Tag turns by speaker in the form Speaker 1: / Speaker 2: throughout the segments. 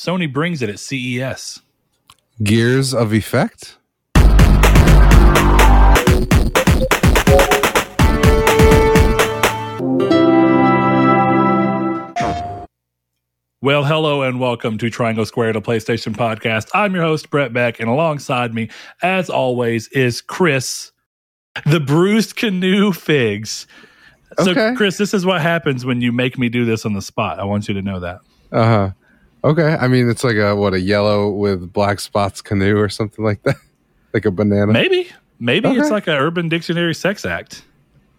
Speaker 1: Sony brings it at CES.
Speaker 2: Gears of Effect.
Speaker 1: Well, hello and welcome to Triangle Square, the PlayStation podcast. I'm your host, Brett Beck, and alongside me, as always, is Chris, the bruised canoe figs. So,
Speaker 2: Okay.
Speaker 1: Chris, this is what happens when you make me do this on the spot. I want you to know that.
Speaker 2: Uh huh. Okay. I mean, it's like a what a yellow with black spots canoe or something like that, like a banana.
Speaker 1: Maybe, maybe
Speaker 2: Okay.
Speaker 1: it's like an Urban Dictionary sex act.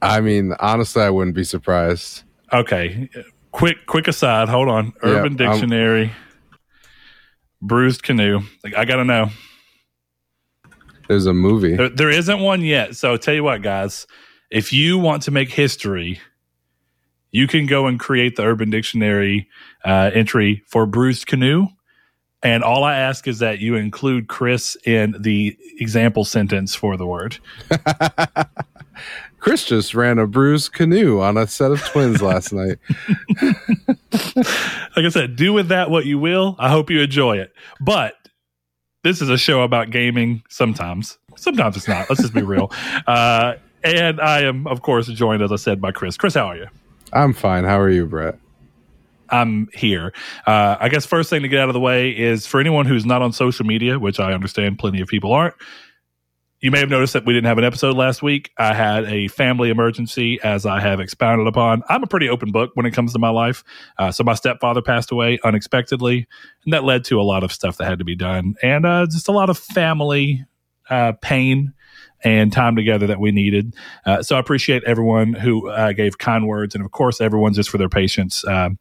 Speaker 2: I mean, honestly, I wouldn't be surprised.
Speaker 1: Okay, quick, quick aside. Hold on.
Speaker 2: Yeah,
Speaker 1: Urban
Speaker 2: I'm-
Speaker 1: Dictionary, bruised canoe. Like, I gotta know.
Speaker 2: There's a movie.
Speaker 1: There, there isn't one yet. So tell you what, guys, if you want to make history, you can go and create the Urban Dictionary uh, entry for bruised canoe. And all I ask is that you include Chris in the example sentence for the word.
Speaker 2: Chris just ran a bruised canoe on a set of twins last night.
Speaker 1: Like I said, do with that what you will. I hope you enjoy it. But this is a show about gaming sometimes. Sometimes it's not. Let's just be real. Uh, and I am, of course, joined, as I said, by Chris. Chris, how are you?
Speaker 2: I'm fine. How are you, Brett?
Speaker 1: I'm here. Uh, I guess first thing to get out of the way is for anyone who's not on social media, which I understand plenty of people aren't. You may have noticed that we didn't have an episode last week. I had a family emergency, as I have expounded upon. I'm a pretty open book when it comes to my life. Uh, so my stepfather passed away unexpectedly, and that led to a lot of stuff that had to be done, and uh, just a lot of family uh, pain and time together that we needed. Uh, so I appreciate everyone who uh, gave kind words, and of course, everyone just for their patience. Um,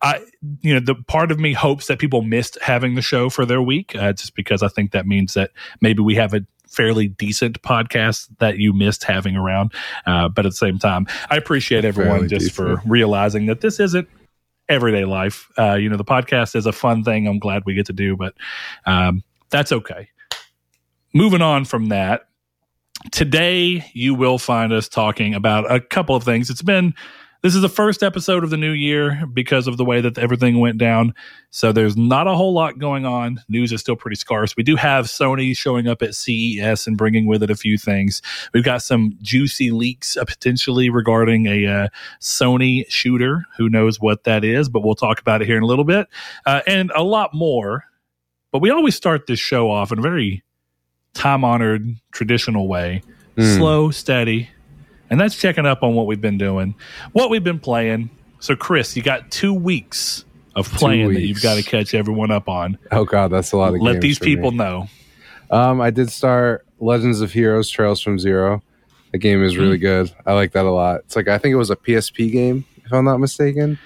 Speaker 1: I, you know, the part of me hopes that people missed having the show for their week, uh, just because I think that means that maybe we have a fairly decent podcast that you missed having around. Uh, but at the same time, I appreciate everyone
Speaker 2: Fairly
Speaker 1: just for realizing that this isn't everyday life. Uh, you know, the podcast is a fun thing. I'm glad we get to do, but um, that's okay. Moving on from that, today you will find us talking about a couple of things. It's been this is the first episode of the new year because of the way that everything went down. So there's not a whole lot going on. News is still pretty scarce. We do have Sony showing up at CES and bringing with it a few things. We've got some juicy leaks uh, potentially regarding a uh, Sony shooter. Who knows what that is, but we'll talk about it here in a little bit. Uh, and a lot more. But we always start this show off in a very time honored, traditional way
Speaker 2: Hmm.
Speaker 1: slow, steady. And that's checking up on what we've been doing, what we've been playing. So, Chris, you got two weeks of playing that you've got to catch everyone up on.
Speaker 2: Oh God, that's a lot of.
Speaker 1: Let these people
Speaker 2: me.
Speaker 1: know.
Speaker 2: Um, I did start Legends of Heroes: Trails from Zero. The game is
Speaker 1: Hmm.
Speaker 2: really good. I like that a lot. It's like I think it was a PSP game, if I'm not mistaken.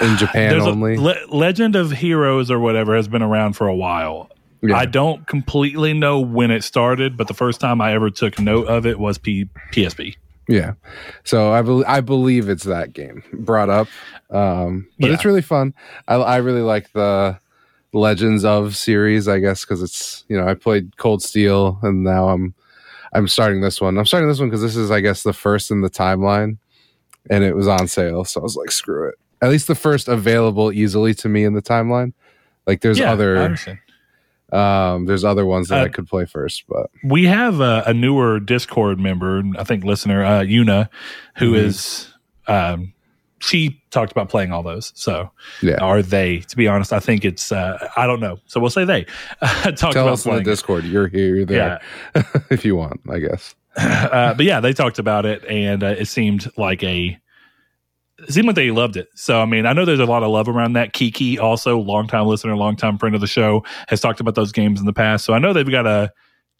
Speaker 2: In Japan
Speaker 1: There's a-
Speaker 2: only.
Speaker 1: Le- Legend of Heroes or whatever has been around for a while.
Speaker 2: Yeah.
Speaker 1: I don't completely know when it started, but the first time I ever took note of it was P- PSP.
Speaker 2: Yeah. So I bel I believe it's that game brought up. Um, but
Speaker 1: Yeah.
Speaker 2: it's really fun. I, I really like the Legends of series, I guess, because it's you know I played Cold Steel and now I'm I'm starting this one. I'm starting this one because this is I guess the first in the timeline, and it was on sale, so I was like, screw it. At least the first available easily to me in the timeline. Like there's
Speaker 1: Yeah,
Speaker 2: other. Um there's other ones that
Speaker 1: Uh,
Speaker 2: I could play first, but
Speaker 1: we have a, a newer Discord member, I think listener, uh, Una, who
Speaker 2: Mhm.
Speaker 1: is um, she talked about playing all those. So
Speaker 2: yeah.
Speaker 1: are they? To be honest, I think it's uh, I don't know. So we'll say they talked
Speaker 2: Tell
Speaker 1: about
Speaker 2: us in the
Speaker 1: playing.
Speaker 2: Discord. You're here, you're there, if you want, I guess.
Speaker 1: uh, but yeah, they talked about it, and uh, it seemed like a. It seemed like they loved it. So I mean, I know there's a lot of love around that. Kiki, also longtime listener, longtime friend of the show, has talked about those games in the past. So I know they've got a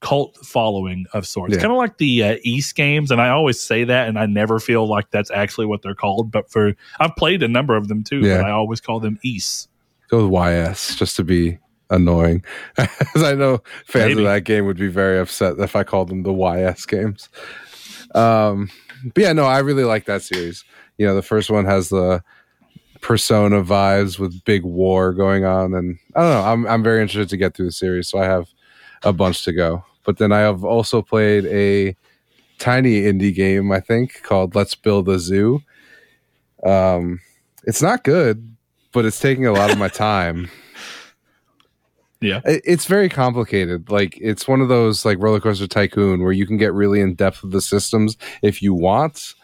Speaker 1: cult following of sorts,
Speaker 2: Yeah.
Speaker 1: kind of like the uh, East games. And I always say that, and I never feel like that's actually what they're called. But for I've played a number of them too,
Speaker 2: Yeah.
Speaker 1: but I always call them East.
Speaker 2: Go with YS just to be annoying. As I know fans
Speaker 1: Maybe.
Speaker 2: of that game would be very upset if I called them the YS games. Um, but yeah, no, I really like that series. You know, the first one has the persona vibes with big war going on, and I don't know. I'm I'm very interested to get through the series, so I have a bunch to go. But then I have also played a tiny indie game, I think, called Let's Build a Zoo. Um, it's not good, but it's taking a lot of my time.
Speaker 1: Yeah.
Speaker 2: It- It's very complicated. Like it's one of those like roller coaster tycoon where you can get really in depth with the systems if you want.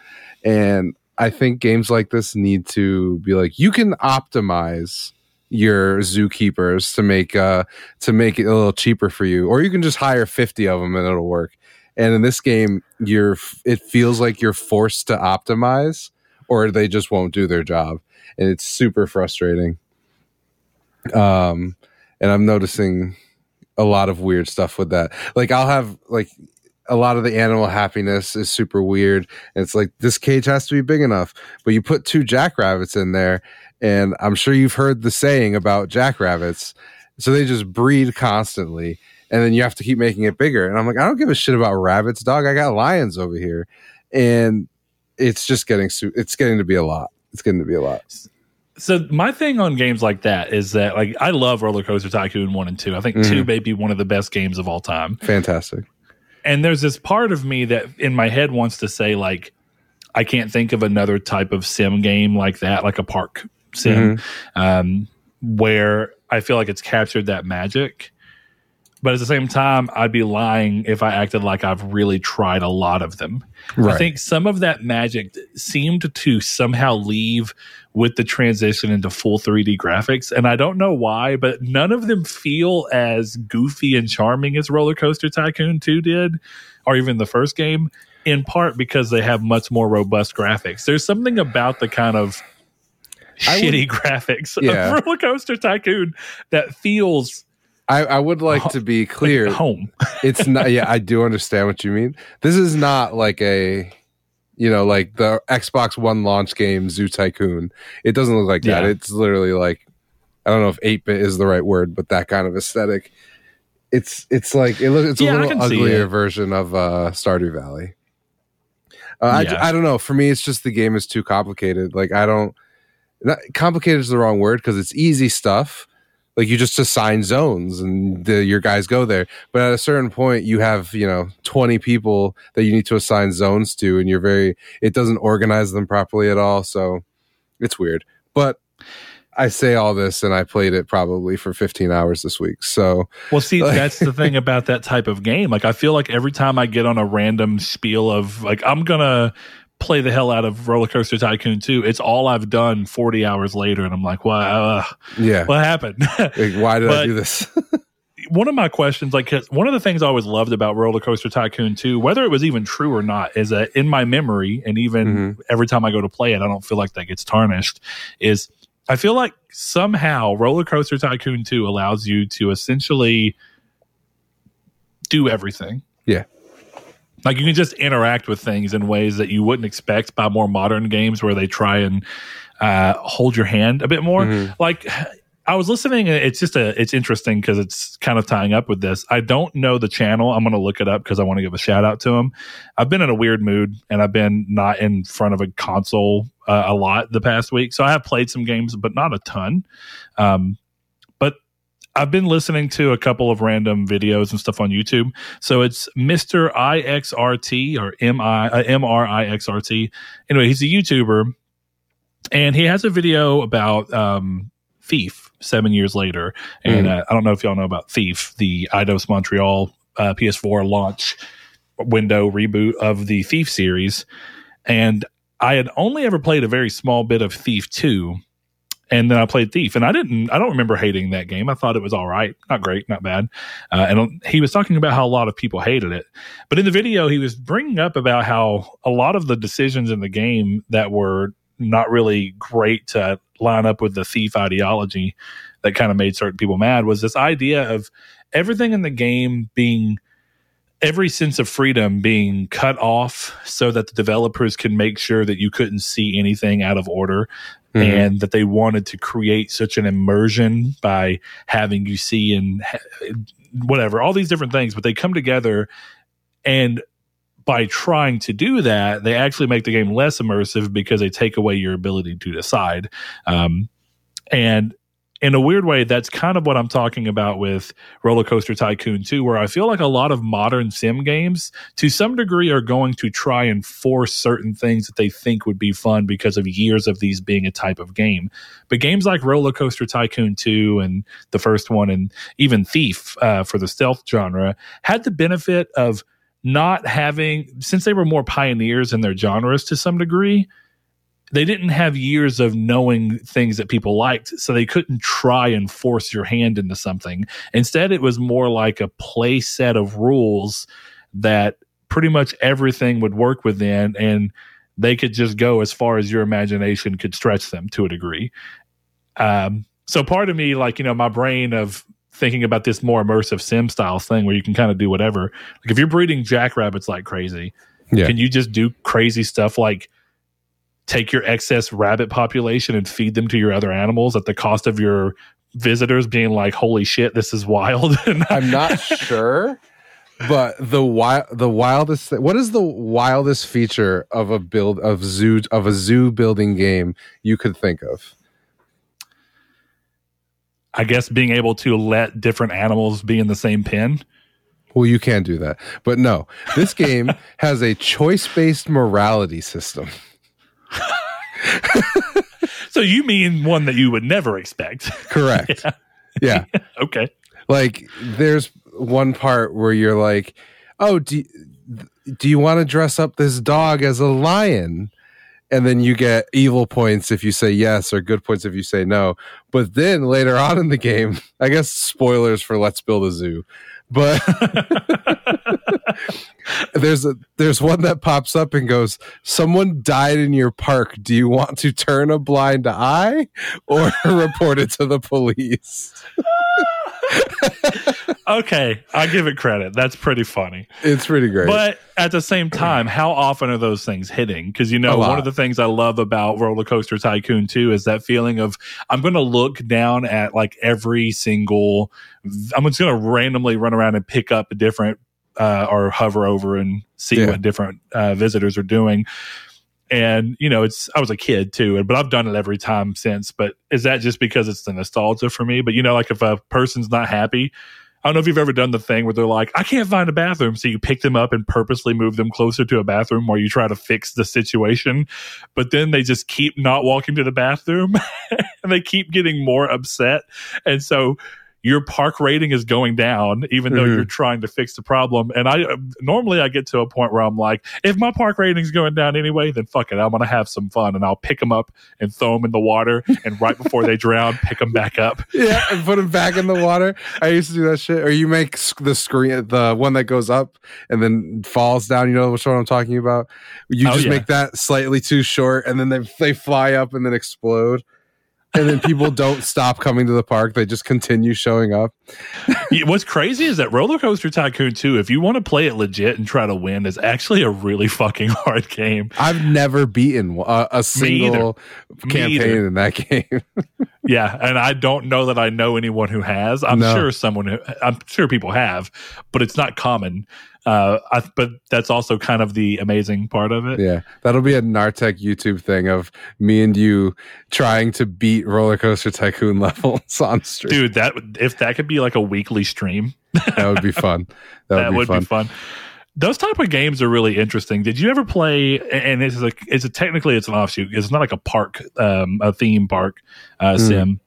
Speaker 2: And I think games like this need to be like you can optimize your zookeepers to make uh to make it a little cheaper for you or you can just hire 50 of them and it'll work. And in this game you're it feels like you're forced to optimize or they just won't do their job and it's super frustrating. Um and I'm noticing a lot of weird stuff with that. Like I'll have like a lot of the animal happiness is super weird. And it's like this cage has to be big enough, but you put two jackrabbits in there, and I'm sure you've heard the saying about jackrabbits. So they just breed constantly, and then you have to keep making it bigger. And I'm like, I don't give a shit about rabbits, dog. I got lions over here, and it's just getting it's getting to be a lot. It's getting to be a lot.
Speaker 1: So my thing on games like that is that like I love Roller Coaster Tycoon one and two. I think two
Speaker 2: Mhm.
Speaker 1: may be one of the best games of all time.
Speaker 2: Fantastic.
Speaker 1: And there's this part of me that in my head wants to say like I can't think of another type of sim game like that, like a park sim, um, where I feel like it's captured that magic. But at the same time, I'd be lying if I acted like I've really tried a lot of them. I think some of that magic seemed to somehow leave with the transition into full 3D graphics. And I don't know why, but none of them feel as goofy and charming as Roller Coaster Tycoon 2 did, or even the first game, in part because they have much more robust graphics. There's something about the kind of
Speaker 2: I would-
Speaker 1: shitty graphics
Speaker 2: Yeah.
Speaker 1: of Roller Coaster Tycoon that feels
Speaker 2: I, I would like to be clear.
Speaker 1: like home.
Speaker 2: it's not yeah i do understand what you mean this is not like a you know like the xbox one launch game zoo tycoon. It doesn't look like that.
Speaker 1: Yeah.
Speaker 2: it's literally like i don't know if 8-bit is the right word but that kind of aesthetic. It's it's like it looks it's
Speaker 1: Yeah,
Speaker 2: a little uglier version of uh stardew valley. Uh, I, I don't know. For me it's just the game is too complicated. Like i don't not, complicated is the wrong word because it's easy stuff like you just assign zones and the, your guys go there. But at a certain point you have you know 20 people that you need to assign zones to and you're very it doesn't organize them properly at all. So it's weird. But i say all this and i played it probably for 15 hours this week. So
Speaker 1: Well, see,
Speaker 2: Like-
Speaker 1: that's the thing about that type of game. Like, I feel like every time I get on a random spiel of, like, I'm going to play the hell out of Roller Coaster Tycoon 2, it's all I've done 40 hours later. And I'm like, wow, uh,
Speaker 2: yeah
Speaker 1: what happened?
Speaker 2: like, why did i do this
Speaker 1: one of my questions, like one of the things I always loved about Roller Coaster Tycoon 2, whether it was even true or not, is that in my memory, and even
Speaker 2: Mhm.
Speaker 1: every time I go to play it, I don't feel like that gets tarnished. Is I feel like somehow Roller Coaster Tycoon 2 allows you to essentially do everything.
Speaker 2: Yeah.
Speaker 1: Like you can just interact with things in ways that you wouldn't expect by more modern games where they try and uh, hold your hand a bit more.
Speaker 2: Mhm.
Speaker 1: Like I was listening. and It's just a. It's interesting because it's kind of tying up with this. I don't know the channel. I'm going to look it up because I want to give a shout out to him. I've been in a weird mood and I've been not in front of a console uh, a lot the past week. So I have played some games, but not a ton. Um, I've been listening to a couple of random videos and stuff on YouTube. So it's Mr. IXRT or M I uh, M R I X R T. Anyway, he's a YouTuber and he has a video about um, Thief seven years later. And uh, I don't know if y'all know about Thief, the Eidos Montreal uh, PS4 launch window reboot of the Thief series. And I had only ever played a very small bit of Thief 2. And then I played Thief, and I didn't. I don't remember hating that game. I thought it was all right, not great, not bad. Uh, and he was talking about how a lot of people hated it. But in the video, he was bringing up about how a lot of the decisions in the game that were not really great to line up with the thief ideology that kind of made certain people mad was this idea of everything in the game being every sense of freedom being cut off so that the developers can make sure that you couldn't see anything out of order
Speaker 2: Mhm.
Speaker 1: and that they wanted to create such an immersion by having you see and ha- whatever all these different things but they come together and by trying to do that they actually make the game less immersive because they take away your ability to decide um, and in a weird way, that's kind of what I'm talking about with Roller Coaster Tycoon 2, where I feel like a lot of modern sim games, to some degree, are going to try and force certain things that they think would be fun because of years of these being a type of game. But games like Roller Coaster Tycoon 2 and the first one, and even Thief uh, for the stealth genre, had the benefit of not having, since they were more pioneers in their genres to some degree, they didn't have years of knowing things that people liked, so they couldn't try and force your hand into something. Instead, it was more like a play set of rules that pretty much everything would work within, and they could just go as far as your imagination could stretch them to a degree. Um, so part of me, like you know, my brain of thinking about this more immersive sim style thing where you can kind of do whatever. Like if you're breeding jackrabbits like crazy,
Speaker 2: Yeah.
Speaker 1: can you just do crazy stuff like take your excess rabbit population and feed them to your other animals at the cost of your visitors being like, "Holy shit, this is wild."
Speaker 2: I'm not sure, but the wild, the wildest. Th- what is the wildest feature of a build of zoo of a zoo building game you could think of?
Speaker 1: I guess being able to let different animals be in the same pen.
Speaker 2: Well, you can do that, but no. This game has a choice-based morality system.
Speaker 1: So you mean one that you would never expect?
Speaker 2: Correct. yeah.
Speaker 1: okay.
Speaker 2: like there's one part where you're like oh do, do you want to dress up this dog as a lion and then you get evil points if you say yes or good points if you say no but then later on in the game i guess spoilers for let's build a zoo but there's a there's one that pops up and goes someone died in your park. Do you want to turn a blind eye or report it to the police
Speaker 1: okay, I give it credit. That's pretty funny.
Speaker 2: it's pretty great
Speaker 1: But at the same time, how often are those things hitting? Because you know, one of the things I love about Roller Coaster Tycoon 2 is that feeling of I'm going to look down at like every single. I'm just going to randomly run around and pick up a different uh, or hover over and see
Speaker 2: Yeah.
Speaker 1: what different uh, visitors are doing. And you know, it's I was a kid too, but I've done it every time since. But is that just because it's the nostalgia for me? But you know, like if a person's not happy, I don't know if you've ever done the thing where they're like, I can't find a bathroom. So you pick them up and purposely move them closer to a bathroom where you try to fix the situation. But then they just keep not walking to the bathroom and they keep getting more upset. And so your park rating is going down, even though
Speaker 2: Mhm.
Speaker 1: you're trying to fix the problem. And I normally I get to a point where I'm like, if my park rating's going down anyway, then fuck it. I'm going to have some fun and I'll pick them up and throw them in the water. And right before they drown, pick them back up.
Speaker 2: yeah, and put them back in the water. I used to do that shit. Or you make the screen, the one that goes up and then falls down. You know which one I'm talking about? You
Speaker 1: Oh,
Speaker 2: just
Speaker 1: yeah.
Speaker 2: make that slightly too short, and then they they fly up and then explode. And then people don't stop coming to the park; they just continue showing up.
Speaker 1: What's crazy is that Roller Coaster Tycoon 2, if you want to play it legit and try to win, is actually a really fucking hard game.
Speaker 2: I've never beaten a, a single campaign in that game.
Speaker 1: Yeah, and I don't know that I know anyone who has. I'm
Speaker 2: No.
Speaker 1: sure someone, who, I'm sure people have, but it's not common. Uh, I, but that's also kind of the amazing part of it.
Speaker 2: yeah, that'll be a Nartec YouTube thing of me and you trying to beat Roller Coaster Tycoon levels on stream.
Speaker 1: Dude, that if that could be like a weekly stream,
Speaker 2: That would be fun. That,
Speaker 1: that,
Speaker 2: would be
Speaker 1: would
Speaker 2: fun.
Speaker 1: be fun. Those type of games are really interesting. Did you ever play? And it's like it's a, technically it's an offshoot. It's not like a park, um, a theme park uh,
Speaker 2: Mm.
Speaker 1: sim.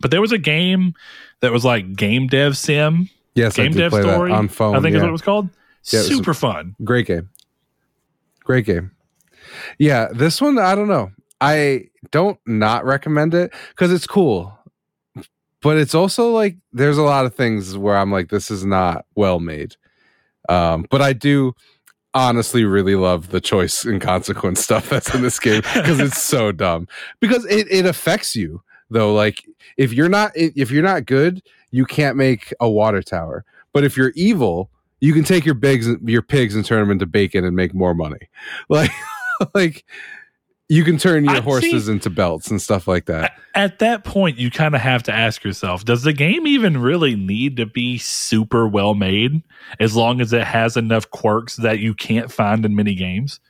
Speaker 1: But there was a game that was like game dev sim,
Speaker 2: Yes, I
Speaker 1: game
Speaker 2: did
Speaker 1: dev
Speaker 2: play
Speaker 1: story
Speaker 2: that on phone.
Speaker 1: I think
Speaker 2: yeah.
Speaker 1: is what it was called.
Speaker 2: Yeah, it was-
Speaker 1: Super fun.
Speaker 2: Great game. Great game. Yeah, this one I don't know. I don't not recommend it because it's cool, but it's also like there's a lot of things where I'm like, this is not well made. Um, but I do honestly really love the choice and consequence stuff that's in this game because it's so dumb. Because it it affects you though. Like if you're not if you're not good, you can't make a water tower. But if you're evil, you can take your pigs your pigs and turn them into bacon and make more money. Like like you can turn your
Speaker 1: I-
Speaker 2: horses
Speaker 1: see-
Speaker 2: into belts and stuff like that.
Speaker 1: At that point, you kind of have to ask yourself: Does the game even really need to be super well made? As long as it has enough quirks that you can't find in many games.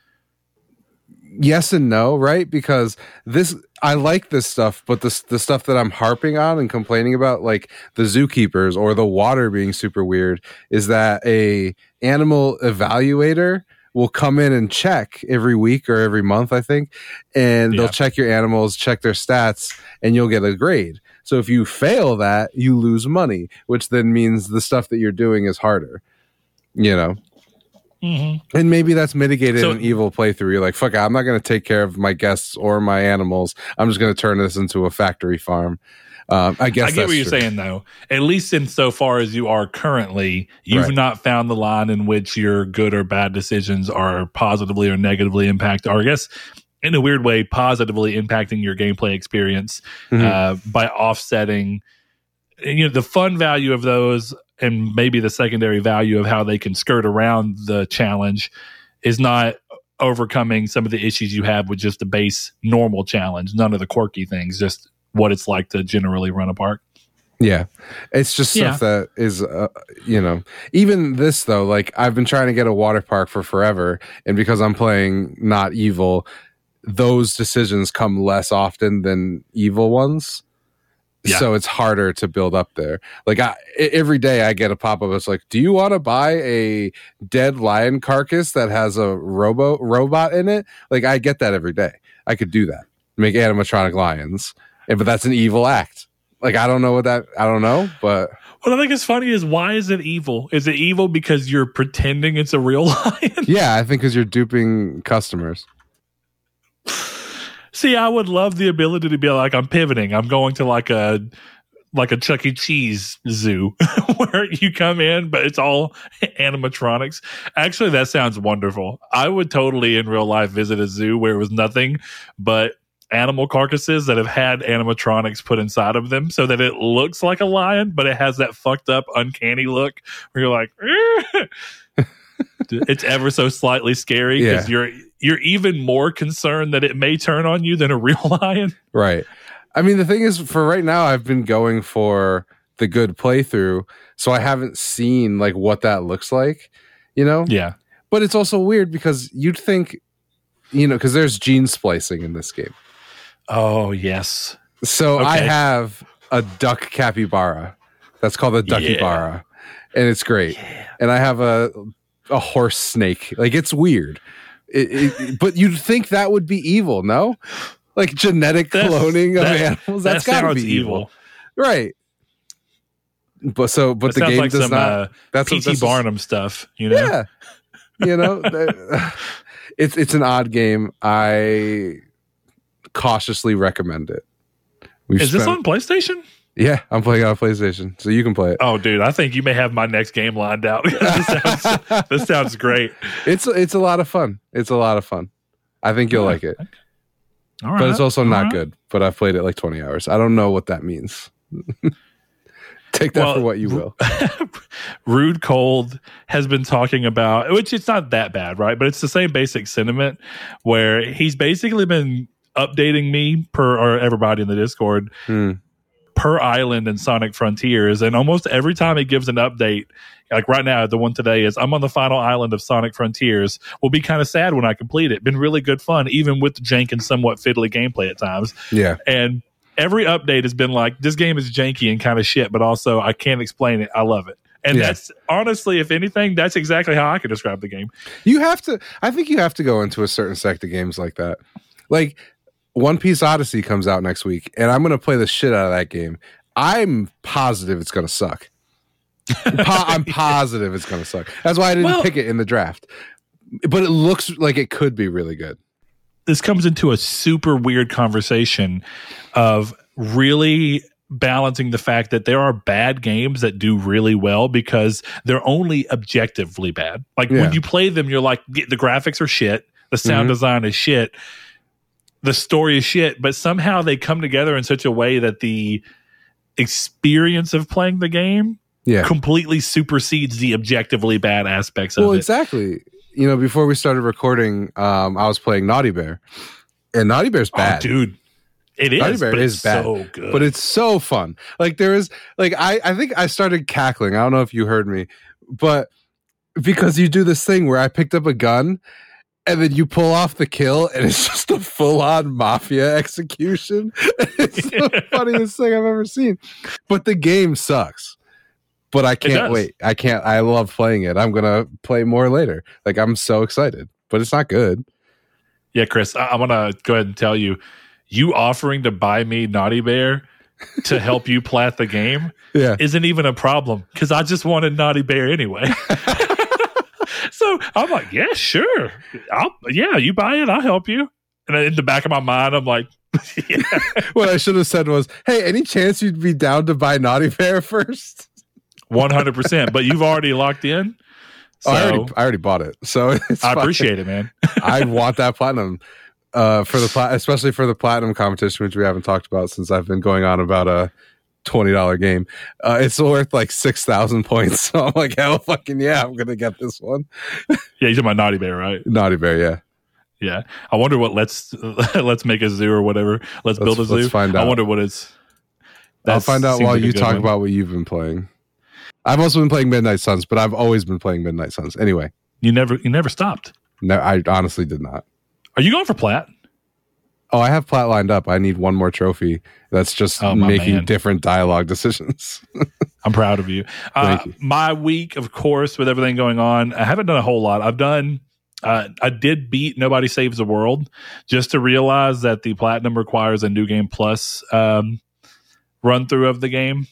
Speaker 2: Yes and no, right? Because this I like this stuff, but the the stuff that I'm harping on and complaining about, like the zookeepers or the water being super weird, is that a animal evaluator will come in and check every week or every month, I think, and
Speaker 1: Yeah.
Speaker 2: they'll check your animals, check their stats, and you'll get a grade. So if you fail that, you lose money, which then means the stuff that you're doing is harder. You know,
Speaker 1: Mm-hmm.
Speaker 2: and maybe that's mitigated
Speaker 1: So-
Speaker 2: in evil playthrough. You're like, fuck, it, I'm not going to take care of my guests or my animals. I'm just going to turn this into a factory farm. Um, I guess
Speaker 1: I get what you're
Speaker 2: true.
Speaker 1: saying, though. At least in so far as you are currently, you've
Speaker 2: Right.
Speaker 1: not found the line in which your good or bad decisions are positively or negatively impact, or I guess in a weird way, positively impacting your gameplay experience
Speaker 2: Mhm.
Speaker 1: uh, by offsetting, you know, the fun value of those and maybe the secondary value of how they can skirt around the challenge is not overcoming some of the issues you have with just the base normal challenge. None of the quirky things, just what it's like to generally run a park.
Speaker 2: Yeah. It's just stuff that is, uh, you know, even this though, like I've been trying to get a water park for forever. And because I'm playing not evil, those decisions come less often than evil ones.
Speaker 1: Yeah.
Speaker 2: So it's harder to build up there. Like I, every day I get a pop up. It's like, do you want to buy a dead lion carcass that has a robo robot in it? Like I get that every day. I could do that. Make animatronic lions. And, but that's an evil act. Like I don't know what that I don't know, but
Speaker 1: What I think is funny is why is it evil? Is it evil because you're pretending it's a real lion?
Speaker 2: yeah, I think because you're duping customers.
Speaker 1: See, I would love the ability to be like, I'm pivoting. I'm going to like a like a Chuck E. Cheese zoo where you come in, but it's all animatronics. Actually, that sounds wonderful. I would totally in real life visit a zoo where it was nothing but animal carcasses that have had animatronics put inside of them so that it looks like a lion, but it has that fucked up, uncanny look where you're like, it's ever so slightly scary because
Speaker 2: Yeah.
Speaker 1: you're you're even more concerned that it may turn on you than a real lion.
Speaker 2: Right. I mean, the thing is, for right now, I've been going for the good playthrough, so I haven't seen like what that looks like, you know.
Speaker 1: Yeah.
Speaker 2: But it's also weird because you'd think, you know, because there's gene splicing in this game.
Speaker 1: Oh yes.
Speaker 2: So I have a duck capybara. That's called a duckybara, and it's great. And I have a a horse snake. Like it's weird, It- it- but you'd think that would be evil, no? Like genetic
Speaker 1: That's-
Speaker 2: cloning of
Speaker 1: that-
Speaker 2: animals.
Speaker 1: That
Speaker 2: That's got to be
Speaker 1: evil.
Speaker 2: evil. right? But so, but
Speaker 1: That
Speaker 2: the game
Speaker 1: like
Speaker 2: does
Speaker 1: some
Speaker 2: not.
Speaker 1: uh,
Speaker 2: that's
Speaker 1: P.T.
Speaker 2: that's-
Speaker 1: Barnum stuff. You know.
Speaker 2: Yeah, you know, it's it's an odd game. I cautiously recommend it. We've
Speaker 1: Is this on PlayStation?
Speaker 2: Yeah, I'm playing on PlayStation, so you can play it.
Speaker 1: Oh, dude, I think you may have my next game lined out. this, sounds, this sounds great.
Speaker 2: It's it's a lot of fun. It's a lot of fun. I think you'll
Speaker 1: Yeah.
Speaker 2: like it,
Speaker 1: All right.
Speaker 2: but it's also not
Speaker 1: right.
Speaker 2: good. But I've played it like 20 hours. I don't know what that means. Take that
Speaker 1: Well,
Speaker 2: for what you will.
Speaker 1: Rude Cold has been talking about, which it's not that bad, right? But it's the same basic sentiment where he's basically been updating me per or everybody in the Discord
Speaker 2: Hmm.
Speaker 1: Per island in Sonic Frontiers, and almost every time he gives an update, like right now, the one today is I'm on the final island of Sonic Frontiers. Will be kind of sad when I complete it. Been really good fun, even with the jank and somewhat fiddly gameplay at times.
Speaker 2: Yeah,
Speaker 1: And every update has been like, this game is janky and kind of shit, but also I can't explain it. I love it. And
Speaker 2: Yeah.
Speaker 1: that's honestly, if anything, that's exactly how I could describe the game.
Speaker 2: you have to. I think you have to go into a certain sect of games like that. Like One Piece Odyssey comes out next week, and I'm going to play the shit out of that game. I'm positive it's going to suck. I'm positive it's going to suck. That's why I didn't
Speaker 1: Well-
Speaker 2: pick it in the draft. But it looks like it could be really good.
Speaker 1: This comes into a super weird conversation of really balancing the fact that there are bad games that do really well because they're only objectively bad. Like
Speaker 2: Yeah.
Speaker 1: when you play them, you're like, the graphics are shit, the sound
Speaker 2: Mhm.
Speaker 1: design is shit, the story is shit, but somehow they come together in such a way that the experience of playing the game
Speaker 2: Yeah.
Speaker 1: completely supersedes the objectively bad aspects of
Speaker 2: Well,
Speaker 1: it.
Speaker 2: exactly. You know, before we started recording, um, I was playing Naughty Bear, and Naughty Bear's bad.
Speaker 1: Oh, dude. It is,
Speaker 2: Naughty Bear
Speaker 1: but
Speaker 2: is
Speaker 1: it's
Speaker 2: bad,
Speaker 1: so good.
Speaker 2: but it's so fun. Like there is, like I, I think I started cackling. I don't know if you heard me, but because you do this thing where I picked up a gun and then you pull off the kill, and it's just a full on mafia execution. It's the funniest thing I've ever seen. But the game sucks. But I can't wait. I can't. I love playing it. I'm gonna play more later. Like I'm so excited. But it's not good.
Speaker 1: Yeah, Chris, I, I want to go ahead and tell you, you offering to buy me Naughty Bear to help you plat the game
Speaker 2: Yeah.
Speaker 1: isn't even a problem because I just wanted Naughty Bear anyway. So I'm like, yeah, sure. I'll, yeah, you buy it, I'll help you. And in the back of my mind, I'm like, yeah,
Speaker 2: what I should have said was, "Hey, any chance you'd be down to buy Naughty Bear first?
Speaker 1: 100%. But you've already locked in. So
Speaker 2: Oh, I already, I already bought it, so it's
Speaker 1: I
Speaker 2: fine.
Speaker 1: appreciate it, man.
Speaker 2: I want that platinum, uh, for the pla- especially for the platinum competition, which we haven't talked about since I've been going on about a twenty dollar game. Uh, it's worth like six thousand points. So I'm like, hell, fucking yeah, I'm gonna get this one.
Speaker 1: Yeah, you're talking about Naughty Bear, right?
Speaker 2: Naughty Bear, yeah.
Speaker 1: Yeah. I wonder what let's let's make a zoo or whatever. Let's, build a zoo.
Speaker 2: let's find
Speaker 1: I wonder what it's.
Speaker 2: I'll find out while
Speaker 1: like
Speaker 2: you talk
Speaker 1: one.
Speaker 2: about what you've been playing. I've also been playing Midnight Suns, but I've always been playing Midnight Suns. Anyway,
Speaker 1: You never you never stopped.
Speaker 2: no, I honestly did not.
Speaker 1: Are you going for plat?
Speaker 2: Oh, I have plat lined up. I need one more trophy. That's just
Speaker 1: Oh,
Speaker 2: making
Speaker 1: man.
Speaker 2: different dialogue decisions.
Speaker 1: I'm proud of you. Uh,
Speaker 2: you.
Speaker 1: My week, of course, with everything going on, I haven't done a whole lot. I've done. Uh, I did beat Nobody Saves the World just to realize that the platinum requires a new game plus um, run through of the game.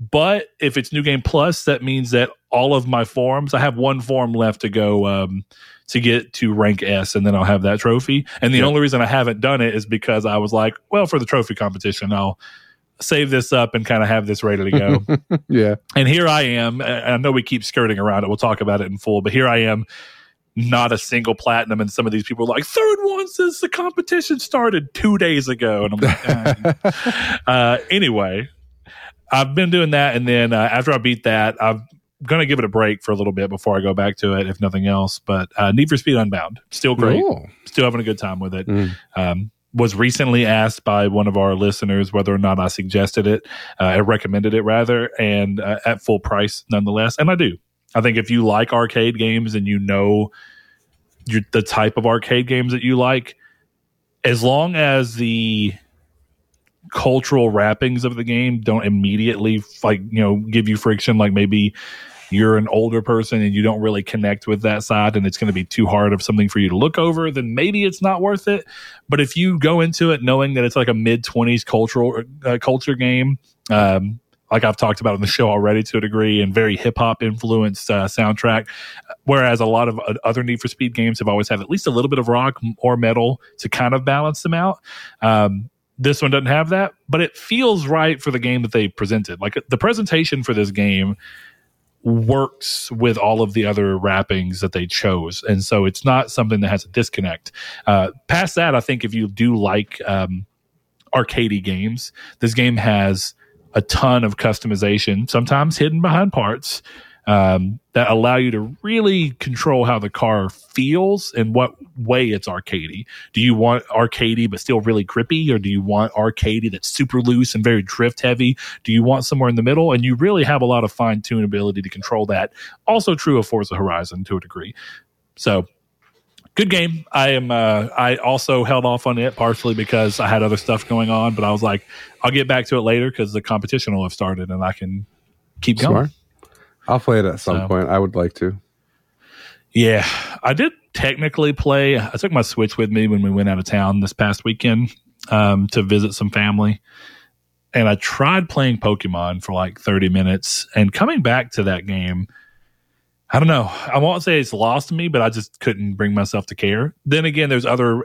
Speaker 1: But if it's new game plus, that means that all of my forms, I have one form left to go um, to get to rank S, and then I'll have that trophy. And the
Speaker 2: Yeah.
Speaker 1: only reason I haven't done it is because I was like, well, for the trophy competition, I'll save this up and kind of have this ready to go.
Speaker 2: yeah.
Speaker 1: And here I am. and I know we keep skirting around it. We'll talk about it in full, but here I am, not a single platinum. And some of these people are like, third one since the competition started two days ago. And I'm like, "Ah." uh, anyway, I've been doing that. And then uh, after I beat that, I'm going to give it a break for a little bit before I go back to it, if nothing else. But uh, Need for Speed Unbound, still great.
Speaker 2: Oh.
Speaker 1: Still having a good time with it
Speaker 2: Mm.
Speaker 1: um, was recently asked by one of our listeners whether or not I suggested it, uh, I recommended it rather, and uh, at full price nonetheless. And I do. I think if you like arcade games and you know the type of arcade games that you like, as long as the cultural wrappings of the game don't immediately like you know give you friction like maybe you're an older person and you don't really connect with that side and it's going to be too hard of something for you to look over then maybe it's not worth it but if you go into it knowing that it's like a mid 20s cultural uh, culture game um, like I've talked about on the show already to a degree, and very hip hop influenced uh, soundtrack. Whereas a lot of other Need for Speed games have always had at least a little bit of rock or metal to kind of balance them out. Um, this one doesn't have that, but it feels right for the game that they presented. Like the presentation for this game works with all of the other wrappings that they chose, and so it's not something that has a disconnect. Uh, past that, I think if you do like um, arcadey games, this game has a ton of customization, sometimes hidden behind parts, um, that allow you to really control how the car feels and what way it's arcadey. Do you want arcadey but still really grippy, or do you want arcadey that's super loose and very drift heavy? Do you want somewhere in the middle? And you really have a lot of fine tune ability to control that. Also true of Forza Horizon to a degree. So good game. I am. Uh, I also held off on it partially because I had other stuff going on, but I was like, I'll get back to it later because the competition will have started and I can keep going.
Speaker 2: I'll play it at some
Speaker 1: So-
Speaker 2: point. I would like to.
Speaker 1: Yeah, I did technically play. I took my Switch with me when we went out of town this past weekend um, to visit some family. And I tried playing Pokemon for like 30 minutes and coming back to that game. I don't know. I won't say it's lost me, but I just couldn't bring myself to care. Then again, there's other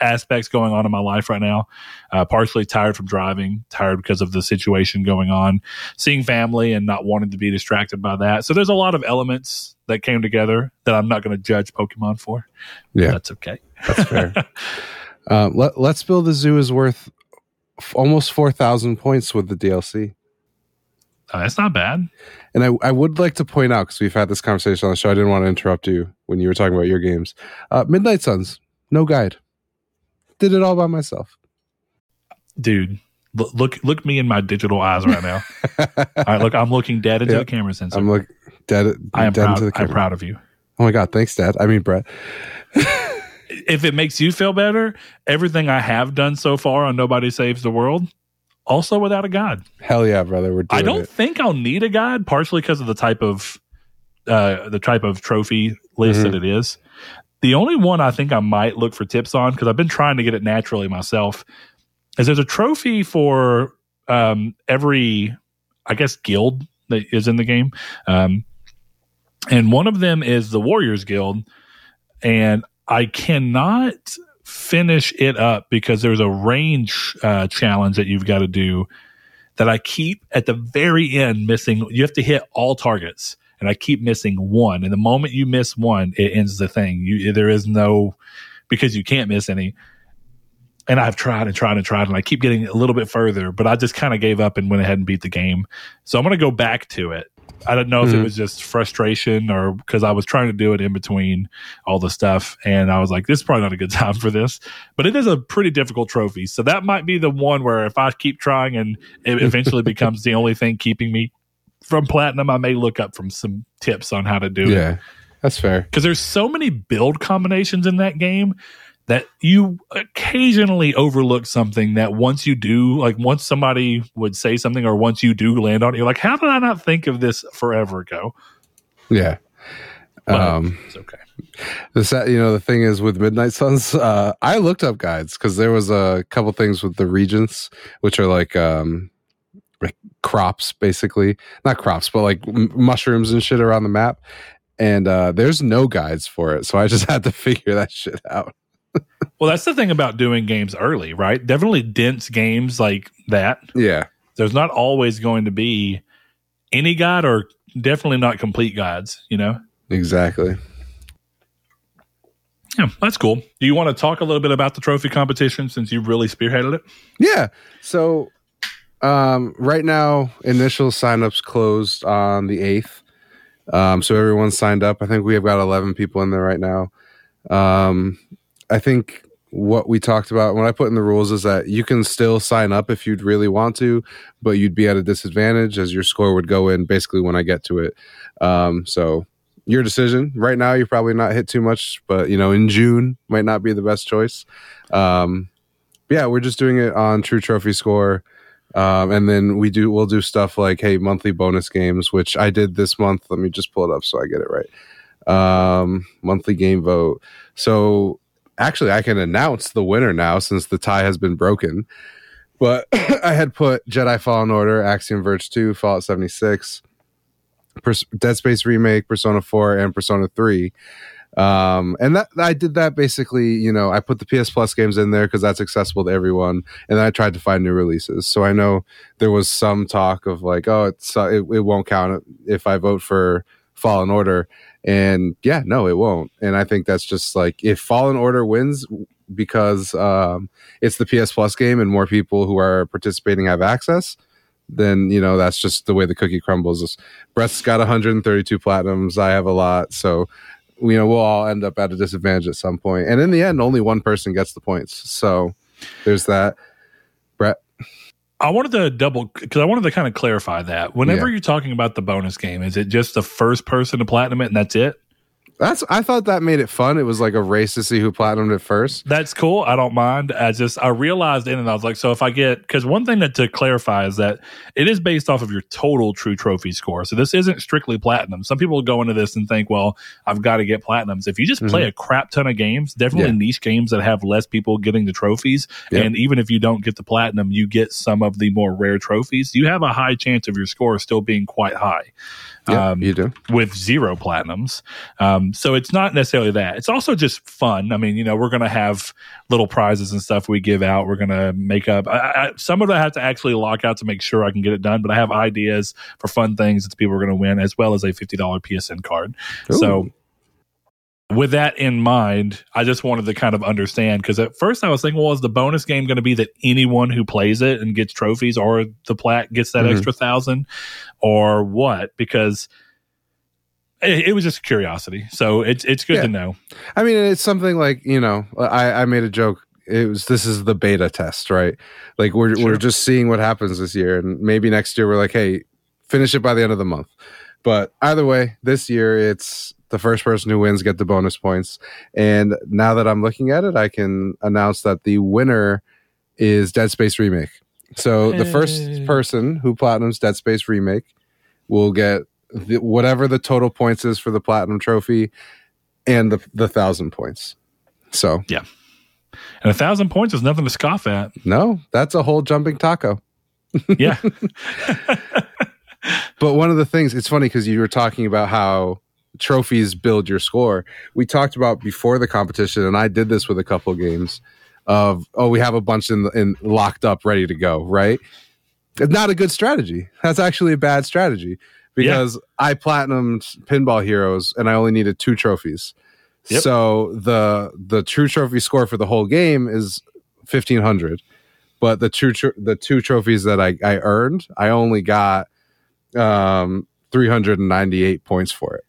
Speaker 1: aspects going on in my life right now. Uh, partially tired from driving, tired because of the situation going on, seeing family and not wanting to be distracted by that. So there's a lot of elements that came together that I'm not going to judge Pokemon for.
Speaker 2: Yeah.
Speaker 1: That's okay.
Speaker 2: That's fair. uh, let, Let's Build a Zoo is worth f- almost 4,000 points with the DLC.
Speaker 1: Uh, that's not bad.
Speaker 2: And I, I would like to point out, because we've had this conversation on the show, I didn't want to interrupt you when you were talking about your games. Uh, Midnight Suns, no guide. Did it all by myself.
Speaker 1: Dude, look, look, look me in my digital eyes right now. all right, look, I'm looking dead into
Speaker 2: Yep.
Speaker 1: the camera sensor.
Speaker 2: I'm like dead,
Speaker 1: I am
Speaker 2: dead
Speaker 1: proud.
Speaker 2: into the
Speaker 1: I'm proud of you.
Speaker 2: Oh my god, thanks, Dad. I mean, Brett.
Speaker 1: if it makes you feel better, everything I have done so far on Nobody Saves the World, also without a god.
Speaker 2: Hell yeah, brother. We're
Speaker 1: I don't
Speaker 2: it.
Speaker 1: think I'll need a god, partially because of the type of uh, the type of trophy list
Speaker 2: Mhm.
Speaker 1: that it is. The only one I think I might look for tips on because I've been trying to get it naturally myself is there's a trophy for um, every, I guess, guild that is in the game, um, and one of them is the Warriors Guild, and I cannot finish it up because there's a range uh, challenge that you've got to do that I keep at the very end missing. You have to hit all targets, and I keep missing one. And the moment you miss one, it ends the thing. You there is no because you can't miss any. And I've tried and tried and tried, and I keep getting a little bit further, but I just kind of gave up and went ahead and beat the game. So I'm going to go back to it. I don't know if it
Speaker 2: Mhm.
Speaker 1: was just frustration or because I was trying to do it in between all the stuff, and I was like, "This is probably not a good time for this." But it is a pretty difficult trophy, so that might be the one where if I keep trying and it eventually becomes the only thing keeping me from platinum, I may look up from some tips on how to do it
Speaker 2: Yeah, that's fair.
Speaker 1: because there's so many build combinations in that game that you occasionally overlook something that once you do like once somebody would say something or once you do land on it you're like how did i not think of this forever ago
Speaker 2: Yeah.
Speaker 1: But
Speaker 2: Um,
Speaker 1: it's okay
Speaker 2: the you know the thing is with Midnight Suns, uh, I looked up guides because there was a couple things with the reagents, which are like um, crops, basically not crops, but like m- mushrooms and shit around the map. And uh, there's no guides for it, so I just had to figure that shit out.
Speaker 1: well that's the thing about doing games early right definitely dense games like that
Speaker 2: Yeah,
Speaker 1: there's not always going to be any guide or definitely not complete guides you know
Speaker 2: exactly.
Speaker 1: yeah that's cool do you want to talk a little bit about the trophy competition since you really spearheaded it
Speaker 2: Yeah. So um, right now, initial signups closed on the 8th. Um, so everyone signed up. I think we have got 11 people in there right now. Um, I think what we talked about when I put in the rules is that you can still sign up if you'd really want to, but you'd be at a disadvantage as your score would go in basically when I get to it. Um, so your decision. Right now, you're probably not hit too much, but you know, in June might not be the best choice. Um, yeah, we're just doing it on True Trophy Score. Um, and then we do we'll do stuff like hey monthly bonus games, which I did this month. Let me just pull it up so I get it right. Um, monthly game vote. So actually, I can announce the winner now since the tie has been broken. But I had put Jedi Fallen Order, Axiom Verge 2, Fallout 76, Pers- Dead Space Remake, Persona 4, and Persona 3 um and that i did that basically you know i put the ps plus games in there because that's accessible to everyone and then i tried to find new releases. So i know there was some talk of like oh it's uh, it, it won't count if i vote for fallen order and yeah no it won't. And i think that's just like if fallen order wins because um it's the ps plus game and more people who are participating have access then you know that's just the way the cookie crumbles. Brett's got 132 platinums. I have a lot. So you know we'll all end up at a disadvantage at some point and in the end only one person gets the points so there's that brett
Speaker 1: I wanted to double because I wanted to kind of clarify that. Whenever
Speaker 2: Yeah.
Speaker 1: you're talking about the bonus game, is it just the first person to platinum it and that's it?
Speaker 2: That's i thought that made it fun it was like a race to see who platinumed it first
Speaker 1: That's cool. I don't mind. I just I realized in and I was like, so if I get because one thing that to clarify is that it is based off of your total true trophy score. So this isn't strictly platinum. Some people go into this and think, well, I've got to get platinums. If you just play mm-hmm. a crap ton of games, definitely
Speaker 2: Yeah.
Speaker 1: niche games that have less people getting the trophies,
Speaker 2: Yeah.
Speaker 1: and even if you don't get the platinum, you get some of the more rare trophies. You have a high chance of your score still being quite high.
Speaker 2: Yeah
Speaker 1: Um,
Speaker 2: you do
Speaker 1: with zero platinums. Um, so it's not necessarily that. It's also just fun. I mean, you know, we're going to have little prizes and stuff we give out. We're going to make up. I, I, some of it I have to actually lock out to make sure I can get it done, but I have ideas for fun things that people are going to win, as well as a $50 PSN card. So
Speaker 2: Ooh.
Speaker 1: With that in mind, I just wanted to kind of understand because at first I was thinking, well, is the bonus game going to be that anyone who plays it and gets trophies or the plat gets that
Speaker 2: Mhm.
Speaker 1: extra thousand or what? Because it, it was just curiosity. So it's it's good
Speaker 2: Yeah.
Speaker 1: to know.
Speaker 2: I mean, it's something like you know, I I made a joke. It was this is the beta test, right? Like we're
Speaker 1: Sure.
Speaker 2: we're just seeing what happens this year, and maybe next year we're like, hey, finish it by the end of the month. But either way, this year it's The first person who wins get the bonus points. And now that I'm looking at it, I can announce that the winner is Dead Space Remake. So the first person who platinums Dead Space Remake will get the, whatever the total points is for the platinum trophy and the the thousand points. So yeah,
Speaker 1: And a thousand points is nothing to scoff at.
Speaker 2: no, that's a whole jumping taco.
Speaker 1: Yeah.
Speaker 2: But one of the things, it's funny because you were talking about how trophies build your score. We talked about before the competition, and I did this with a couple of games of, oh, we have a bunch in, in locked up, ready to go, right? It's not a good strategy. That's actually a bad strategy because I platinumed Pinball Heroes and I only needed two trophies.
Speaker 1: Yep.
Speaker 2: So the the true trophy score for the whole game is fifteen hundred, but the true tr- the two trophies that I, I earned, I only got um 398 points for it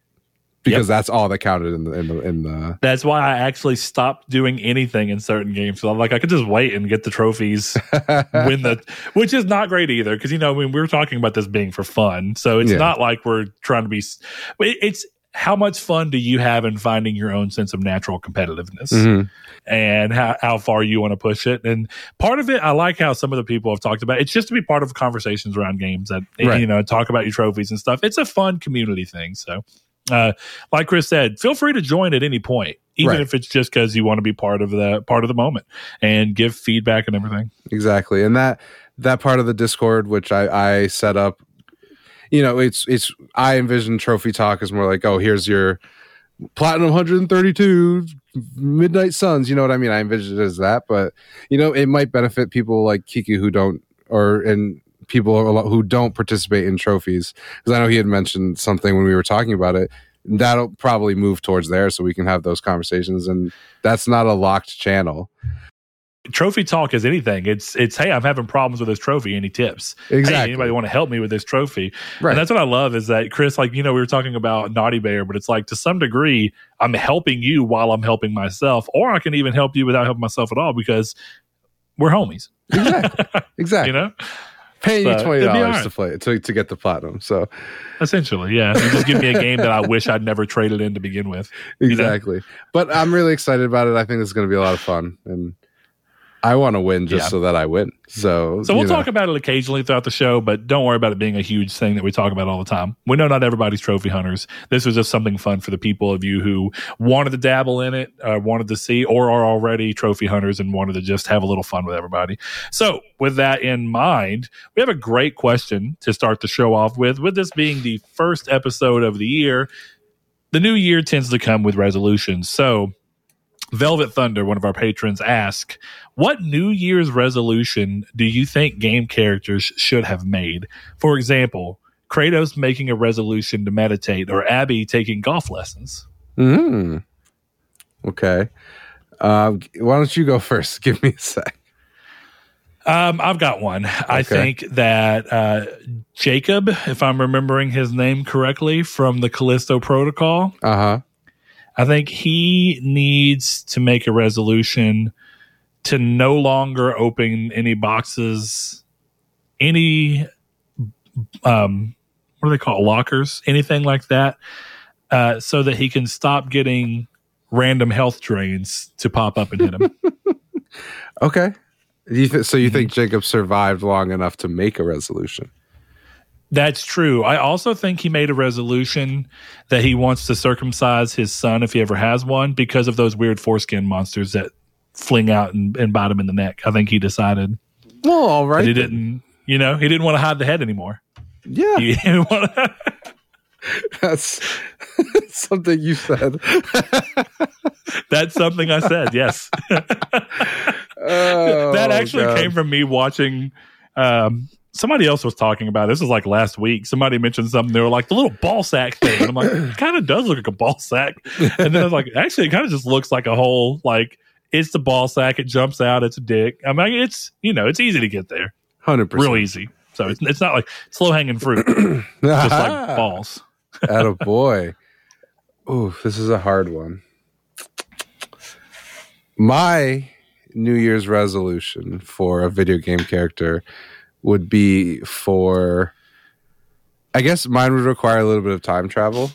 Speaker 2: because that's all that counted in the in the, in the
Speaker 1: That's why I actually stopped doing anything in certain games. So I'm like, I could just wait and get the trophies, win the, which is not great either. Cause you know, I mean, we were talking about this being for fun. So it's
Speaker 2: Yeah.
Speaker 1: not like we're trying to be, s- but it- it's how much fun do you have in finding your own sense of natural competitiveness
Speaker 2: Mhm.
Speaker 1: and how, how far you want to push it. And part of it, I like how some of the people have talked about it's just to be part of conversations around games that,
Speaker 2: Right.
Speaker 1: you know, talk about your trophies and stuff. It's a fun community thing. So, uh, like Chris said, feel free to join at any point, even
Speaker 2: Right.
Speaker 1: if it's just because you want to be part of the part of the moment and give feedback and everything.
Speaker 2: exactly and that that part of the discord which i i set up you know it's it's i envision trophy talk as more like oh here's your platinum 132 midnight suns you know what i mean i envision it as that but you know it might benefit people like kiki who don't or and people a lot who don't participate in trophies because i know he had mentioned something when we were talking about it that'll probably move towards there so we can have those conversations and that's not a locked channel
Speaker 1: Trophy talk is anything. It's it's hey, I'm having problems with this trophy. Any tips? Hey,
Speaker 2: exactly
Speaker 1: anybody want to help me with this trophy?
Speaker 2: right
Speaker 1: And that's what I love is that Chris, like you know, we were talking about Naughty Bear, but it's like to some degree, I'm helping you while I'm helping myself, or I can even help you without helping myself at all because we're homies.
Speaker 2: exactly exactly
Speaker 1: You know,
Speaker 2: paying you twenty dollars
Speaker 1: all
Speaker 2: to play to to get the platinum. So
Speaker 1: essentially, yeah. You just give me a game that I wish I'd never traded in to begin with. know?
Speaker 2: exactly. But I'm really excited about it. I think it's going to be a lot of fun, and I want to win just
Speaker 1: Yeah.
Speaker 2: so that I win. So
Speaker 1: So we'll
Speaker 2: know.
Speaker 1: talk about it occasionally throughout the show, but don't worry about it being a huge thing that we talk about all the time. We know not everybody's trophy hunters. This was just something fun for the people of you who wanted to dabble in it, uh, wanted to see, or are already trophy hunters and wanted to just have a little fun with everybody. So, with that in mind, we have a great question to start the show off with. With this being the first episode of the year, the new year tends to come with resolutions. So, Velvet Thunder, one of our patrons, asked, What New Year's resolution do you think game characters should have made? For example, Kratos making a resolution to meditate or Abby taking golf lessons.
Speaker 2: Mhm. Okay. Um, why don't you go first? Give me a sec.
Speaker 1: Um, I've got one. I think that uh, Jacob, if I'm remembering his name correctly from the Callisto Protocol,
Speaker 2: Uh huh.
Speaker 1: I think he needs to make a resolution to no longer open any boxes, any um, what do they call it, lockers, anything like that, uh, so that he can stop getting random health drains to pop up and hit him.
Speaker 2: Okay. You th- so
Speaker 1: Mm-hmm.
Speaker 2: you think Jacob survived long enough to make a resolution?
Speaker 1: That's true. I also think he made a resolution that he wants to circumcise his son if he ever has one because of those weird foreskin monsters that fling out and, and bite him in the neck. I think he decided
Speaker 2: Well, all right.
Speaker 1: he didn't, you know, he didn't want to hide the head anymore.
Speaker 2: Yeah,
Speaker 1: He didn't want to,
Speaker 2: that's something you said.
Speaker 1: that's something I said. Yes.
Speaker 2: Oh,
Speaker 1: that actually
Speaker 2: God.
Speaker 1: came from me watching. Um, somebody else was talking about it. this was like last week. Somebody mentioned something. They were like the little ball sack thing, and I'm like, it kind of does look like a ball sack. And then I was like, actually, it kind of just looks like a whole like it's the ball sack. It jumps out. It's a dick. I mean, it's you know, it's easy to get there,
Speaker 2: hundred percent.
Speaker 1: real easy. So it's it's not like slow hanging fruit, just like balls.
Speaker 2: At a boy. Ooh, this is a hard one. My New Year's resolution for a video game character would be for I guess mine would require a little bit of time travel.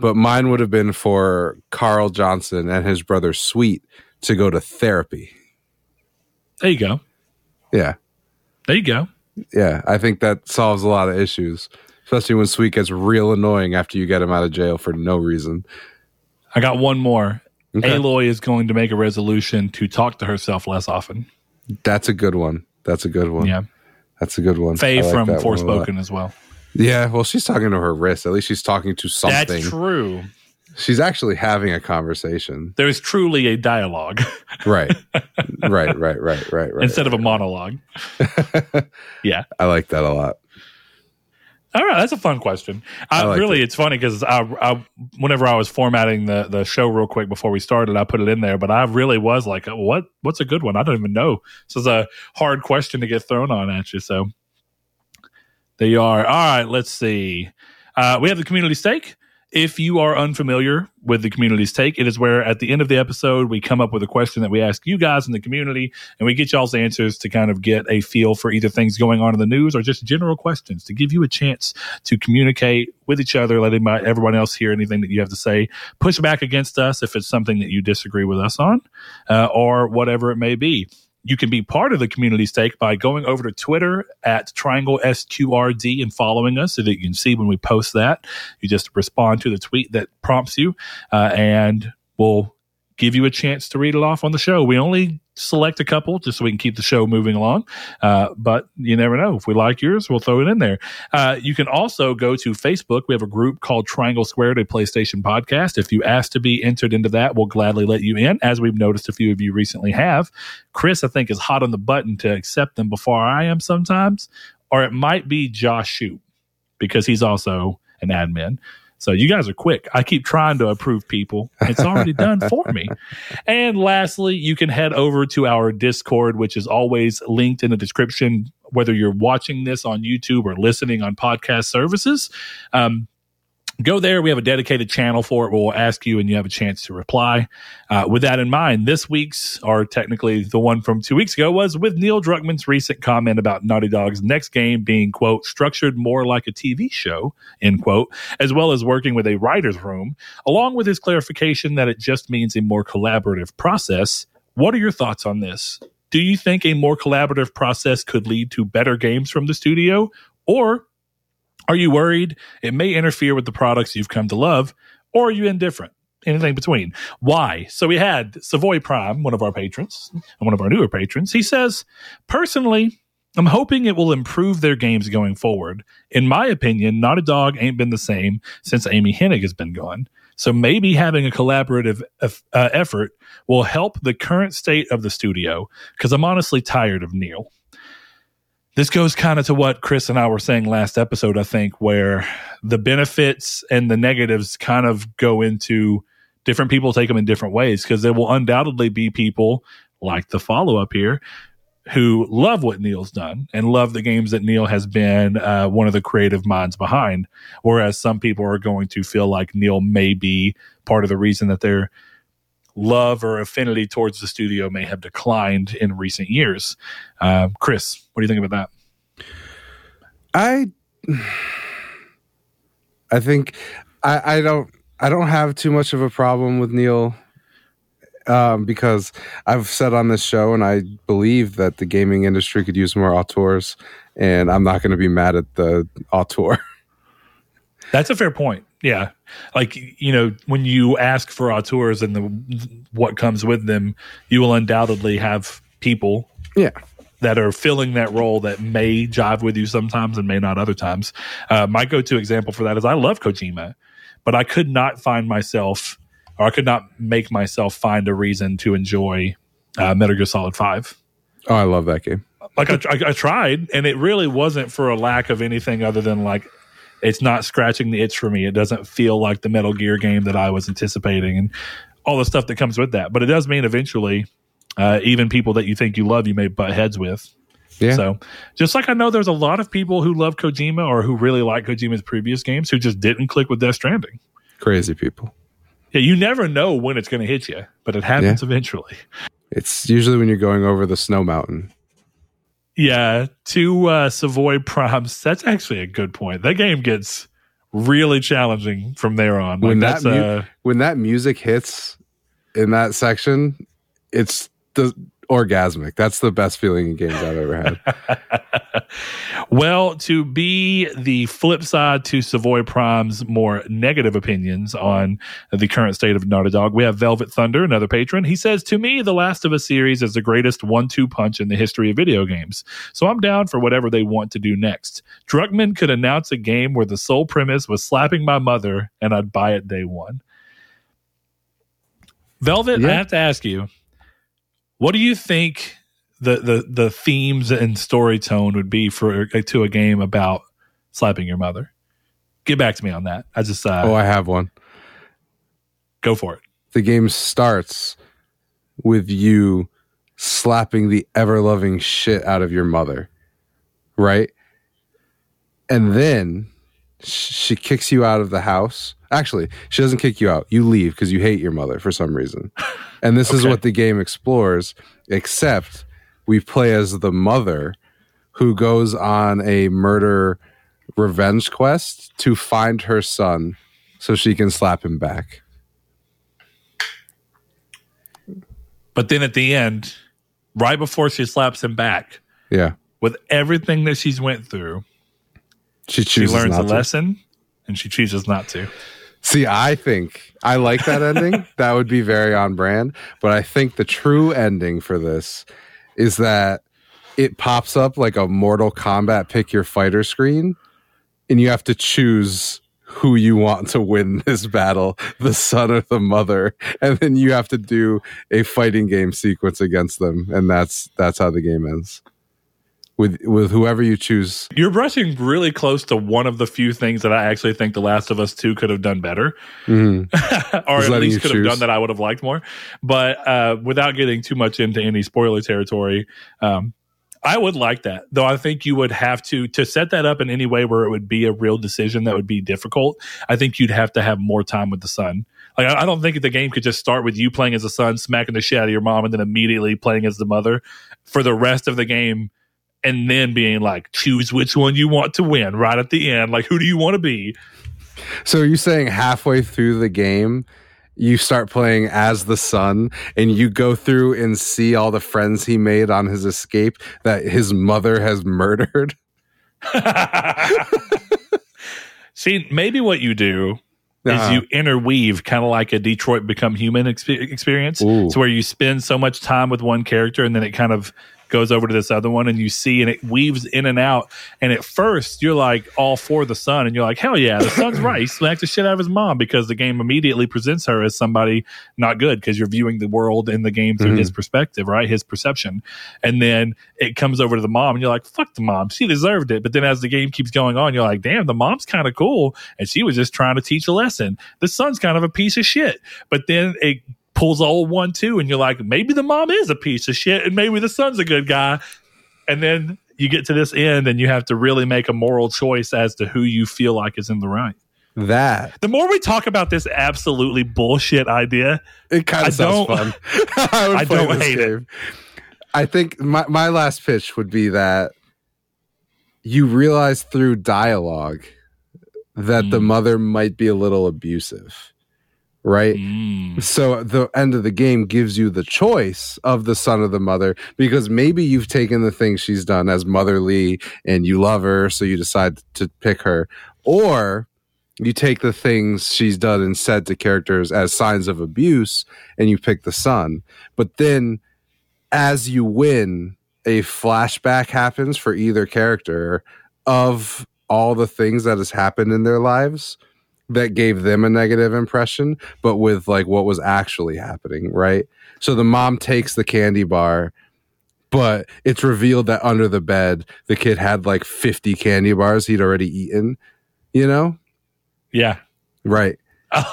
Speaker 2: but mine would have been for Carl Johnson and his brother Sweet to go to therapy.
Speaker 1: There you go.
Speaker 2: Yeah.
Speaker 1: There you go.
Speaker 2: Yeah. I think that solves a lot of issues, especially when Sweet gets real annoying after you get him out of jail for no reason.
Speaker 1: I got one more.
Speaker 2: Okay.
Speaker 1: Aloy is going to make a resolution to talk to herself less often.
Speaker 2: That's a good one. That's a good one.
Speaker 1: Yeah.
Speaker 2: That's a good one. Frey like
Speaker 1: from
Speaker 2: that one a lot.
Speaker 1: Forspoken as well.
Speaker 2: Yeah, well, she's talking to her wrist. At least she's talking to something.
Speaker 1: That's true.
Speaker 2: She's actually having a conversation.
Speaker 1: There is truly a dialogue
Speaker 2: Right. right, right, right, right, right.
Speaker 1: instead of a monologue. Yeah.
Speaker 2: I like that a lot.
Speaker 1: All right, that's a fun question. I,
Speaker 2: I like
Speaker 1: really,
Speaker 2: it.
Speaker 1: it's funny because I, I, whenever I was formatting the the show real quick before we started, I put it in there. But I really was like, "What? What's a good one? I don't even know." This is a hard question to get thrown on at you. So there you are. All right, let's see. Uh, we have the community stake. If you are unfamiliar with the community's take, it is where at the end of the episode we come up with a question that we ask you guys in the community, and we get y'all's answers to kind of get a feel for either things going on in the news or just general questions to give you a chance to communicate with each other, letting my, everyone else hear anything that you have to say, push back against us if it's something that you disagree with us on, uh, or whatever it may be. You can be part of the community stake by going over to Twitter at Triangle SQRD and following us so that you can see when we post that. You just respond to the tweet that prompts you, uh, and we'll give you a chance to read it off on the show. We only select a couple just so we can keep the show moving along. Uh, but you never know. If we like yours, we'll throw it in there. Uh, you can also go to Facebook. We have a group called Triangle Squared, a PlayStation podcast. If you ask to be entered into that, we'll gladly let you in, as we've noticed a few of you recently have. Chris, I think, is hot on the button to accept them before I am sometimes, or it might be Josh because he's also an admin. So you guys are quick. I keep trying to approve people. It's already done for me. And lastly, you can head over to our Discord, which is always linked in the description, whether you're watching this on YouTube or listening on podcast services. Um, go there. We have a dedicated channel for it. We'll ask you and you have a chance to reply. Uh, with that in mind, this week's, or technically the one from two weeks ago, was with Neil Druckmann's recent comment about Naughty Dog's next game being, quote, structured more like a TV show, end quote, as well as working with a writer's room, along with his clarification that it just means a more collaborative process. What are your thoughts on this? Do you think a more collaborative process could lead to better games from the studio? Or are you worried it may interfere with the products you've come to love? Or are you indifferent? Anything between. Why? So we had Savoy Prime, one of our patrons, and one of our newer patrons. He says, Personally, I'm hoping it will improve their games going forward. In my opinion, Naughty Dog ain't been the same since Amy Hennig has been gone. So maybe having a collaborative uh, effort will help the current state of the studio because I'm honestly tired of Neil. This goes kind of to what Chris and I were saying last episode, I think, where the benefits and the negatives kind of go into different people take them in different ways because there will undoubtedly be people like the follow up here who love what Neil's done and love the games that Neil has been uh, one of the creative minds behind. Whereas some people are going to feel like Neil may be part of the reason that their love or affinity towards the studio may have declined in recent years. Uh, Chris, what do you think about that?
Speaker 2: I I think I, I don't I don't have too much of a problem with Neil um, because I've said on this show and I believe that the gaming industry could use more auteurs and I'm not going to be mad at the auteur.
Speaker 1: That's a fair point. Yeah. Like, you know, when you ask for auteurs and the what comes with them, you will undoubtedly have people
Speaker 2: yeah.
Speaker 1: that are filling that role that may jive with you sometimes and may not other times. Uh, my go to example for that is I love Kojima, but I could not find myself or I could not make myself find a reason to enjoy uh, Metal Gear Solid 5.
Speaker 2: Oh, I love that game.
Speaker 1: Like, I, I, I tried, and it really wasn't for a lack of anything other than like, it's not scratching the itch for me. It doesn't feel like the Metal Gear game that I was anticipating and all the stuff that comes with that. But it does mean eventually, uh, even people that you think you love, you may butt heads with.
Speaker 2: Yeah.
Speaker 1: So, just like I know there's a lot of people who love Kojima or who really like Kojima's previous games who just didn't click with Death Stranding.
Speaker 2: Crazy people.
Speaker 1: Yeah, you never know when it's going to hit you, but it happens eventually.
Speaker 2: It's usually when you're going over the snow mountain.
Speaker 1: Yeah, two uh, Savoy Primes, that's actually a good point. That game gets really challenging from there on. Like
Speaker 2: When that mu-
Speaker 1: uh,
Speaker 2: when that music hits in that section, it's the orgasmic. That's the best feeling in games I've ever had.
Speaker 1: well, to be the flip side to Savoy Prime's more negative opinions on the current state of Naughty Dog, we have Velvet Thunder, another patron. He says, To me, the Last of Us series is the greatest one two punch in the history of video games. So I'm down for whatever they want to do next. Druckmann could announce a game where the sole premise was slapping my mother, and I'd buy it day one. Velvet, I have to ask you, what do you think the, the the themes and story tone would be for to a game about slapping your mother? Get back to me on that. I just uh,
Speaker 2: oh, I have one.
Speaker 1: go for it.
Speaker 2: The game starts with you slapping the ever loving shit out of your mother, right? And then she kicks you out of the house. Actually, she doesn't kick you out. You leave because you hate your mother for some reason. And this is what the game explores, except we play as the mother who goes on a murder revenge quest to find her son so she can slap him back.
Speaker 1: But then at the end, right before she slaps him back,
Speaker 2: Yeah.
Speaker 1: with everything that she's went through,
Speaker 2: She
Speaker 1: she learns a
Speaker 2: to.
Speaker 1: lesson and she chooses not to.
Speaker 2: See, I think I like that ending. that would be very on brand. But I think the true ending for this is that it pops up like a Mortal Kombat pick your fighter screen, and you have to choose who you want to win this battle, the son or the mother, and then you have to do a fighting game sequence against them, and that's that's how the game ends. With with whoever you choose.
Speaker 1: You're brushing really close to one of the few things that I actually think The Last of Us 2 could have done better.
Speaker 2: Mhm.
Speaker 1: or
Speaker 2: Just
Speaker 1: at least could have done that I would have liked more. But uh, without getting too much into any spoiler territory, um, I would like that. Though I think you would have to to set that up in any way where it would be a real decision that would be difficult. I think you'd have to have more time with the son. Like I, I don't think the game could just start with you playing as a son, smacking the shit out of your mom, and then immediately playing as the mother for the rest of the game. And then being like, choose which one you want to win right at the end. Like, who do you want to be?
Speaker 2: So are you saying halfway through the game, you start playing as the son, and you go through and see all the friends he made on his escape that his mother has murdered?
Speaker 1: See, maybe what you do is
Speaker 2: Uh-huh.
Speaker 1: you interweave kind of like a Detroit Become Human expe- experience.
Speaker 2: Ooh.
Speaker 1: It's where you spend so much time with one character and then it kind of goes over to this other one and you see and it weaves in and out. And at first you're like all for the son and you're like, hell yeah, the son's right. He smacked the shit out of his mom because the game immediately presents her as somebody not good because you're viewing the world in the game through
Speaker 2: Mhm.
Speaker 1: his perspective, right? His perception. And then it comes over to the mom and you're like, fuck the mom. She deserved it. But then as the game keeps going on, you're like, damn, the mom's kind of cool. And she was just trying to teach a lesson. The son's kind of a piece of shit. But then it pulls a old one too. And you're like, maybe the mom is a piece of shit and maybe the son's a good guy. And then you get to this end and you have to really make a moral choice as to who you feel like is in the right.
Speaker 2: That
Speaker 1: The more we talk about this absolutely bullshit idea,
Speaker 2: it kind of sounds fun. I,
Speaker 1: I don't hate it.
Speaker 2: I think my, my last pitch would be that you realize through dialogue that the
Speaker 1: Mm.
Speaker 2: mother might be a little abusive, right?
Speaker 1: mm,
Speaker 2: So the end of the game gives you the choice of the son of the mother because maybe you've taken the things she's done as motherly and you love her, so you decide to pick her, or you take the things she's done and said to characters as signs of abuse and you pick the son. But then as you win, a flashback happens for either character of all the things that has happened in their lives that gave them a negative impression, but with like what was actually happening, right? So the mom takes the candy bar, but it's revealed that under the bed, the kid had like 50 candy bars he'd already eaten, you know?
Speaker 1: yeah.
Speaker 2: Right.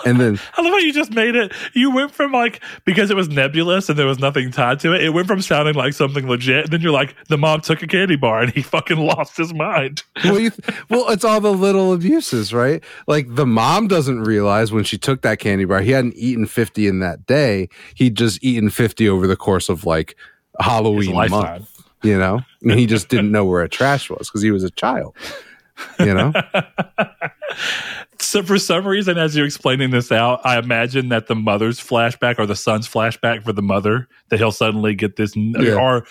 Speaker 2: And then,
Speaker 1: I love how you just made it. You went from like because it was nebulous and there was nothing tied to it. It went from sounding like something legit, and then you're like, the mom took a candy bar and he fucking lost his mind.
Speaker 2: well, th- well, it's all the little abuses, right? Like the mom doesn't realize when she took that candy bar, he hadn't eaten 50 in that day. He'd just eaten 50 over the course of like Halloween month, you know? And he just didn't know where a trash was because he was a child, you know?
Speaker 1: So for some reason, as you're explaining this out, I imagine that the mother's flashback or the son's flashback for the mother that he'll suddenly get this,
Speaker 2: Yeah.
Speaker 1: or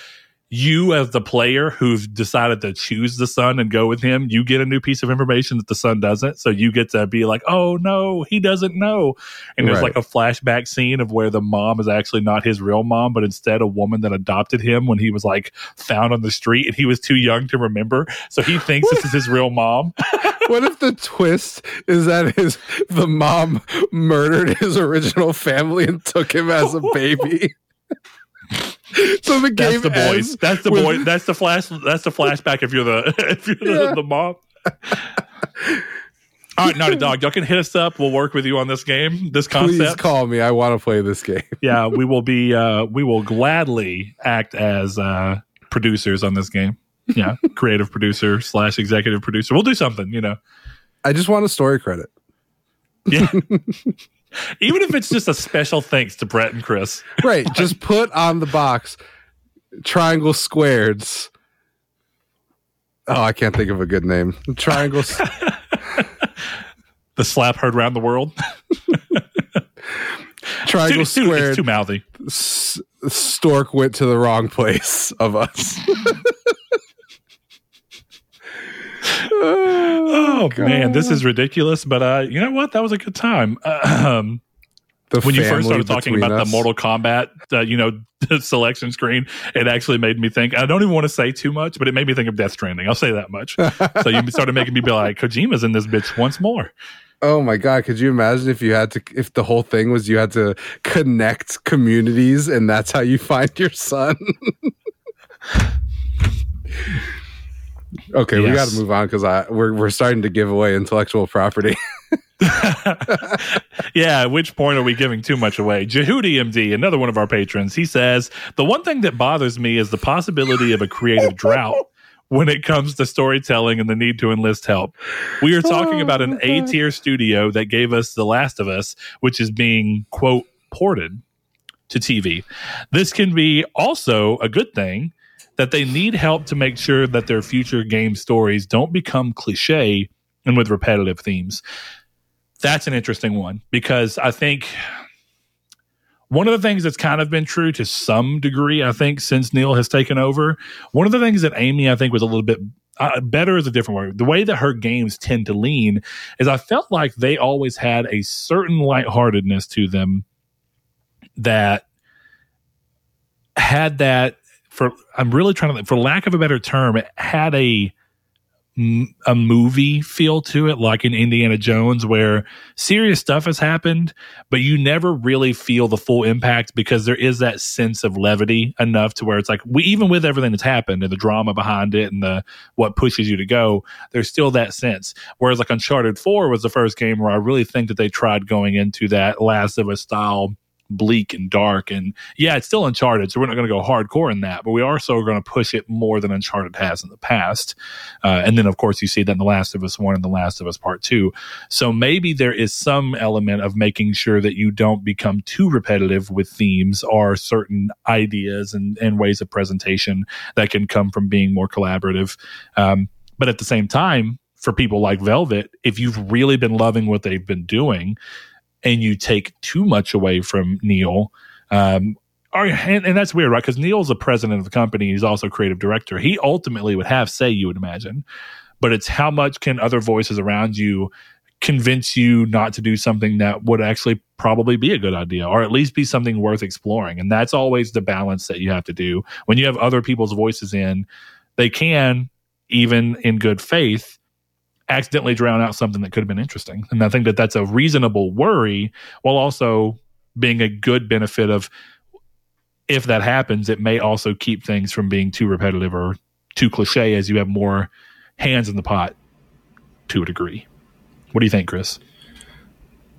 Speaker 1: you as the player who've decided to choose the son and go with him, you get a new piece of information that the son doesn't. So you get to be like, oh no, he doesn't know. And there's like a flashback scene of where the mom is actually not his real mom, but instead a woman that adopted him when he was like found on the street and he was too young to remember. So he thinks this is his real mom.
Speaker 2: what if the twist is that his the mom murdered his original family and took him as a baby? so the game
Speaker 1: That's the boys. That's the
Speaker 2: with-
Speaker 1: boy. That's the flash. That's the flashback. If you're the if you're the,
Speaker 2: Yeah.
Speaker 1: the mom. All right, Naughty Dog, y'all can hit us up. We'll work with you on this game, this concept.
Speaker 2: Please call me. I want to play this game.
Speaker 1: yeah, we will be. Uh, we will gladly act as uh, producers on this game. Yeah, creative producer slash executive producer. We'll do something. You know.
Speaker 2: I just want a story credit.
Speaker 1: Yeah. Even if it's just a special thanks to Brett and Chris.
Speaker 2: Right. just put on the box triangle squareds. Oh, I can't think of a good name. Triangle
Speaker 1: The slap heard around the world.
Speaker 2: triangle
Speaker 1: Too- too-
Speaker 2: squared.
Speaker 1: it's too mouthy.
Speaker 2: S- Stork went to the wrong place of us.
Speaker 1: Oh man, this is ridiculous. But uh, you know what? That was a good time. um,
Speaker 2: The
Speaker 1: when you first started talking about
Speaker 2: us.
Speaker 1: the Mortal Kombat, uh, you know, selection screen, it actually made me think. I don't even want to say too much, but it made me think of Death Stranding. I'll say that much. so you started making me be like, Kojima's in this bitch once more.
Speaker 2: Oh my god, could you imagine if you had to if the whole thing was you had to connect communities and that's how you find your son? okay, we got to move on cuz I we're we're starting to give away intellectual property.
Speaker 1: yeah, at which point are we giving too much away? Jehudi MD, another one of our patrons, he says, The one thing that bothers me is the possibility of a creative drought when it comes to storytelling and the need to enlist help. We are talking
Speaker 2: Oh,
Speaker 1: about an A tier studio that gave us The Last of Us, which is being, quote, ported to TV. This can be also a good thing that they need help to make sure that their future game stories don't become cliche and with repetitive themes. That's an interesting one because I think one of the things that's kind of been true to some degree, I think, since Neil has taken over, one of the things that Amy, I think, was a little bit uh, better is a different word. The way that her games tend to lean is I felt like they always had a certain lightheartedness to them that had that for I'm really trying to for lack of a better term, it had a movie feel to it, like in Indiana Jones, where serious stuff has happened, but you never really feel the full impact because there is that sense of levity enough to where it's like we even with everything that's happened and the drama behind it and the what pushes you to go, there's still that sense. Whereas like Uncharted Four was the first game where I really think that they tried going into that Last of Us style bleak and dark and yeah it's still uncharted so we're not going to go hardcore in that but we are so going to push it more than uncharted has in the past. Uh, and then of course you see that in the last of us one and the last of us part two. So maybe there is some element of making sure that you don't become too repetitive with themes or certain ideas and, and ways of presentation that can come from being more collaborative. Um, but at the same time for people like velvet if you've really been loving what they've been doing and you take too much away from Neil. Um, or, and, and that's weird, right? Because Neil's the president of the company. He's also creative director. He ultimately would have say, you would imagine. But it's how much can other voices around you convince you not to do something that would actually probably be a good idea or at least be something worth exploring. And that's always the balance that you have to do. When you have other people's voices in, they can, even in good faith, accidentally drown out something that could have been interesting. And I think that that's a reasonable worry while also being a good benefit of if that happens, it may also keep things from being too repetitive or too cliche as you have more hands in the pot to a degree. What do you think, Chris?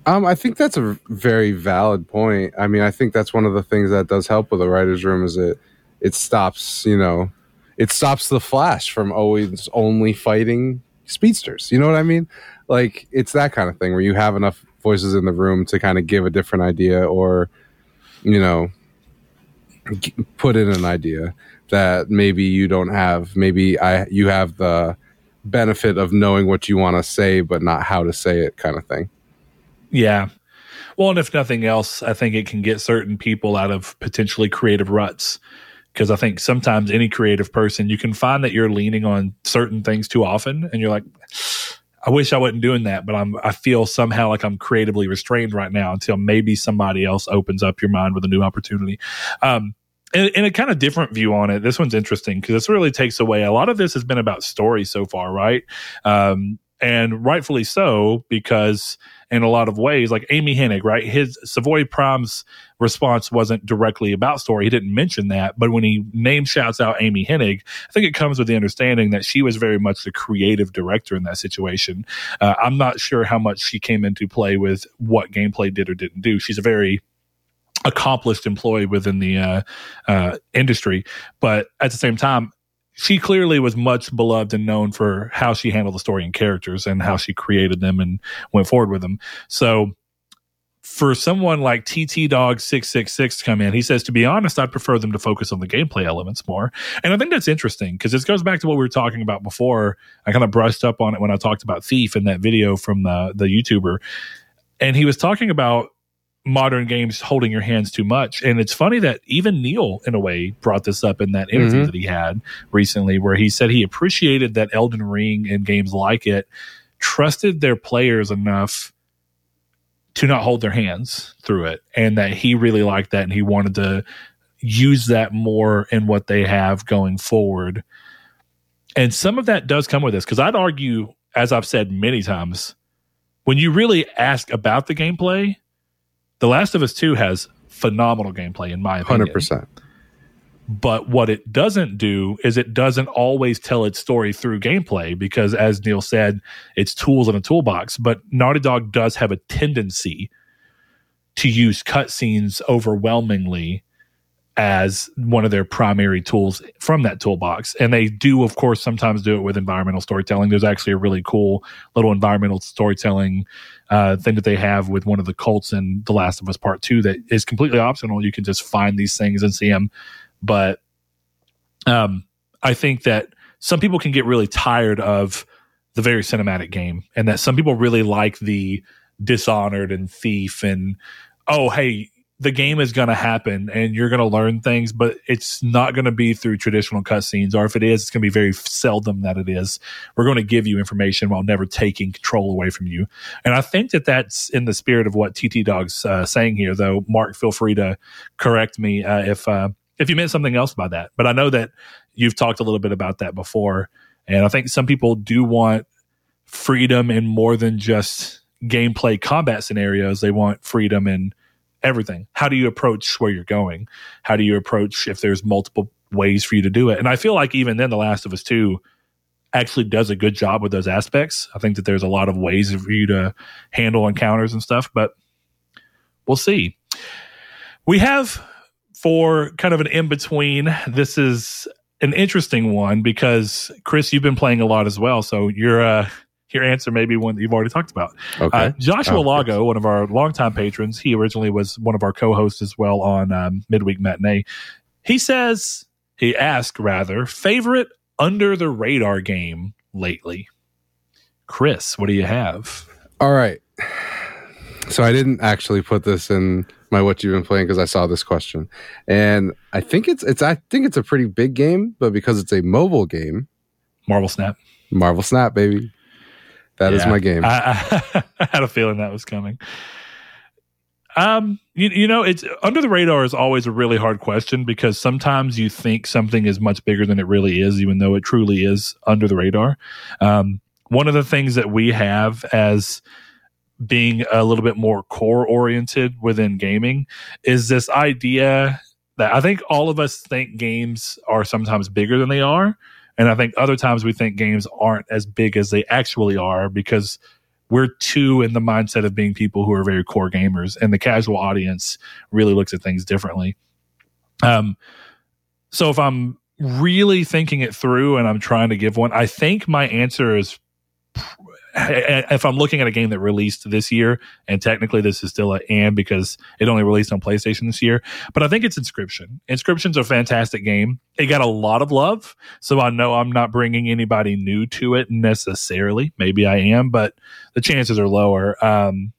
Speaker 2: Um, I think that's a very valid point. I mean, I think that's one of the things that does help with a writer's room is it it stops, you know, it stops the Flash from always only fighting speedsters. You know what I mean? Like it's that kind of thing where you have enough voices in the room to kind of give a different idea or, you know, put in an idea that maybe you don't have. Maybe I you have the benefit of knowing what you want to say but not how to say it kind of thing.
Speaker 1: Yeah. Well, and if nothing else, I think it can get certain people out of potentially creative ruts. Because I think sometimes any creative person, you can find that you're leaning on certain things too often, and you're like, I wish I wasn't doing that, but I'm I feel somehow like I'm creatively restrained right now until maybe somebody else opens up your mind with a new opportunity. Um, in, in a kind of different view on it, this one's interesting because this really takes away a lot of this has been about story so far, right? Um, and rightfully so because in a lot of ways, like Amy Hennig, right? His Savoy Prime's response wasn't directly about story. He didn't mention that, but when he name shouts out Amy Hennig, I think it comes with the understanding that she was very much the creative director in that situation. Uh, I'm not sure how much she came into play with what gameplay did or didn't do. She's a very accomplished employee within the uh, uh, industry, but at the same time, she clearly was much beloved and known for how she handled the story and characters and how she created them and went forward with them. So for someone like TT Dog 666 to come in, he says, to be honest, I'd prefer them to focus on the gameplay elements more. And I think that's interesting because this goes back to what we were talking about before. I kind of brushed up on it when I talked about Thief in that video from the, the YouTuber. And he was talking about modern games holding your hands too much. And it's funny that even Neil, in a way, brought this up in that interview mm-hmm. that he had recently, where he said he appreciated that Elden Ring and games like it trusted their players enough to not hold their hands through it. And that he really liked that and he wanted to use that more in what they have going forward. And some of that does come with this because I'd argue, as I've said many times, when you really ask about the gameplay, the Last of Us 2 has phenomenal gameplay, in my opinion.
Speaker 2: 100%.
Speaker 1: But what it doesn't do is it doesn't always tell its story through gameplay because, as Neil said, it's tools in a toolbox. But Naughty Dog does have a tendency to use cutscenes overwhelmingly as one of their primary tools from that toolbox. And they do, of course, sometimes do it with environmental storytelling. There's actually a really cool little environmental storytelling uh, thing that they have with one of the cults in The Last of Us Part 2 that is completely optional. You can just find these things and see them. But um, I think that some people can get really tired of the very cinematic game and that some people really like the dishonored and thief and oh hey the game is going to happen and you're going to learn things, but it's not going to be through traditional cutscenes. Or if it is, it's going to be very seldom that it is. We're going to give you information while never taking control away from you. And I think that that's in the spirit of what TT Dog's uh, saying here, though. Mark, feel free to correct me uh, if, uh, if you meant something else by that. But I know that you've talked a little bit about that before. And I think some people do want freedom in more than just gameplay combat scenarios. They want freedom in everything. How do you approach where you're going? How do you approach if there's multiple ways for you to do it? And I feel like even then, The Last of Us 2 actually does a good job with those aspects. I think that there's a lot of ways for you to handle encounters and stuff, but we'll see. We have for kind of an in between, this is an interesting one because Chris, you've been playing a lot as well. So you're, uh, your answer may be one that you've already talked about. Okay. Uh, Joshua oh, Lago, one of our longtime patrons, he originally was one of our co-hosts as well on um, Midweek Matinee. He says he asked rather favorite under the radar game lately. Chris, what do you have?
Speaker 2: All right. So I didn't actually put this in my what you've been playing because I saw this question, and I think it's it's I think it's a pretty big game, but because it's a mobile game,
Speaker 1: Marvel Snap,
Speaker 2: Marvel Snap, baby. That yeah, is my game.
Speaker 1: I, I, I, had a feeling that was coming. Um, you, you know, it's under the radar is always a really hard question because sometimes you think something is much bigger than it really is, even though it truly is under the radar. Um, one of the things that we have as being a little bit more core oriented within gaming is this idea that I think all of us think games are sometimes bigger than they are. And I think other times we think games aren't as big as they actually are because we're too in the mindset of being people who are very core gamers, and the casual audience really looks at things differently. Um, so if I'm really thinking it through and I'm trying to give one, I think my answer is if I'm looking at a game that released this year, and technically this is still an and because it only released on PlayStation this year, but I think it's Inscription. Inscription's a fantastic game. It got a lot of love, so I know I'm not bringing anybody new to it necessarily. Maybe I am, but the chances are lower. Um,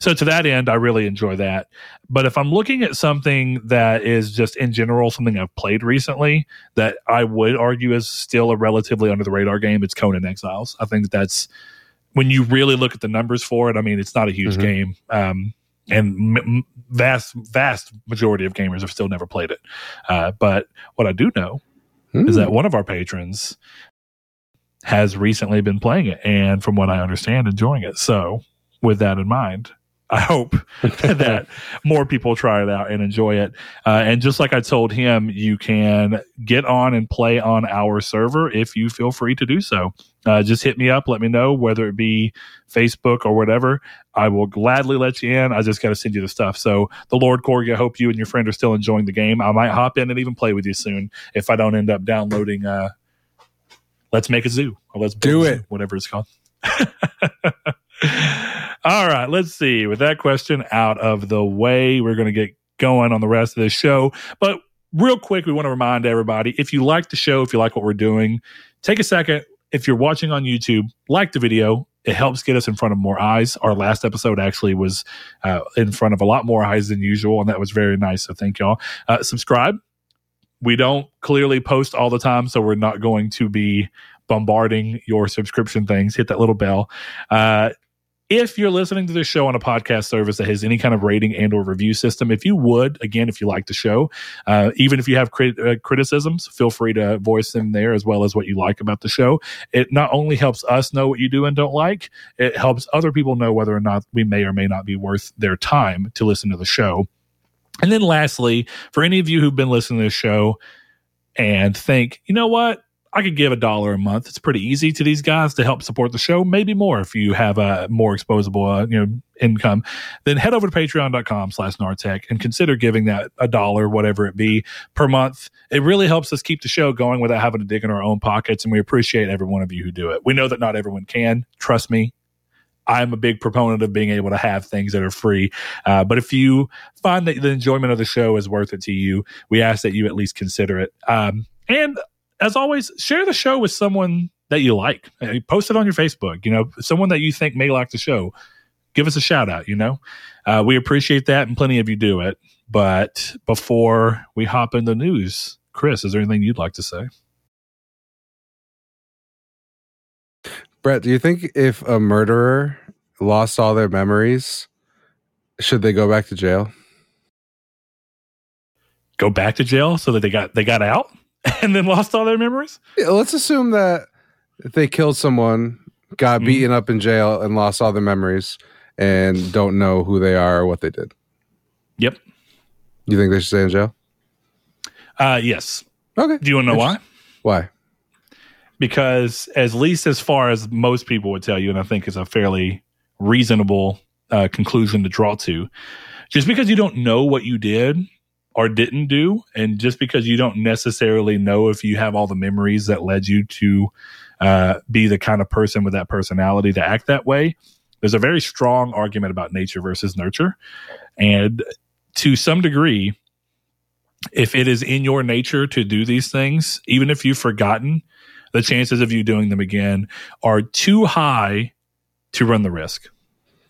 Speaker 1: so to that end, I really enjoy that. But if I'm looking at something that is just in general something I've played recently that I would argue is still a relatively under the radar game, it's Conan Exiles. I think that's when you really look at the numbers for it. I mean, it's not a huge mm-hmm. game. Um, and m- vast, vast majority of gamers have still never played it. Uh, but what I do know mm. is that one of our patrons has recently been playing it, and from what I understand, enjoying it. So, with that in mind, I hope that more people try it out and enjoy it. Uh, and just like I told him, you can get on and play on our server if you feel free to do so. Uh, just hit me up, let me know whether it be Facebook or whatever. I will gladly let you in. I just got to send you the stuff. So, the Lord Corgi, I hope you and your friend are still enjoying the game. I might hop in and even play with you soon if I don't end up downloading. Uh, let's make a zoo or let's
Speaker 2: do it,
Speaker 1: zoo, whatever it's called. All right, let's see. With that question out of the way, we're going to get going on the rest of the show. But real quick, we want to remind everybody if you like the show, if you like what we're doing, take a second. If you're watching on YouTube, like the video. It helps get us in front of more eyes. Our last episode actually was uh, in front of a lot more eyes than usual, and that was very nice. So thank y'all. Uh, subscribe. We don't clearly post all the time, so we're not going to be bombarding your subscription things. Hit that little bell. Uh, if you're listening to this show on a podcast service that has any kind of rating and or review system if you would again if you like the show uh, even if you have crit- uh, criticisms feel free to voice them there as well as what you like about the show. It not only helps us know what you do and don't like it helps other people know whether or not we may or may not be worth their time to listen to the show. And then lastly for any of you who've been listening to this show and think you know what I could give a dollar a month. It's pretty easy to these guys to help support the show. Maybe more if you have a more exposable, uh, you know, income. Then head over to patreon.com slash nartech and consider giving that a dollar, whatever it be per month. It really helps us keep the show going without having to dig in our own pockets. And we appreciate every one of you who do it. We know that not everyone can. Trust me. I'm a big proponent of being able to have things that are free. Uh, but if you find that the enjoyment of the show is worth it to you, we ask that you at least consider it. Um, and as always, share the show with someone that you like. Post it on your Facebook. You know, someone that you think may like the show. Give us a shout out. You know, uh, we appreciate that, and plenty of you do it. But before we hop into news, Chris, is there anything you'd like to say?
Speaker 2: Brett, do you think if a murderer lost all their memories, should they go back to jail?
Speaker 1: Go back to jail so that they got they got out? and then lost all their memories?
Speaker 2: Yeah, let's assume that they killed someone, got mm-hmm. beaten up in jail, and lost all their memories, and don't know who they are or what they did.
Speaker 1: Yep.
Speaker 2: You think they should stay in jail?
Speaker 1: Uh, yes.
Speaker 2: Okay.
Speaker 1: Do you want to know why?
Speaker 2: Why?
Speaker 1: Because, at least as far as most people would tell you, and I think is a fairly reasonable uh, conclusion to draw to, just because you don't know what you did or didn't do. And just because you don't necessarily know if you have all the memories that led you to uh, be the kind of person with that personality to act that way, there's a very strong argument about nature versus nurture. And to some degree, if it is in your nature to do these things, even if you've forgotten, the chances of you doing them again are too high to run the risk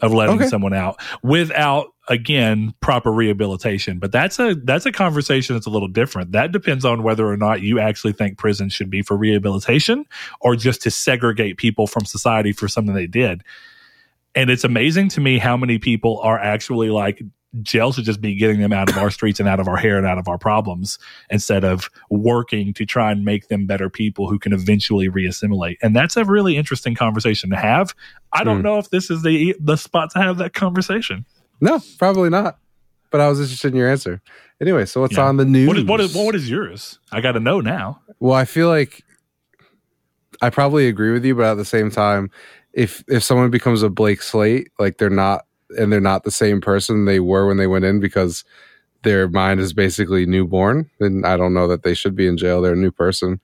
Speaker 1: of letting okay. someone out without again proper rehabilitation but that's a that's a conversation that's a little different that depends on whether or not you actually think prison should be for rehabilitation or just to segregate people from society for something they did and it's amazing to me how many people are actually like jail should just be getting them out of our streets and out of our hair and out of our problems instead of working to try and make them better people who can eventually reassimilate. And that's a really interesting conversation to have. I don't mm. know if this is the the spot to have that conversation.
Speaker 2: No, probably not. But I was interested in your answer. Anyway, so what's yeah. on the news?
Speaker 1: What is, what is what is yours? I got to know now.
Speaker 2: Well, I feel like I probably agree with you, but at the same time, if if someone becomes a Blake Slate, like they're not and they're not the same person they were when they went in because their mind is basically newborn, then I don't know that they should be in jail. They're a new person.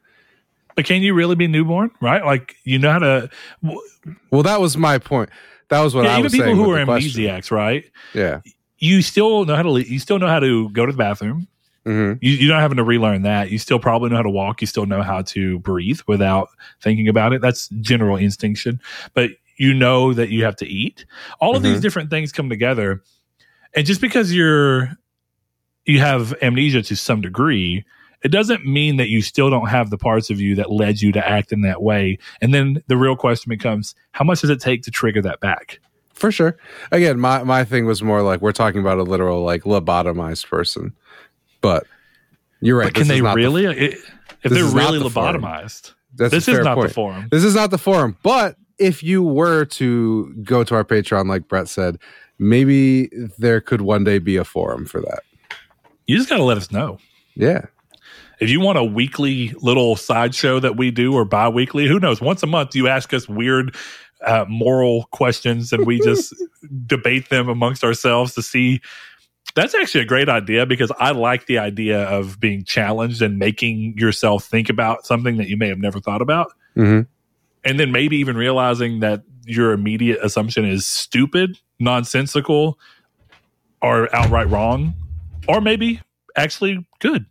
Speaker 1: But can you really be newborn? Right? Like you know how to.
Speaker 2: Well, that was my point. That was what
Speaker 1: yeah,
Speaker 2: I
Speaker 1: even
Speaker 2: was
Speaker 1: people
Speaker 2: saying.
Speaker 1: who are
Speaker 2: question.
Speaker 1: amnesiacs, right?
Speaker 2: Yeah.
Speaker 1: You still know how to. You still know how to go to the bathroom.
Speaker 2: hmm
Speaker 1: You, you're not having to relearn that. You still probably know how to walk. You still know how to breathe without thinking about it. That's general instinction. But you know that you have to eat. All of these
Speaker 2: Mhm.
Speaker 1: different things come together. And just because you're you have amnesia to some degree, it doesn't mean that you still don't have the parts of you that led you to act in that way. And then the real question becomes, how much does it take to trigger that back?
Speaker 2: For sure. Again, my, my thing was more like we're talking about a literal like lobotomized person. But you're right.
Speaker 1: But can
Speaker 2: this is
Speaker 1: they
Speaker 2: not the-
Speaker 1: really? It- if they're really
Speaker 2: the
Speaker 1: lobotomized,
Speaker 2: that's
Speaker 1: this is not
Speaker 2: point.
Speaker 1: the forum.
Speaker 2: This is not the forum. But if you were to go to our Patreon, like Brett said, maybe there could one day be a forum for that.
Speaker 1: You just got to let us know.
Speaker 2: Yeah.
Speaker 1: If you want a weekly little sideshow that we do or bi weekly, who knows? Once a month, you ask us weird uh, moral questions and we just debate them amongst ourselves to see. That's actually a great idea because I like the idea of being challenged and making yourself think about something that you may have never thought about.
Speaker 2: hmm
Speaker 1: And then maybe even realizing that your immediate assumption is stupid, nonsensical, or outright wrong, or maybe actually good.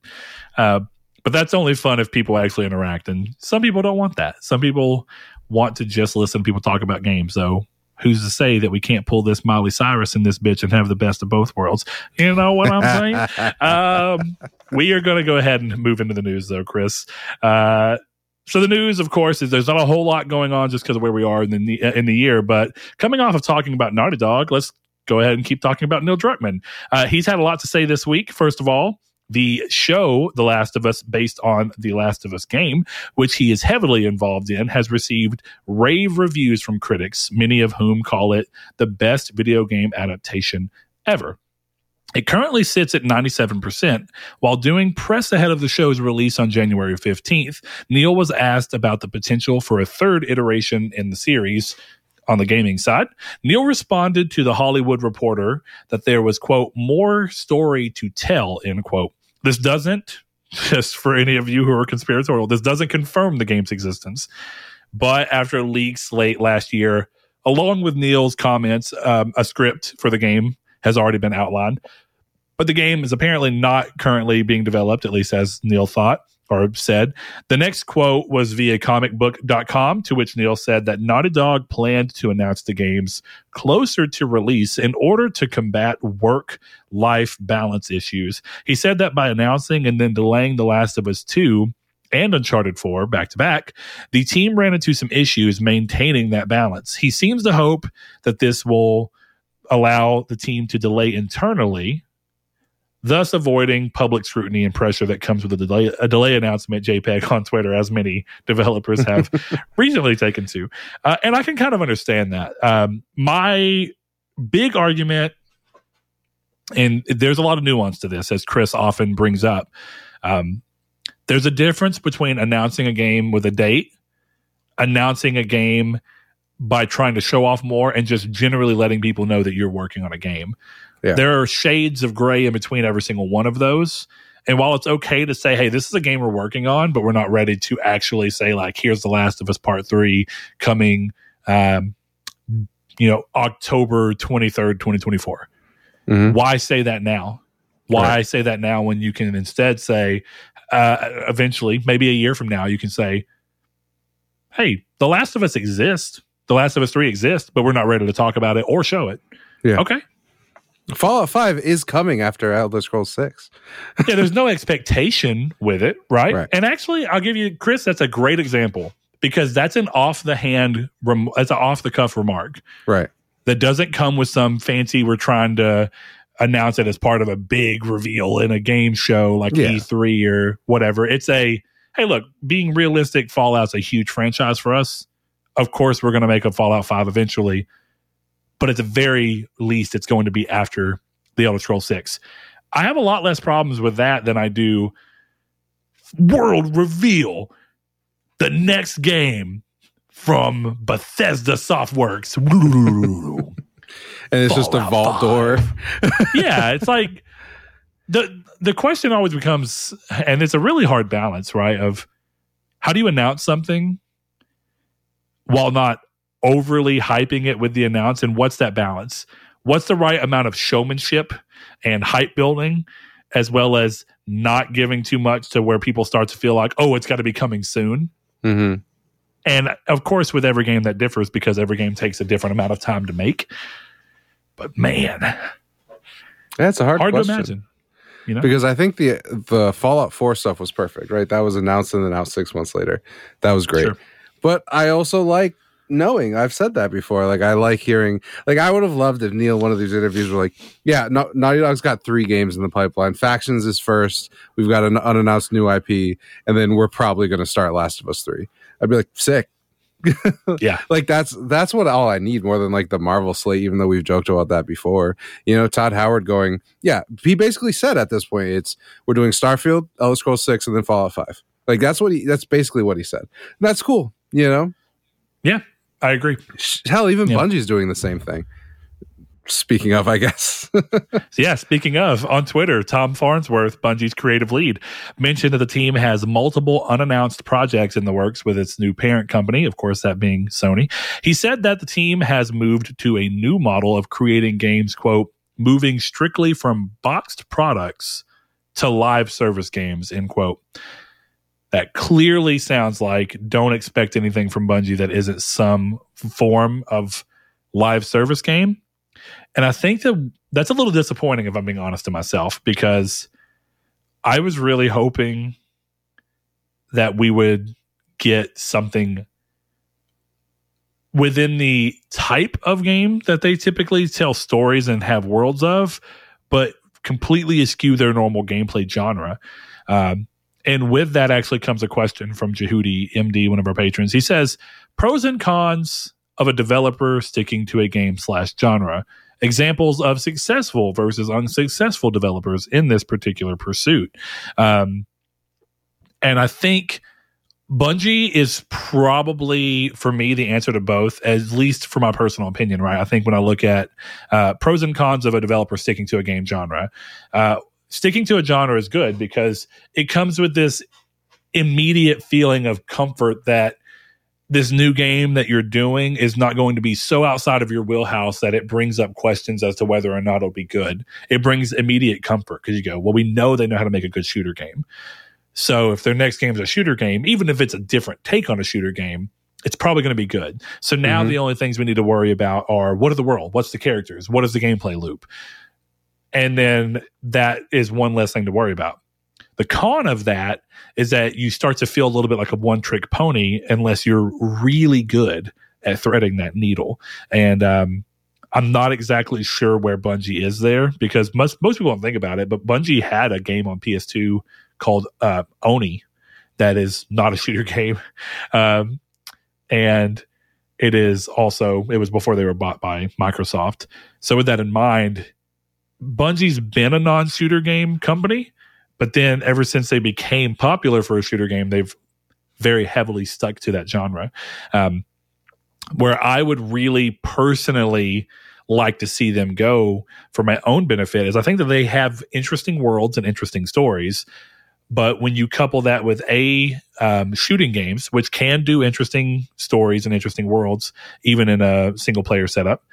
Speaker 1: Uh, but that's only fun if people actually interact. And some people don't want that. Some people want to just listen to people talk about games. So who's to say that we can't pull this Miley Cyrus in this bitch and have the best of both worlds? You know what I'm saying? um, we are going to go ahead and move into the news, though, Chris. Uh, so the news, of course, is there's not a whole lot going on just because of where we are in the in the year. But coming off of talking about Naughty Dog, let's go ahead and keep talking about Neil Druckmann. Uh, he's had a lot to say this week. First of all, the show The Last of Us, based on the Last of Us game, which he is heavily involved in, has received rave reviews from critics, many of whom call it the best video game adaptation ever. It currently sits at 97%. While doing press ahead of the show's release on January 15th, Neil was asked about the potential for a third iteration in the series on the gaming side. Neil responded to the Hollywood Reporter that there was, quote, more story to tell, end quote. This doesn't, just for any of you who are conspiratorial, this doesn't confirm the game's existence. But after leaks late last year, along with Neil's comments, um, a script for the game has already been outlined. But the game is apparently not currently being developed, at least as Neil thought or said. The next quote was via comicbook.com, to which Neil said that Naughty Dog planned to announce the games closer to release in order to combat work life balance issues. He said that by announcing and then delaying The Last of Us 2 and Uncharted 4 back to back, the team ran into some issues maintaining that balance. He seems to hope that this will allow the team to delay internally thus avoiding public scrutiny and pressure that comes with a delay, a delay announcement JPEG on Twitter, as many developers have recently taken to. Uh, and I can kind of understand that. Um, my big argument, and there's a lot of nuance to this, as Chris often brings up. Um, there's a difference between announcing a game with a date, announcing a game by trying to show off more, and just generally letting people know that you're working on a game.
Speaker 2: Yeah.
Speaker 1: There are shades of gray in between every single one of those. And while it's okay to say, hey, this is a game we're working on, but we're not ready to actually say, like, here's The Last of Us Part 3 coming, um, you know, October 23rd, 2024.
Speaker 2: Mhm.
Speaker 1: Why say that now? Why
Speaker 2: Right.
Speaker 1: say that now when you can instead say, uh, eventually, maybe a year from now, you can say, hey, The Last of Us exists. The Last of Us 3 exists, but we're not ready to talk about it or show it.
Speaker 2: Yeah.
Speaker 1: Okay.
Speaker 2: Fallout 5 is coming after Elder Scrolls 6.
Speaker 1: yeah, there's no expectation with it, right?
Speaker 2: Right.
Speaker 1: And actually, I'll give you Chris. That's a great example because that's an off the hand, rem- that's an off the cuff remark
Speaker 2: Right.
Speaker 1: that doesn't come with some fancy. We're trying to announce it as part of a big reveal in a game show like
Speaker 2: Yeah.
Speaker 1: E3 or whatever. It's a hey, look, being realistic, Fallout's a huge franchise for us. Of course, we're going to make a Fallout 5 eventually, but at the very least, it's going to be after the Elder Scrolls 6. I have a lot less problems with that than I do world reveal the next game from Bethesda Softworks.
Speaker 2: And it's just a vault
Speaker 1: 5.
Speaker 2: door.
Speaker 1: yeah, it's like the the question always becomes, and it's a really hard balance, right? Of how do you announce something while not overly hyping it with the announce? And what's that balance? What's the right amount of showmanship and hype building, as well as not giving too much to where people start to feel like, oh, it's got to be coming soon.
Speaker 2: Mm-hmm.
Speaker 1: And of course, with every game that differs because every game takes a different amount of time to make. But man,
Speaker 2: That's a hard,
Speaker 1: hard
Speaker 2: question.
Speaker 1: to imagine. You know,
Speaker 2: Because I think the the Fallout 4 stuff was perfect, right? That was announced and then out six months later. That was great.
Speaker 1: Sure.
Speaker 2: But I also like knowing. I've said that before. Like I like hearing. Like I would have loved if Neil one of these interviews were like, "Yeah, no, Naughty Dog's got three games in the pipeline. Factions is first. We've got an unannounced new IP, and then we're probably going to start Last of Us three. I'd be like, sick.
Speaker 1: yeah,
Speaker 2: like that's that's what all I need more than like the Marvel slate. Even though we've joked about that before, you know, Todd Howard going, yeah, he basically said at this point, it's we're doing Starfield, Elder Scrolls six, and then Fallout five. Like that's what he. That's basically what he said. And that's cool. You know,
Speaker 1: yeah, I agree.
Speaker 2: Hell, even
Speaker 1: Yeah.
Speaker 2: Bungie's doing the same thing. Speaking of, I guess.
Speaker 1: Yeah, speaking of, on Twitter, Tom Farnsworth, Bungie's creative lead, mentioned that the team has multiple unannounced projects in the works with its new parent company, of course, that being Sony. He said that the team has moved to a new model of creating games, quote, moving strictly from boxed products to live service games, end quote. That clearly sounds like don't expect anything from Bungie that isn't some form of live service game. And I think that that's a little disappointing if I'm being honest to myself because I was really hoping that we would get something within the type of game that they typically tell stories and have worlds of, but completely eschew their normal gameplay genre. Um, and with that actually comes a question from Jehudi MD, one of our patrons. He says, pros and cons of a developer sticking to a game slash genre examples of successful versus unsuccessful developers in this particular pursuit. Um, and I think Bungie is probably, for me, the answer to both, at least for my personal opinion, right? I think when I look at uh, pros and cons of a developer sticking to a game genre, uh, sticking to a genre is good because it comes with this immediate feeling of comfort that this new game that you're doing is not going to be so outside of your wheelhouse that it brings up questions as to whether or not it'll be good. It brings immediate comfort because you go, well, we know they know how to make a good shooter game. So if their next game is a shooter game, even if it's a different take on a shooter game, it's probably going to be good. So now
Speaker 2: Mhm.
Speaker 1: the only things we need to worry about are what are the world? What's the characters? What is the gameplay loop? And then that is one less thing to worry about. The con of that is that you start to feel a little bit like a one trick pony unless you're really good at threading that needle. And um, I'm not exactly sure where Bungie is there because most most people don't think about it, but Bungie had a game on PS2 called uh, Oni that is not a shooter game, um, and it is also it was before they were bought by Microsoft. So with that in mind, Bungie's been a non-shooter game company, but then ever since they became popular for a shooter game, they've very heavily stuck to that genre. Um, where I would really personally like to see them go for my own benefit is I think that they have interesting worlds and interesting stories. But when you couple that with a um, shooting games, which can do interesting stories and interesting worlds, even in a single player setup,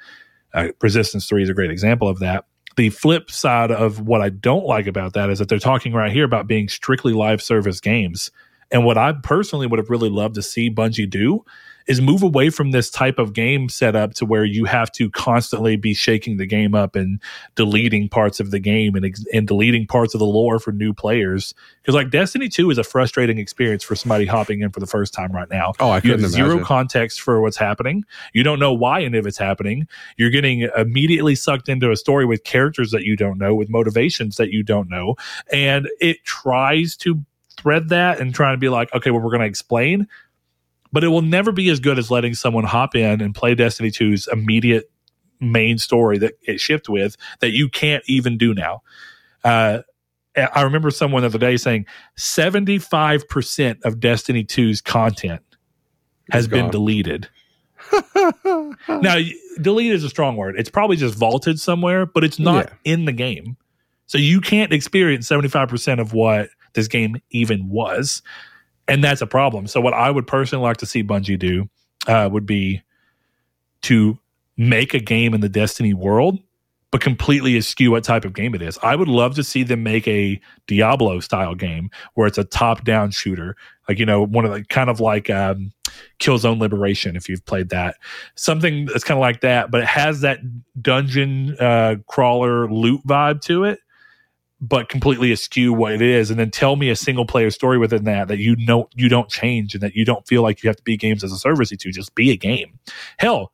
Speaker 1: uh, Resistance 3 is a great example of that. The flip side of what I don't like about that is that they're talking right here about being strictly live service games. And what I personally would have really loved to see Bungie do is move away from this type of game setup to where you have to constantly be shaking the game up and deleting parts of the game and, ex- and deleting parts of the lore for new players. Because like Destiny 2 is a frustrating experience for somebody hopping in for the first time right now.
Speaker 2: Oh, I
Speaker 1: You
Speaker 2: couldn't
Speaker 1: have zero
Speaker 2: imagine.
Speaker 1: context for what's happening. You don't know why any of it's happening. You're getting immediately sucked into a story with characters that you don't know, with motivations that you don't know. And it tries to thread that and try to be like, okay, well, we're going to explain. But it will never be as good as letting someone hop in and play Destiny 2's immediate main story that it shipped with that you can't even do now. Uh, I remember someone the other day saying 75% of Destiny 2's content has been deleted. Now, delete is a strong word. It's probably just vaulted somewhere, but it's not
Speaker 2: Yeah.
Speaker 1: in the game. So you can't experience 75% of what this game even was. And that's a problem. So what I would personally like to see Bungie do uh, would be to make a game in the Destiny world, but completely eschew what type of game it is. I would love to see them make a Diablo style game where it's a top down shooter, like you know, one of the kind of like um, Killzone Liberation, if you've played that, something that's kind of like that, but it has that dungeon uh, crawler loot vibe to it but completely eschew what it is. And then tell me a single player story within that that you know you don't change and that you don't feel like you have to be games as a service to just be a game. Hell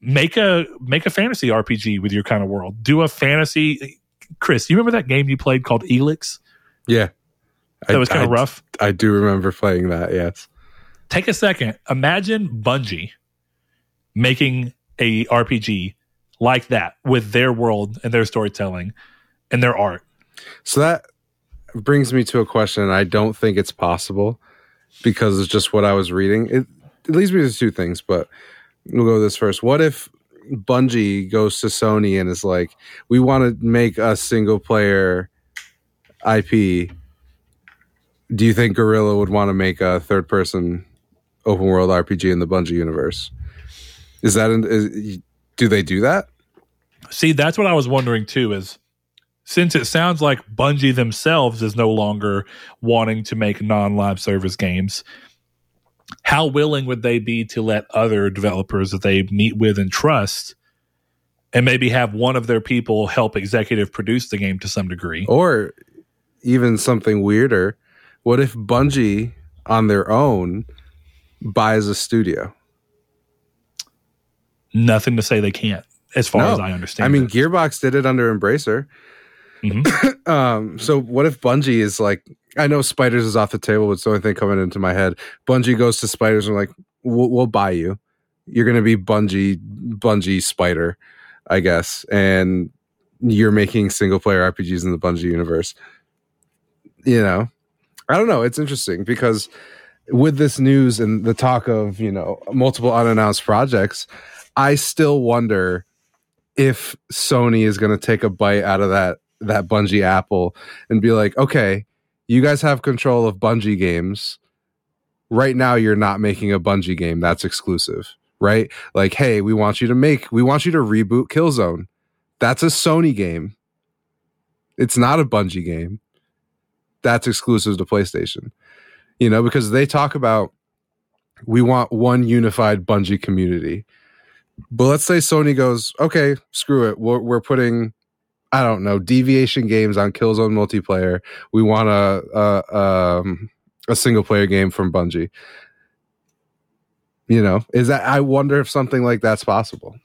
Speaker 1: make a make a fantasy rpg with your kind of world. Do a fantasy chris you remember that game you played called Elex?
Speaker 2: Yeah.
Speaker 1: that was kind of
Speaker 2: I,
Speaker 1: rough.
Speaker 2: I do remember playing that, yes.
Speaker 1: take a second. Imagine bungie making a rpg like that with their world and their storytelling and their art
Speaker 2: So that brings me to a question, I don't think it's possible because it's just what I was reading. It, it leads me to two things, but we'll go this first. What if Bungie goes to Sony and is like, we want to make a single player IP? Do you think Guerrilla would want to make a third person open world RPG in the Bungie universe? Is that, in, is, do they do that?
Speaker 1: See, that's what I was wondering too. Is since it sounds like Bungie themselves is no longer wanting to make non-live service games, how willing would they be to let other developers that they meet with and trust, and maybe have one of their people help executive produce the game to some degree?
Speaker 2: Or even something weirder, what if Bungie on their own buys a studio?
Speaker 1: Nothing to say they can't, as far
Speaker 2: No.
Speaker 1: as I understand.
Speaker 2: I mean. Gearbox did it under Embracer.
Speaker 1: Mhm.
Speaker 2: um, so what if Bungie is like, I know Spiders is off the table, but it's the only thing coming into my head. Bungie goes to Spiders and like, we'll, we'll buy you. You're gonna be Bungie, Bungie Spider, I guess, and you're making single player RPGs in the Bungie universe. You know, I don't know. It's interesting because with this news and the talk of you know multiple unannounced projects, I still wonder if Sony is going to take a bite out of that that Bungie apple and be like, okay, you guys have control of Bungie games. Right now, you're not making a Bungie game that's exclusive, right? Like, hey, we want you to make, we want you to reboot Killzone. That's a Sony game. It's not a Bungie game. That's exclusive to PlayStation. You know, because they talk about we want one unified Bungie community. But let's say Sony goes, okay, screw it. We're, we're putting, I don't know, deviation games on Killzone multiplayer. We want a a, um, a single player game from Bungie. You know, is that? I wonder if something like that's possible.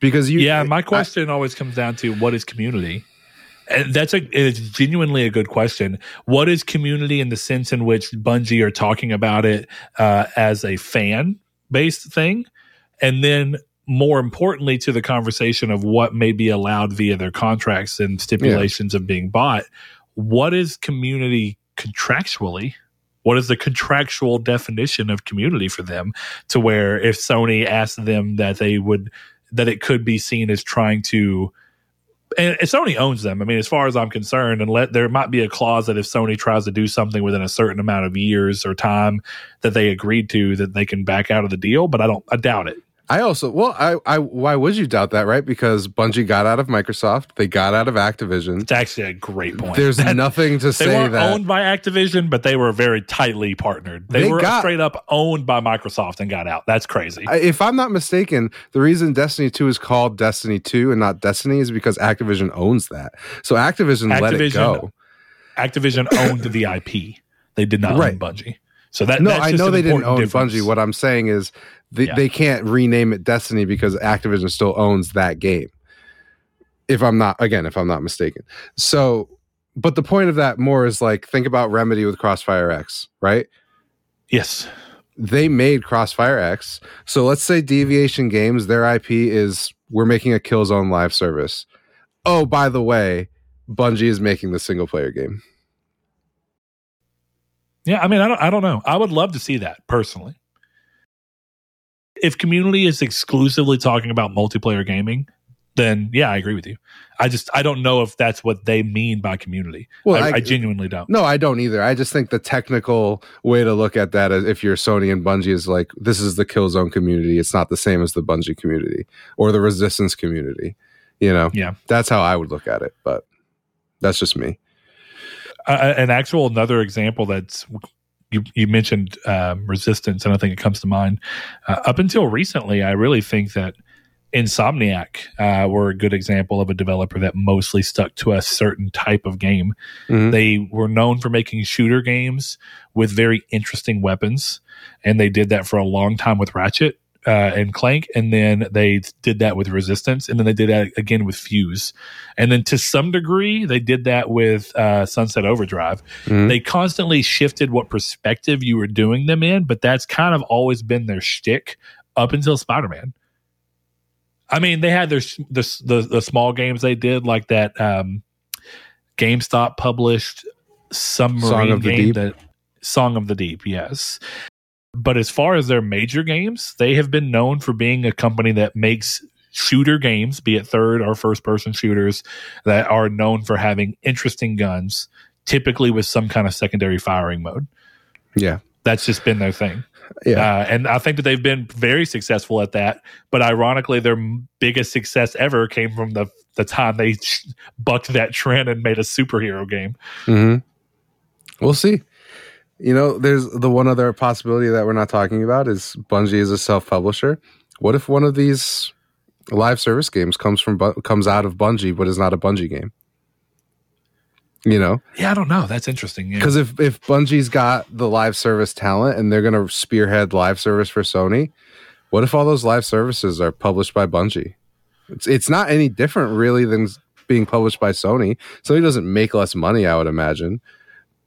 Speaker 2: Because you,
Speaker 1: yeah, my
Speaker 2: I-
Speaker 1: question always comes down to what is community? And that's a it's genuinely a good question. What is community in the sense in which Bungie are talking about it uh, as a fan based thing, and then more importantly to the conversation of what may be allowed via their contracts and stipulations of being bought. What is community contractually? What is the contractual definition of community for them? To where if Sony asked them that they would that it could be seen as trying to and and Sony owns them. I mean, as far as I'm concerned, and let there might be a clause that if Sony tries to do something within a certain amount of years or time that they agreed to, that they can back out of the deal. But I don't, I doubt it.
Speaker 2: I also well, I, I why would you doubt that, right? Because Bungie got out of Microsoft, they got out of Activision.
Speaker 1: It's actually a great point.
Speaker 2: There's
Speaker 1: That-
Speaker 2: nothing to say that
Speaker 1: owned by Activision, but they were very tightly partnered. They,
Speaker 2: They
Speaker 1: were
Speaker 2: got-
Speaker 1: straight up owned by Microsoft and got out. That's crazy.
Speaker 2: I- if I'm not mistaken, the reason Destiny 2 is called Destiny 2 and not Destiny is because Activision owns that. So Activision, let it go.
Speaker 1: Activision owned the IP. They did not
Speaker 2: Right.
Speaker 1: own Bungie. So that
Speaker 2: No,
Speaker 1: that's
Speaker 2: I know they didn't own
Speaker 1: difference.
Speaker 2: Bungie. What I'm saying is they,
Speaker 1: Yeah.
Speaker 2: they can't rename it Destiny because Activision still owns that game. If I'm not, again, if I'm not mistaken. So, but the point of that more is like, think about Remedy with Crossfire X, right?
Speaker 1: Yes.
Speaker 2: they made Crossfire X. So let's say Deviation Games, their IP is we're making a Killzone live service. Oh, by the way, Bungie is making the single player game.
Speaker 1: Yeah, I mean, I don't, I don't know. I would love to see that personally. If community is exclusively talking about multiplayer gaming, then yeah, I agree with you. I just I don't know if that's what they mean by community.
Speaker 2: Well,
Speaker 1: I,
Speaker 2: I-
Speaker 1: I genuinely don't.
Speaker 2: No, I don't either. I just think the technical way to look at that, if you're Sony and Bungie is like this is the Killzone community. It's not the same as the Bungie community or the Resistance community. You know,
Speaker 1: Yeah.
Speaker 2: that's how I would look at it. But that's just me.
Speaker 1: uh, an actual another example that's you you mentioned um, resistance, and I think it comes to mind. Uh, up until recently, I really think that Insomniac uh, were a good example of a developer that mostly stuck to a certain type of game.
Speaker 2: Mhm.
Speaker 1: They were known for making shooter games with very interesting weapons, and they did that for a long time with Ratchet. Uh, and Clank, and then they did that with Resistance, and then they did that again with Fuse, and then to some degree they did that with uh, Sunset Overdrive.
Speaker 2: Mhm.
Speaker 1: They constantly shifted what perspective you were doing them in, but that's kind of always been their shtick up until Spider Man. I mean, they had their the, the the small games they did like that. Um, GameStop published submarine
Speaker 2: Song of the
Speaker 1: game
Speaker 2: Deep?
Speaker 1: that Song of the Deep, yes. But as far as their major games, they have been known for being a company that makes shooter games, be it third or first person shooters, that are known for having interesting guns, typically with some kind of secondary firing mode.
Speaker 2: Yeah.
Speaker 1: That's just been their thing.
Speaker 2: Yeah.
Speaker 1: Uh, and I think that they've been very successful at that. But ironically, their biggest success ever came from the the time they sh- bucked that trend and made a superhero game.
Speaker 2: hmm We'll see. You know, there's the one other possibility that we're not talking about is Bungie is a self publisher. What if one of these live service games comes from comes out of Bungie but is not a Bungie game? You know,
Speaker 1: Yeah, I don't know. That's interesting. Yeah.
Speaker 2: because if if Bungie's got the live service talent and they're going to spearhead live service for Sony, what if all those live services are published by Bungie? It's it's not any different really than being published by Sony. Sony doesn't make less money, I would imagine.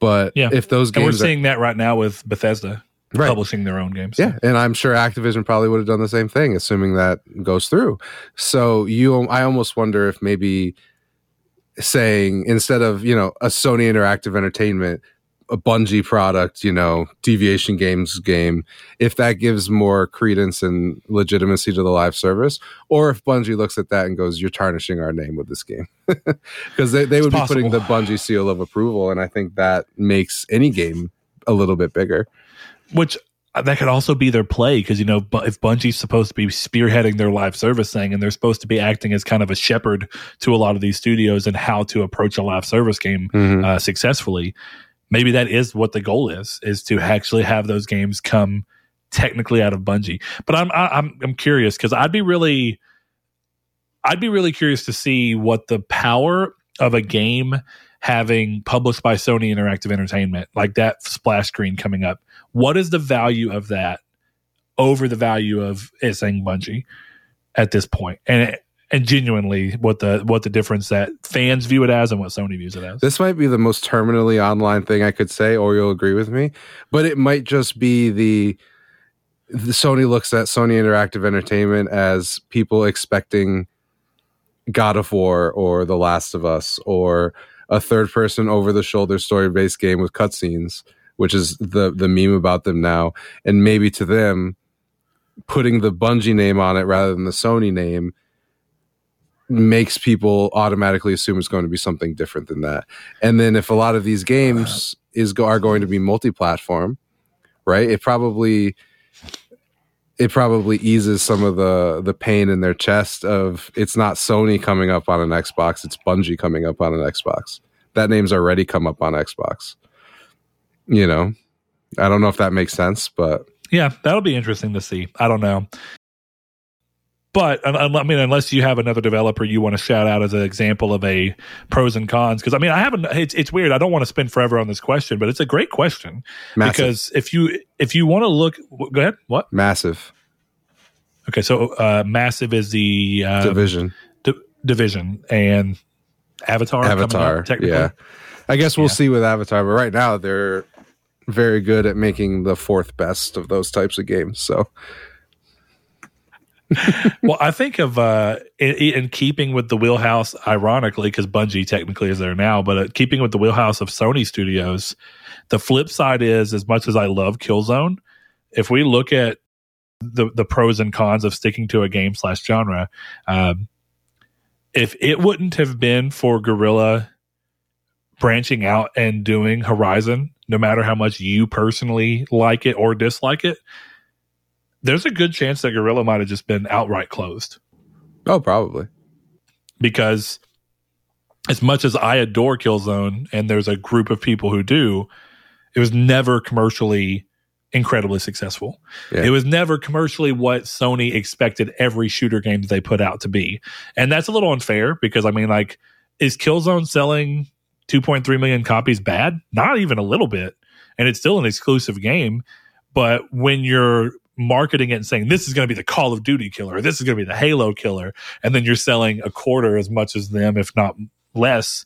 Speaker 2: But
Speaker 1: Yeah.
Speaker 2: if those games,
Speaker 1: And we're
Speaker 2: games are,
Speaker 1: seeing that right now with Bethesda
Speaker 2: Right.
Speaker 1: publishing their own games.
Speaker 2: yeah, and I'm sure Activision probably would have done the same thing, assuming that goes through. So you, I almost wonder if maybe saying instead of you know a Sony Interactive Entertainment, a Bungie product, you know, Deviation Games game, if that gives more credence and legitimacy to the live service, or if Bungie looks at that and goes, "You're tarnishing our name with this game," because they, they would
Speaker 1: It's
Speaker 2: be putting the. Bungie seal of approval, and I think that makes any game a little bit bigger.
Speaker 1: which uh, that could also be their play because you know if Bungie's supposed to be spearheading their live service thing and they're supposed to be acting as kind of a shepherd to a lot of these studios and how to approach a live service game
Speaker 2: Mhm.
Speaker 1: uh, successfully, maybe that is what the goal is: is to actually have those games come technically out of Bungie. But I'm I- I'm I'm curious because I'd be really, I'd be really curious to see what the power of a game having published by Sony Interactive Entertainment, like that splash screen coming up, what is the value of that over the value of it saying Bungie at this point? And and genuinely, what the what the difference that fans view it as and what Sony views it as.
Speaker 2: This might be the most terminally online thing I could say, or you'll agree with me. But it might just be the, the Sony looks at Sony Interactive Entertainment as people expecting God of War or The Last of Us or a third person over the shoulder story based game with cutscenes, which is the the meme about them now. And maybe to them, putting the Bungie name on it rather than the Sony name makes people automatically assume it's going to be something different than that. And then if a lot of these games is are going to be multi-platform, right? It probably it probably eases some of the the pain in their chest of it's not Sony coming up on an Xbox, it's Bungie coming up on an Xbox. That name's already come up on Xbox. You know. I don't know if that makes sense, but
Speaker 1: Yeah, that'll be interesting to see. I don't know. But I mean, unless you have another developer you want to shout out as an example of a pros and cons, because I mean, I haven't. It's, it's weird. I don't want to spend forever on this question, but it's a great question
Speaker 2: massive.
Speaker 1: because if you if you want to look, go ahead. What?
Speaker 2: massive
Speaker 1: Okay, so uh, massive is the uh,
Speaker 2: division.
Speaker 1: di- division and Avatar. up,
Speaker 2: Avatar.
Speaker 1: technically.
Speaker 2: Yeah. I guess we'll
Speaker 1: Yeah.
Speaker 2: see with Avatar, but right now they're very good at making the fourth best of those types of games. So
Speaker 1: well, I think of uh, in, in keeping with the wheelhouse, ironically, because Bungie technically is there now, but uh, keeping with the wheelhouse of Sony Studios, the flip side is as much as I love Killzone, if we look at the the pros and cons of sticking to a game slash genre, um, if it wouldn't have been for Guerrilla branching out and doing Horizon, no matter how much you personally like it or dislike it, there's a good chance that Guerrilla might have just been outright closed.
Speaker 2: Oh, probably.
Speaker 1: Because as much as I adore Killzone and there's a group of people who do, it was never commercially incredibly successful.
Speaker 2: Yeah.
Speaker 1: It was never commercially what Sony expected every shooter game that they put out to be. And that's a little unfair because I mean like is Killzone selling 2.3 million copies bad? Not even a little bit. And it's still an exclusive game, but when you're marketing it and saying this is going to be the Call of Duty killer, this is going to be the Halo killer, and then you're selling a quarter as much as them if not less,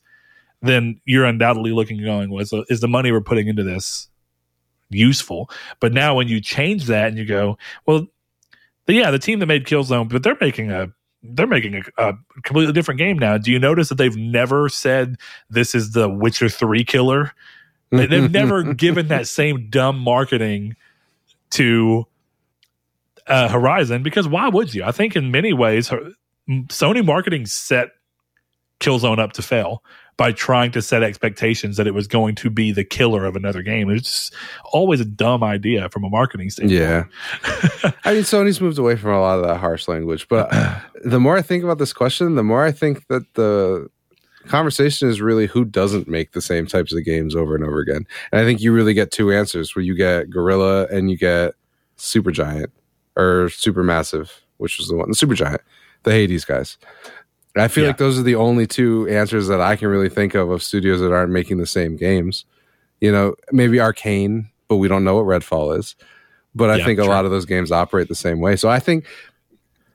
Speaker 1: then you're undoubtedly looking and going, well, is the, is the money we're putting into this useful? But now when you change that and you go, well, yeah, the team that made Killzone, but they're making a they're making a, a, completely different game now. Do you notice that they've never said this is the Witcher Three killer? they've never given that same dumb marketing to uh, Horizon because why would you? I think in many ways, Sony marketing set Killzone up to fail by trying to set expectations that it was going to be the killer of another game. It's always a dumb idea from a marketing standpoint.
Speaker 2: Yeah. I mean, Sony's moved away from a lot of that harsh language, but the more I think about this question, the more I think that the conversation is really who doesn't make the same types of games over and over again. And I think you really get two answers where you get Guerrilla and you get Supergiant or Supermassive, which was the one, the Supergiant, the Hades guys. I feel yeah. like those are the only two answers that I can really think of of studios that aren't making the same games. You know, maybe Arkane, but we don't know what Redfall is. But I yeah, think a lot of those games operate the same way. So I think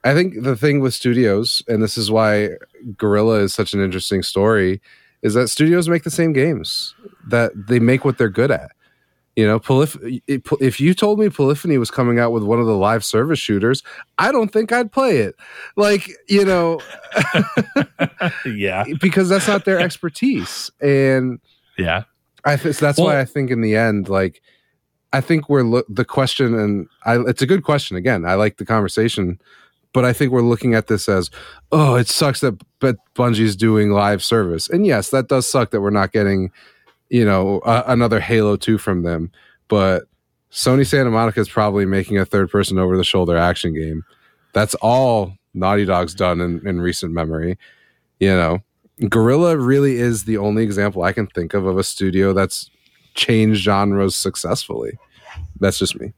Speaker 2: I think the thing with studios, and this is why Guerrilla is such an interesting story, is that studios make the same games. That they make what they're good at. You know, Polyph- if you told me Polyphony was coming out with one of the live service shooters, I don't think I'd play it. Like, you know,
Speaker 1: yeah,
Speaker 2: because that's not their expertise. And
Speaker 1: yeah,
Speaker 2: I th- so that's well, why I think in the end, like, I think we're lo- the question, and I, it's a good question. Again, I like the conversation, but I think we're looking at this as, oh, it sucks that but Bungie's doing live service, and yes, that does suck that we're not getting you know, uh, another Halo 2 from them. But Sony Santa Monica is probably making a third person over the shoulder action game. That's all Naughty Dog's done in, in recent memory. You know, Guerrilla really is the only example I can think of of a studio that's changed genres successfully. That's just me.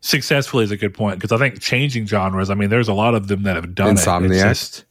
Speaker 1: Successfully is a good point because I think changing genres. I mean, there's a lot of them that have done
Speaker 2: Insomniac.
Speaker 1: it. Insomniac.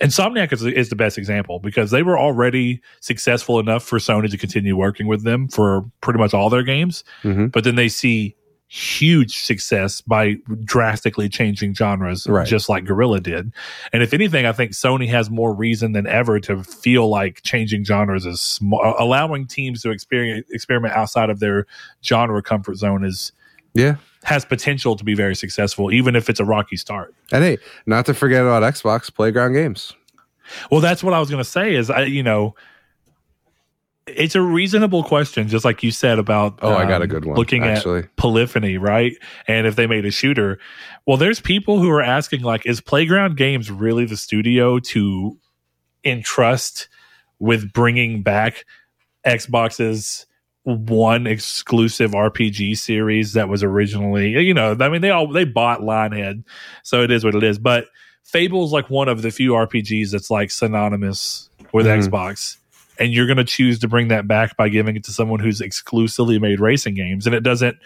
Speaker 1: Insomniac is, is the best example because they were already successful enough for Sony to continue working with them for pretty much all their games.
Speaker 2: Mm-hmm.
Speaker 1: But then they see huge success by drastically changing genres,
Speaker 2: right.
Speaker 1: just like Guerrilla did. And if anything, I think Sony has more reason than ever to feel like changing genres is sm- allowing teams to experience, experiment outside of their genre comfort zone is
Speaker 2: yeah
Speaker 1: has potential to be very successful, even if it's a rocky start.
Speaker 2: And hey, not to forget about Xbox Playground Games.
Speaker 1: Well, that's what I was going to say. Is I, you know, it's a reasonable question, just like you said about.
Speaker 2: Oh, um, I got a um, good one.
Speaker 1: Looking actually. at polyphony, right? And if they made a shooter, well, there's people who are asking, like, is Playground Games really the studio to entrust with bringing back Xbox's one exclusive RPG series that was originally, you know, I mean, they all they bought Lionhead, so it is what it is. But Fable's like one of the few RPGs that's like synonymous with mm. Xbox, and you're going to choose to bring that back by giving it to someone who's exclusively made racing games, and it doesn't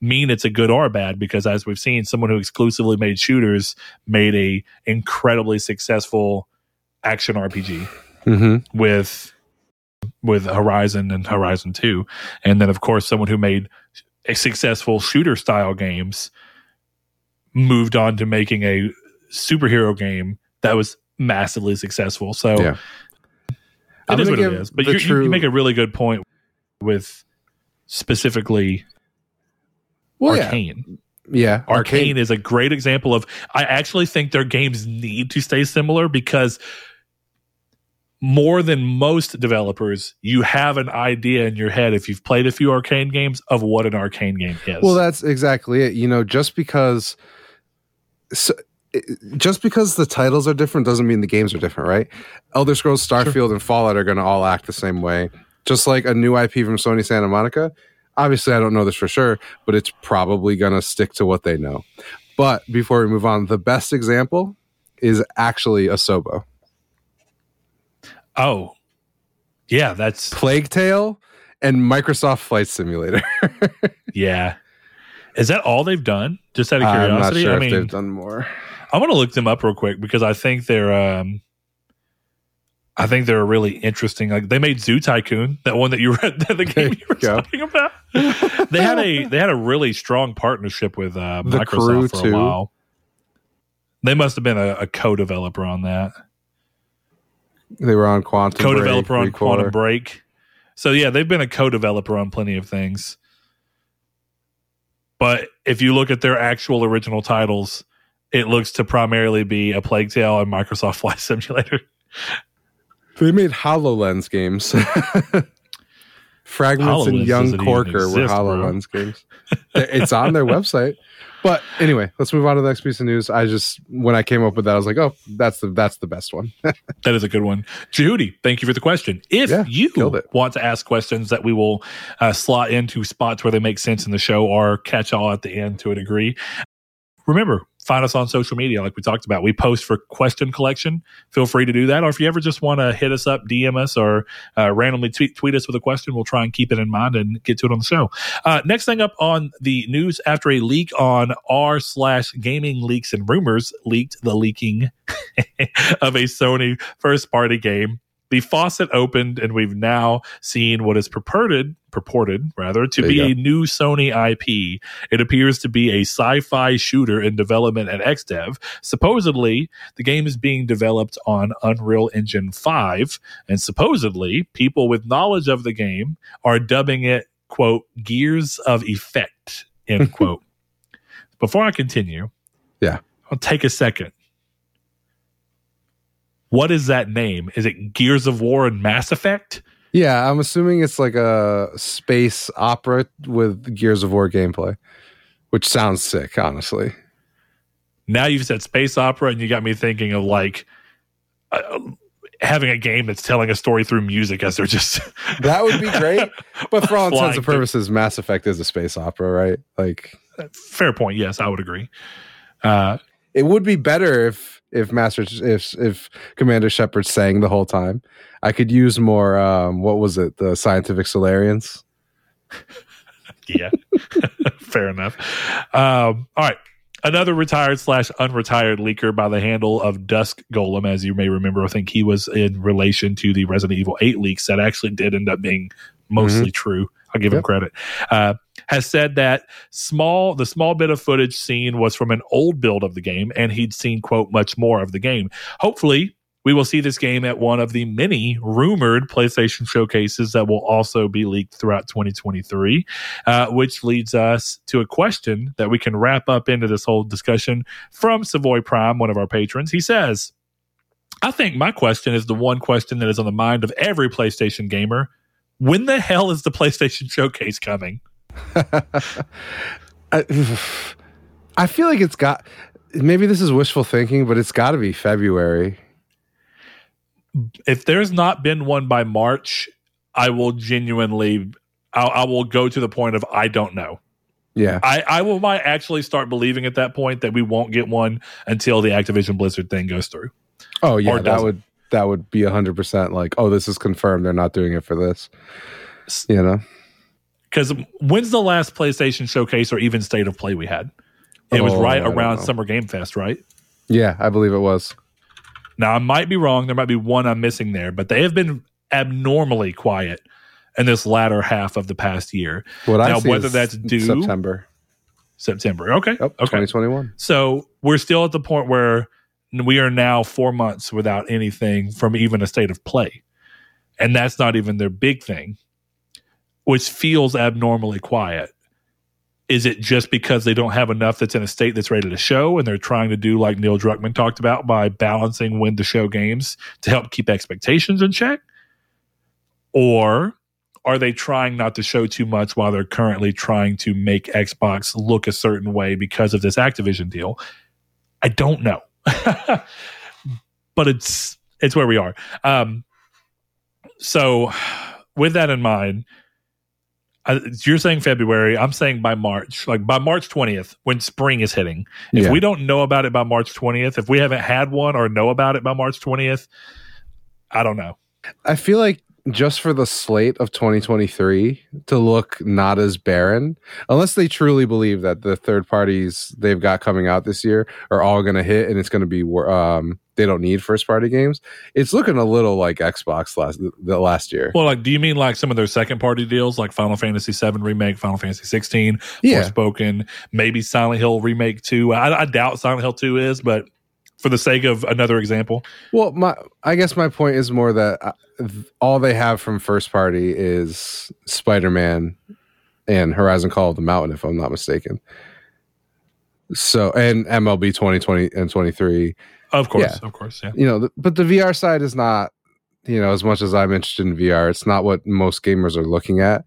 Speaker 1: mean it's a good or bad because as we've seen, someone who exclusively made shooters made a incredibly successful action RPG
Speaker 2: mm-hmm.
Speaker 1: with with Horizon and Horizon 2. And then, of course, someone who made a successful shooter style games moved on to making a superhero game that was massively successful. So
Speaker 2: yeah.
Speaker 1: it is what it is. But you, true... you, make a really good point with specifically well, Arkane.
Speaker 2: Yeah.
Speaker 1: yeah. Arkane is a great example of I actually think their games need to stay similar because more than most developers, you have an idea in your head if you've played a few Arkane games of what an Arkane game is.
Speaker 2: Well, that's exactly it. You know, just because so just because the titles are different doesn't mean the games are different, right? Elder Scrolls, Starfield, sure. and Fallout are going to all act the same way. Just like a new IP from Sony Santa Monica. Obviously, I don't know this for sure, but it's probably going to stick to what they know. But before we move on, the best example is actually Asobo.
Speaker 1: Oh, yeah, that's
Speaker 2: Plague Tale and Microsoft Flight Simulator.
Speaker 1: yeah, is that all they've done? Just out of curiosity,
Speaker 2: sure
Speaker 1: I mean,
Speaker 2: they've done more.
Speaker 1: I want to look them up real quick because I think they're um, I think they're really interesting. Like they made Zoo Tycoon, that one that you read, the game you were go. talking about. they had a they had a really strong partnership with uh, Microsoft for a too. while. They must have been a, a, co-developer on that.
Speaker 2: They were on Quantum
Speaker 1: co-developer Break, on Recore. Quantum Break. So yeah, they've been a co-developer on plenty of things. But if you look at their actual original titles, it looks to primarily be a Plague Tale and Microsoft Flight Simulator.
Speaker 2: They made HoloLens games. Fragments HoloLens and Young Conker exist, were HoloLens bro. games. it's on their website. But anyway, let's move on to the next piece of news. I just when I came up with that, I was like, "Oh, that's the that's the best one."
Speaker 1: that is a good one, Judy. Thank you for the question. If yeah, you want to ask questions that we will uh, slot into spots where they make sense in the show or catch all at the end to a degree, remember find us on social media, like we talked about. We post for question collection. Feel free to do that. Or if you ever just want to hit us up, DM us, or uh, randomly tweet, tweet us with a question, we'll try and keep it in mind and get to it on the show. Uh, next thing up on the news after a leak on r slash gaming leaks and rumors leaked the leaking of a Sony first party game the faucet opened and we've now seen what is purported purported rather to be a new Sony IP. It appears to be a sci-fi shooter in development at XDev. Supposedly, the game is being developed on Unreal Engine 5 and supposedly people with knowledge of the game are dubbing it quote Gears of Effect end quote. Before I continue,
Speaker 2: yeah.
Speaker 1: I'll take a second what is that name? Is it Gears of War and Mass Effect?
Speaker 2: Yeah, I'm assuming it's like a space opera with Gears of War gameplay, which sounds sick, honestly.
Speaker 1: Now you've said space opera, and you got me thinking of like uh, having a game that's telling a story through music as they're just.
Speaker 2: that would be great. But for all intents and purposes, Mass Effect is a space opera, right? Like,
Speaker 1: fair point. Yes, I would agree. Uh,
Speaker 2: it would be better if if Master if if Commander Shepard sang the whole time. I could use more. Um, what was it? The scientific Salarians.
Speaker 1: yeah, fair enough. Um, all right. Another retired slash unretired leaker by the handle of Dusk Golem, as you may remember, I think he was in relation to the Resident Evil 8 leaks that actually did end up being mostly mm-hmm. true. I'll give yep. him credit. Uh, has said that small the small bit of footage seen was from an old build of the game, and he'd seen quote much more of the game. Hopefully, we will see this game at one of the many rumored PlayStation showcases that will also be leaked throughout 2023, uh, which leads us to a question that we can wrap up into this whole discussion from Savoy Prime, one of our patrons. He says, I think my question is the one question that is on the mind of every PlayStation gamer. When the hell is the PlayStation Showcase coming?
Speaker 2: I, I feel like it's got maybe this is wishful thinking, but it's got to be February.
Speaker 1: If there's not been one by March, I will genuinely, I'll, I will go to the point of I don't know.
Speaker 2: Yeah,
Speaker 1: I, I will might actually start believing at that point that we won't get one until the Activision Blizzard thing goes through.
Speaker 2: Oh yeah, that would that would be hundred percent like, oh, this is confirmed. They're not doing it for this. You know,
Speaker 1: because when's the last PlayStation showcase or even state of play we had? It oh, was right around Summer Game Fest, right?
Speaker 2: Yeah, I believe it was.
Speaker 1: Now I might be wrong. There might be one I'm missing there, but they have been abnormally quiet in this latter half of the past year.
Speaker 2: What now, whether that's due September.
Speaker 1: September. Okay.
Speaker 2: Okay. 2021.
Speaker 1: So we're still at the point where we are now four months without anything from even a state of play. And that's not even their big thing which feels abnormally quiet. Is it just because they don't have enough that's in a state that's ready to show and they're trying to do like Neil Druckmann talked about by balancing when to show games to help keep expectations in check? Or are they trying not to show too much while they're currently trying to make Xbox look a certain way because of this Activision deal? I don't know. but it's it's where we are. Um, so with that in mind, uh, you're saying February. I'm saying by March, like by March 20th, when spring is hitting. If
Speaker 2: Yeah.
Speaker 1: we don't know about it by March 20th, if we haven't had one or know about it by March 20th, I don't know.
Speaker 2: I feel like just for the slate of 2023 to look not as barren, unless they truly believe that the third parties they've got coming out this year are all going to hit and it's going to be um they don't need first party games. It's looking a little like Xbox last the last year.
Speaker 1: Well, like, do you mean like some of their second party deals, like Final Fantasy VII remake, Final Fantasy 16,
Speaker 2: yeah,
Speaker 1: Forspoken, maybe Silent Hill remake 2? I, I doubt Silent Hill 2 is, but for the sake of another example,
Speaker 2: Well, my I guess my point is more that uh, all they have from first party is Spider Man and Horizon Call of the Mountain, if I'm not mistaken. So and MLB 2020 and 23,
Speaker 1: of course,
Speaker 2: Yeah.
Speaker 1: of course, yeah.
Speaker 2: you know, th- but the VR side is not, you know, as much as I'm interested in VR, it's not what most gamers are looking at.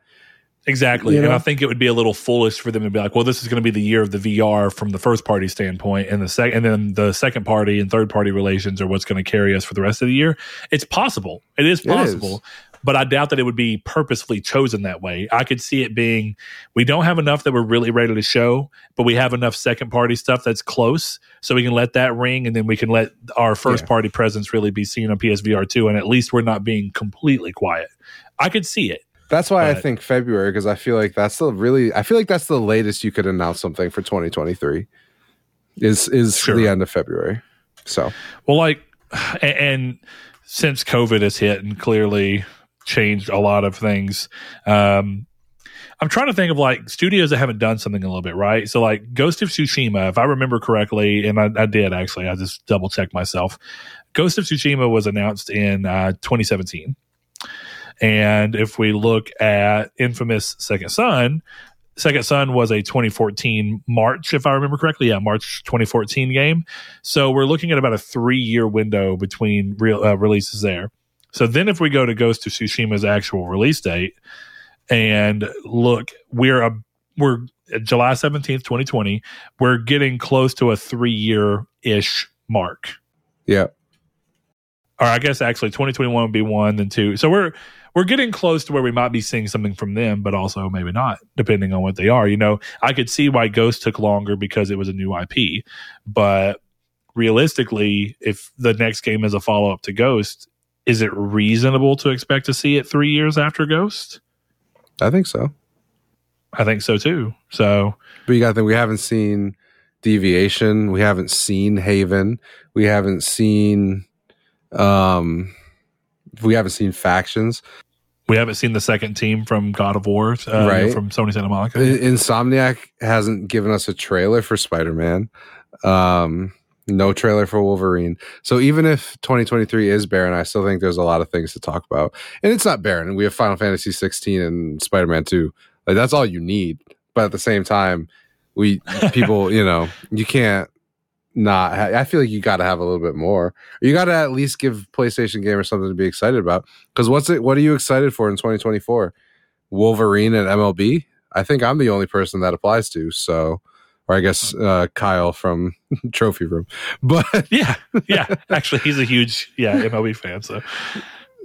Speaker 1: Exactly.
Speaker 2: You
Speaker 1: And
Speaker 2: know?
Speaker 1: I think it would be a little foolish for them to be like, well, this is going to be the year of the VR from the first party standpoint and the second and then the second party and third party relations are what's going to carry us for the rest of the year. It's possible. It is
Speaker 2: It is.
Speaker 1: But I doubt that it would be purposefully chosen that way. I could see it being we don't have enough that we're really ready to show, but we have enough second party stuff that's close. So we can let that ring and then we can let our first
Speaker 2: Yeah.
Speaker 1: party presence really be seen on PSVR 2. And at least we're not being completely quiet. I could see it.
Speaker 2: That's why I think February because I feel like that's the really I feel like that's the latest you could announce something for 2023 is is
Speaker 1: Sure.
Speaker 2: the end of February. So
Speaker 1: Well, like, and, and since COVID has hit and clearly changed a lot of things, um, I'm trying to think of like studios that haven't done something a little bit right. So, like Ghost of Tsushima, if I remember correctly, and I, I did actually, I just double checked myself. Ghost of Tsushima was announced in uh, 2017. And if we look at Infamous Second Son, Second Son was a 2014 March, if I remember correctly. Yeah, March 2014 game. So we're looking at about a three year window between real uh, releases there. So then, if we go to Ghost of Tsushima's actual release date and look, we're a we're July 17th, 2020. We're getting close to a three year ish mark.
Speaker 2: yeah,
Speaker 1: Or I guess actually 2021 would be one, then two. So we're we're getting close to where we might be seeing something from them, but also maybe not, depending on what they are. You know, I could see why Ghost took longer because it was a new IP, but realistically, if the next game is a follow up to Ghost, is it reasonable to expect to see it three years after Ghost?
Speaker 2: I think so.
Speaker 1: I think so too. So
Speaker 2: But you got to think we haven't seen Deviation, we haven't seen Haven, we haven't seen um we haven't seen factions.
Speaker 1: we haven't seen the second team from God of War, uh,
Speaker 2: Right.
Speaker 1: from Sony Santa Monica.
Speaker 2: Insomniac hasn't given us a trailer for Spider-Man. Um no trailer for Wolverine. So even if 2023 is barren, I still think there's a lot of things to talk about. And it's not barren. We have Final Fantasy 16 and Spider-Man 2. Like that's all you need. But at the same time, we people, you know, you can't not ha- I feel like you got to have a little bit more. You got to at least give PlayStation gamers something to be excited about. Cuz what's it what are you excited for in 2024? Wolverine and MLB? I think I'm the only person that applies to. So or I guess uh, Kyle from Trophy Room. But
Speaker 1: yeah, yeah. Actually, he's a huge yeah MLB fan. So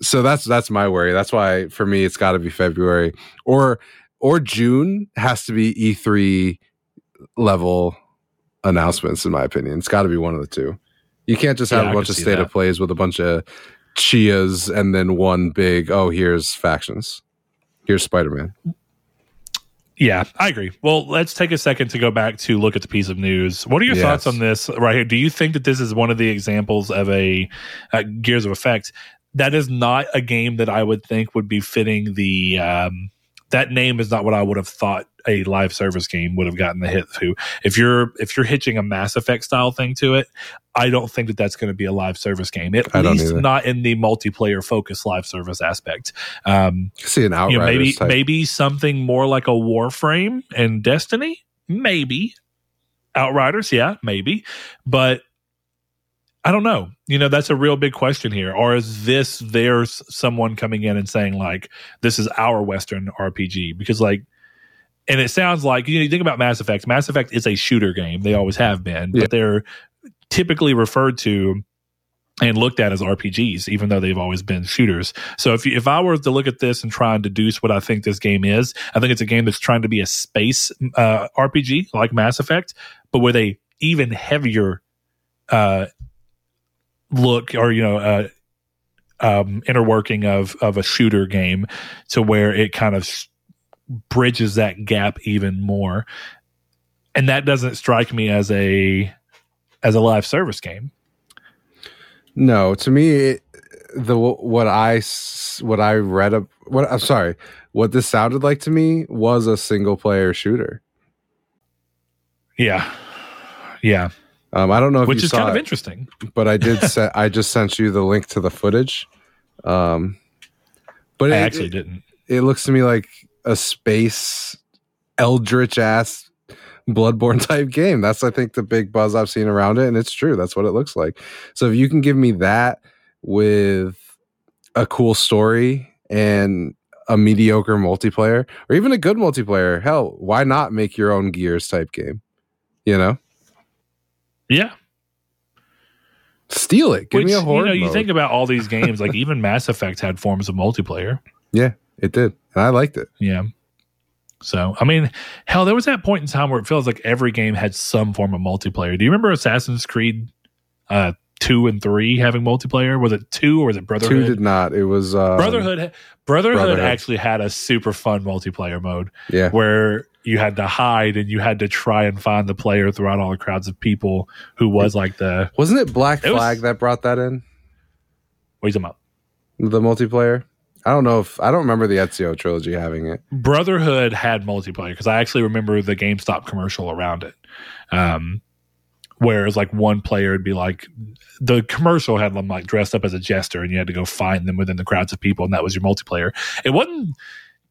Speaker 2: so that's that's my worry. That's why for me it's got to be February or or June has to be E3 level announcements in my opinion. It's got to be one of the two. You can't just have
Speaker 1: Yeah,
Speaker 2: a bunch of state
Speaker 1: that.
Speaker 2: of plays with a bunch of chias and then one big oh here's factions. Here's Spider-Man.
Speaker 1: Yeah, I agree. Well, let's take a second to go back to look at the piece of news. What are your
Speaker 2: Yes.
Speaker 1: thoughts on this right here? Do you think that this is one of the examples of a uh, Gears of Effect? That is not a game that I would think would be fitting the. Um, that name is not what I would have thought a live service game would have gotten the hit to. If you're if you're hitching a Mass Effect style thing to it, I don't think that that's going to be a live service game. At
Speaker 2: I
Speaker 1: least not in the multiplayer focused live service aspect. Um,
Speaker 2: see an Outriders
Speaker 1: you know, maybe
Speaker 2: type.
Speaker 1: maybe something more like a Warframe and Destiny, maybe Outriders, yeah, maybe, but I don't know. You know, that's a real big question here. Or is this there's someone coming in and saying like this is our Western RPG because like. And it sounds like you, know, you think about Mass Effect. Mass Effect is a shooter game; they always have been, but they're typically referred to and looked at as RPGs, even though they've always been shooters. So if you, if I were to look at this and try and deduce what I think this game is, I think it's a game that's trying to be a space uh, RPG like Mass Effect, but with a even heavier uh, look or you know uh, um, inner working of of a shooter game to where it kind of bridges that gap even more, and that doesn't strike me as a as a live service game.
Speaker 2: No, to me, it, the what I what I read up what I'm sorry, what this sounded like to me was a single player shooter.
Speaker 1: Yeah, yeah.
Speaker 2: Um, I don't know if
Speaker 1: which is kind of
Speaker 2: it,
Speaker 1: interesting,
Speaker 2: but I did. se- I just sent you the link to the footage. Um, but
Speaker 1: I
Speaker 2: it,
Speaker 1: actually
Speaker 2: it,
Speaker 1: didn't.
Speaker 2: it looks to me like a space eldritch ass bloodborne type game. That's i think the big buzz i've seen around it and it's true. That's what it looks like. So if you can give me that with a cool story and a mediocre multiplayer or even a good multiplayer hell why not make your own gears type game? You know?
Speaker 1: Yeah,
Speaker 2: steal it. Give
Speaker 1: Which,
Speaker 2: me a horror
Speaker 1: you know, you
Speaker 2: mode.
Speaker 1: think about all these games, like even Mass Effect had forms of multiplayer.
Speaker 2: yeah it did and i liked it
Speaker 1: Yeah. So, I mean, hell, there was that point in time where it feels like every game had some form of multiplayer. Do you remember Assassin's Creed uh, 2 and 3 having multiplayer? Was it 2 or was it Brotherhood?
Speaker 2: two did not it was um,
Speaker 1: Brotherhood, Brotherhood
Speaker 2: Brotherhood.
Speaker 1: actually had a super fun multiplayer mode
Speaker 2: yeah
Speaker 1: where you had to hide and you had to try and find the player throughout all the crowds of people who was like the
Speaker 2: wasn't it black
Speaker 1: It was-
Speaker 2: flag that brought that in
Speaker 1: what are you talking about?
Speaker 2: the multiplayer. I don't know if I don't remember the Ezio trilogy having it.
Speaker 1: Brotherhood had multiplayer because I actually remember the GameStop commercial around it. Um, whereas like one player would be like the commercial had them like dressed up as a jester and you had to go find them within the crowds of people and that was your multiplayer. It wasn't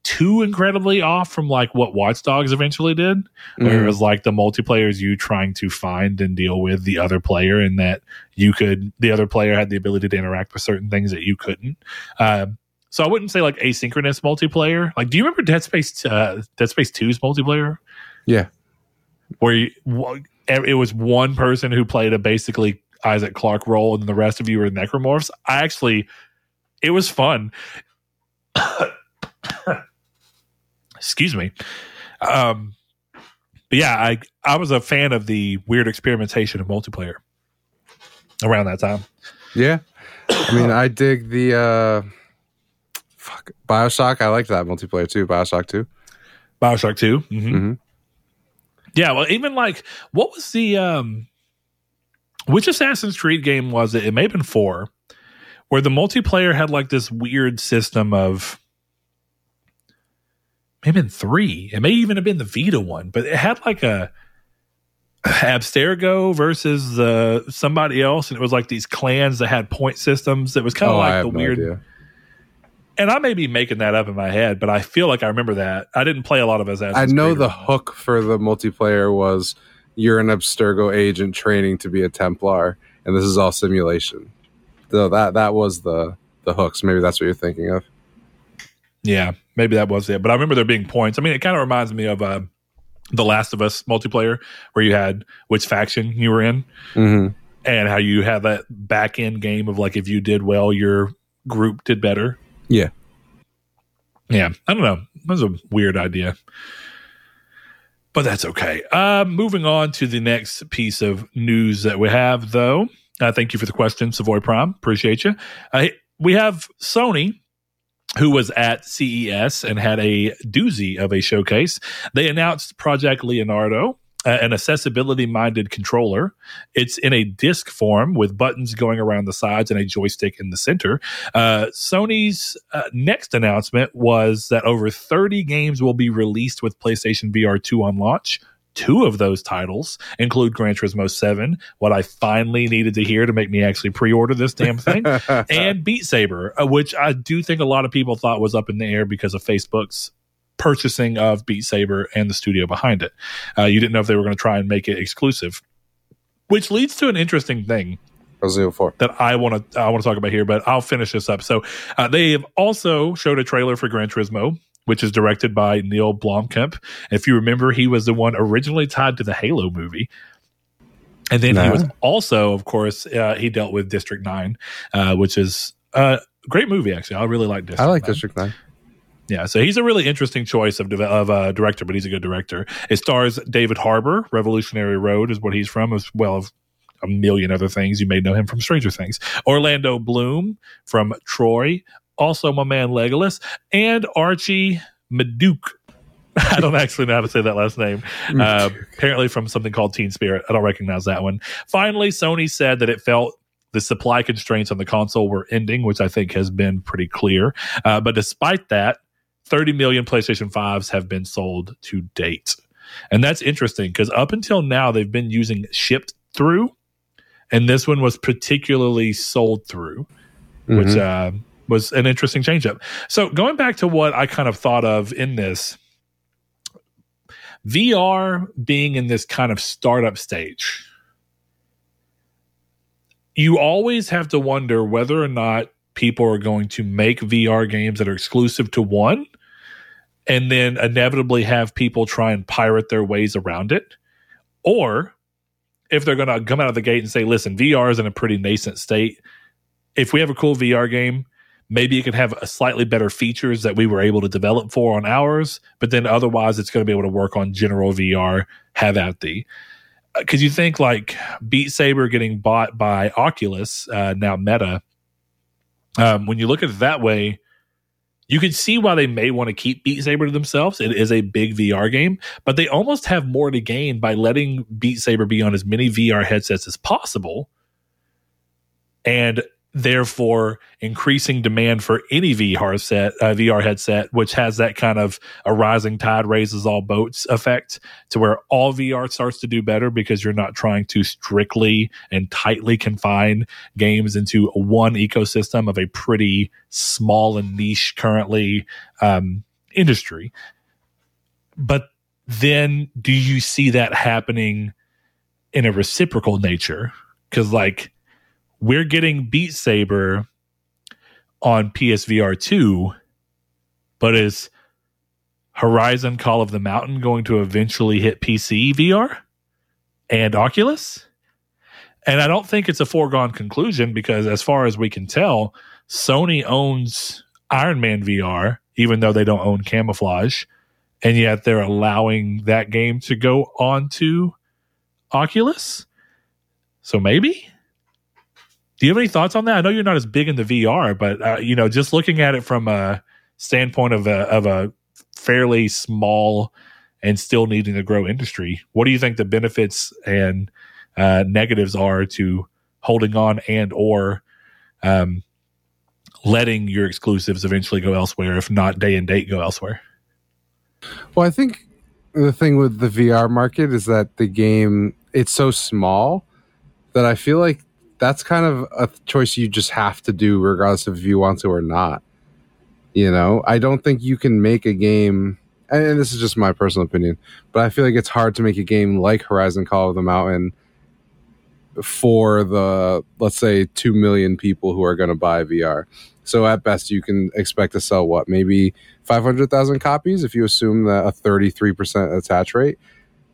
Speaker 1: too incredibly off from like what Watch Dogs eventually did, where it
Speaker 2: Mhm.
Speaker 1: was like the multiplayer is you trying to find and deal with the other player and that you could the other player had the ability to interact with certain things that you couldn't. Um, so I wouldn't say like asynchronous multiplayer. Like, do you remember Dead Space? Uh, Dead Space 2's multiplayer,
Speaker 2: Yeah,
Speaker 1: where you, it was one person who played a basically Isaac Clarke role, and the rest of you were necromorphs. I actually, it was fun. Excuse me. Um, but yeah, I I was a fan of the weird experimentation of multiplayer around that time.
Speaker 2: yeah. I mean, I dig the uh fuck Bioshock. I liked that multiplayer too. Bioshock two.
Speaker 1: Bioshock 2 Mhm.
Speaker 2: Mhm.
Speaker 1: Yeah, well, even like what was the um which Assassin's Creed game was it? It may have been four, where the multiplayer had like this weird system of maybe in three. It may even have been the Vita one, but it had like a Abstergo versus uh, somebody else, and it was like these clans that had point systems. That was kind of
Speaker 2: oh,
Speaker 1: like the
Speaker 2: no
Speaker 1: weird
Speaker 2: idea.
Speaker 1: And I may be making that up in my head, but I feel like I remember that. I didn't play a lot of Assassin's
Speaker 2: I know
Speaker 1: Creed
Speaker 2: the
Speaker 1: or-
Speaker 2: hook for the multiplayer was you're an Abstergo agent training to be a Templar, and this is all simulation. So that that was the the hooks. Maybe that's what you're thinking of.
Speaker 1: Yeah, maybe that was it. But I remember there being points. I mean, it kind of reminds me of uh, the Last of Us multiplayer, where you had which faction you were in,
Speaker 2: hmm
Speaker 1: and how you had that back end game of like if you did well, your group did better.
Speaker 2: Yeah.
Speaker 1: Yeah, I don't know. That was a weird idea. But that's okay. Uh, moving on to the next piece of news that we have, though. Uh, thank you for the question, Savoy Prime. Appreciate you. Uh, we have Sony, who was at CES and had a doozy of a showcase. They announced Project Leonardo, uh, an accessibility minded controller. It's in a disc form with buttons going around the sides and a joystick in the center. Uh, Sony's uh, next announcement was that over 30 games will be released with PlayStation VR 2 on launch. Two of those titles include Gran Turismo 7, what I finally needed to hear to make me actually pre order this damn thing, and Beat Saber, uh, which I do think a lot of people thought was up in the air because of Facebook's purchasing of Beat Saber and the studio behind it. Uh, you didn't know if they were going to try and make it exclusive, which leads to an interesting thing that I want to I want to talk about here, but I'll finish this up. So uh, they have also showed a trailer for Gran Turismo, which is directed by Neil Blomkamp. If you remember, he was the one originally tied to the Halo movie. And then he was also, of course, uh, he dealt with District Nine, uh, which is a great movie. Actually, I really like District.
Speaker 2: I like
Speaker 1: 9.
Speaker 2: District Nine.
Speaker 1: Yeah, so he's a really interesting choice of of uh, director, but he's a good director. It stars David Harbour. Revolutionary Road is what he's from, as well as a million other things. You may know him from Stranger Things. Orlando Bloom from Troy, also my man Legolas, and Archie Maduke. I don't actually know how to say that last name. Uh, apparently from something called Teen Spirit. I don't recognize that one. Finally, Sony said that it felt the supply constraints on the console were ending, which I think has been pretty clear. Uh, but despite that, 30 million PlayStation 5s have been sold to date. And that's interesting because up until now, they've been using shipped through, and this one was particularly sold through, which
Speaker 2: Mhm.
Speaker 1: uh, was an interesting change up. So, going back to what I kind of thought of in this, VR being in this kind of startup stage, you always have to wonder whether or not people are going to make VR games that are exclusive to one and then inevitably have people try and pirate their ways around it. Or if they're going to come out of the gate and say, listen, VR is in a pretty nascent state. If we have a cool VR game, maybe it can have a slightly better features that we were able to develop for on ours, but then otherwise it's going to be able to work on general VR, have at thee. Because you think like Beat Saber getting bought by Oculus, uh, now Meta, um, when you look at it that way, you can see why they may want to keep Beat Saber to themselves. It is a big VR game, but they almost have more to gain by letting Beat Saber be on as many VR headsets as possible. And therefore increasing demand for any VR set, uh, VR headset, which has that kind of a rising tide raises all boats effect to where all VR starts to do better because you're not trying to strictly and tightly confine games into one ecosystem of a pretty small and niche currently um, industry. But then do you see that happening in a reciprocal nature? Because, like, we're getting Beat Saber on PSVR 2, but is Horizon Call of the Mountain going to eventually hit PC VR and Oculus? And I don't think it's a foregone conclusion because, as far as we can tell, Sony owns Iron Man VR, even though they don't own Camouflaj. And yet they're allowing that game to go onto Oculus. So maybe? Do you have any thoughts on that? I know you're not as big in the VR, but uh, you know, just looking at it from a standpoint of a of a fairly small and still needing to grow industry, what do you think the benefits and uh, negatives are to holding on and or um, letting your exclusives eventually go elsewhere, if not day and date go elsewhere?
Speaker 2: Well, I think the thing with the VR market is that the game it's so small that I feel like that's kind of a choice you just have to do regardless of if you want to or not. You know, I don't think you can make a game and this is just my personal opinion, but I feel like it's hard to make a game like Horizon Call of the Mountain for the let's say 2 million people who are going to buy VR. So at best you can expect to sell what? Maybe 500,000 copies if you assume that a 33% attach rate.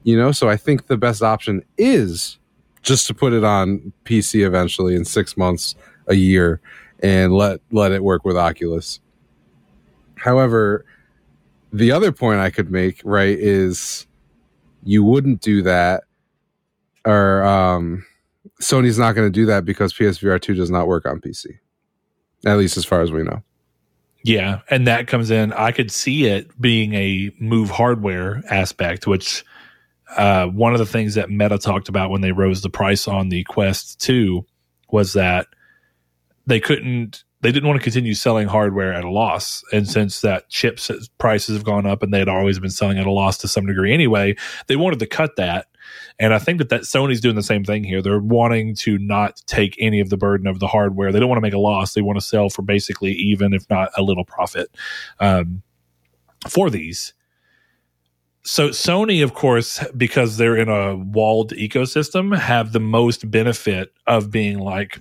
Speaker 2: You know, so I think the best option is just to put it on PC eventually in 6 months, a year and let let it work with Oculus. However, the other point I could make, right, is you wouldn't do that or um Sony's not going to do that because PSVR 2 does not work on PC. At least as far as we know.
Speaker 1: Yeah, and that comes in. I could see it being a move hardware aspect, which uh, one of the things that Meta talked about when they rose the price on the Quest 2 was that they couldn't, they didn't want to continue selling hardware at a loss. And since that chips prices have gone up and they had always been selling at a loss to some degree anyway, they wanted to cut that. And I think that, that Sony's doing the same thing here. They're wanting to not take any of the burden of the hardware. They don't want to make a loss. They want to sell for basically even, if not a little profit um, for these. So Sony, of course, because they're in a walled ecosystem, have the most benefit of being like,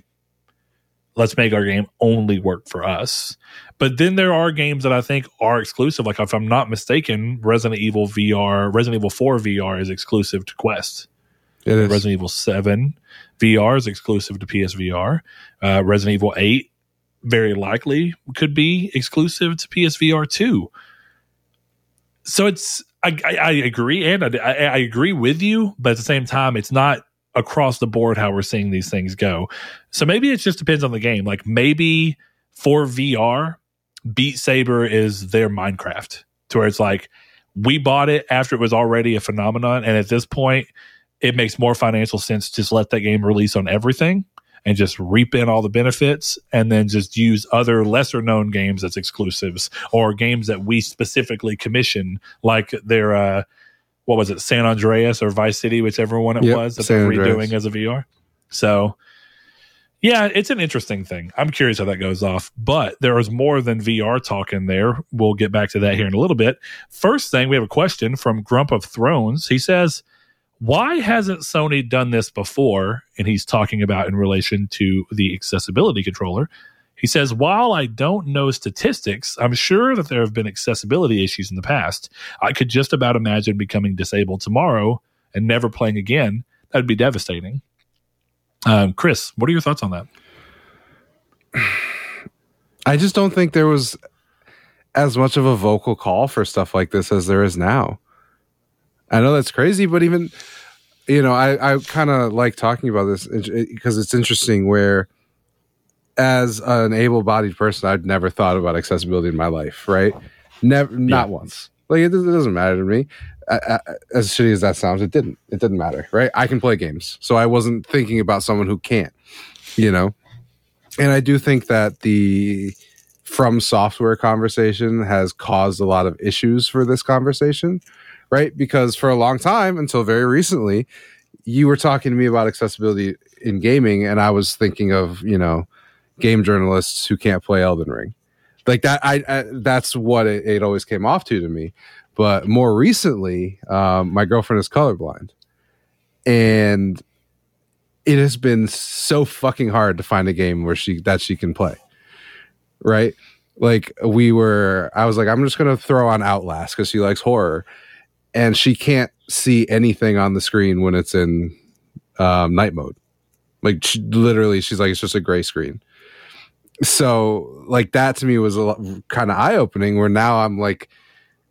Speaker 1: let's make our game only work for us. But then there are games that I think are exclusive. Like if I'm not mistaken, Resident Evil VR, Resident Evil 4 VR is exclusive to Quest.
Speaker 2: It is.
Speaker 1: Resident Evil 7 VR is exclusive to PSVR. Uh, Resident Evil 8 very likely could be exclusive to PSVR 2. So it's, I, I, agree, and I, I, I agree with you, but at the same time, it's not across the board how we're seeing these things go. So maybe it just depends on the game. Like maybe for VR, Beat Saber is their Minecraft, to where it's like we bought it after it was already a phenomenon, and at this point, it makes more financial sense to just let that game release on everything and just reap in all the benefits and then just use other lesser known games as exclusives or games that we specifically commission like their uh what was it san andreas or vice city whichever one it
Speaker 2: Yep,
Speaker 1: was that
Speaker 2: San
Speaker 1: they're
Speaker 2: Andreas.
Speaker 1: redoing as a vr so yeah it's an interesting thing. I'm curious how that goes off but there is more than vr talk in there. We'll get back to that here in a little bit. First thing we have a question from grump of thrones. He says why hasn't Sony done this before? And he's talking about in relation to the accessibility controller. He says, While I don't know statistics, I'm sure that there have been accessibility issues in the past. I could just about imagine becoming disabled tomorrow and never playing again. That'd be devastating. Um, Chris, what are your thoughts on that?
Speaker 2: I just don't think there was as much of a vocal call for stuff like this as there is now. I know that's crazy, but even you know, I I kind of like talking about this because it's interesting. Where as an able-bodied person, I'd never thought about accessibility in my life. Right? Never, not once. Like it, doesn't- it doesn't matter to me. I, I, as shitty as that sounds, it didn't. It didn't matter. Right? I can play games, so I wasn't thinking about someone who can't. You know, and I do think that the from software conversation has caused a lot of issues for this conversation, right? Because for a long time, until very recently, you were talking to me about accessibility in gaming, and I was thinking of, you know, game journalists who can't play Elden Ring. Like that, I, I that's what it, it always came off to to me. But more recently, um, my girlfriend is colorblind, and it has been so fucking hard to find a game where she that she can play. Right? Like we were I was like I'm just to throw on Outlast cuz she likes horror and she can't see anything on the screen when it's in um, night mode. Like she, literally she's like it's just a gray screen. So like that to me was a kind of eye opening where now I'm like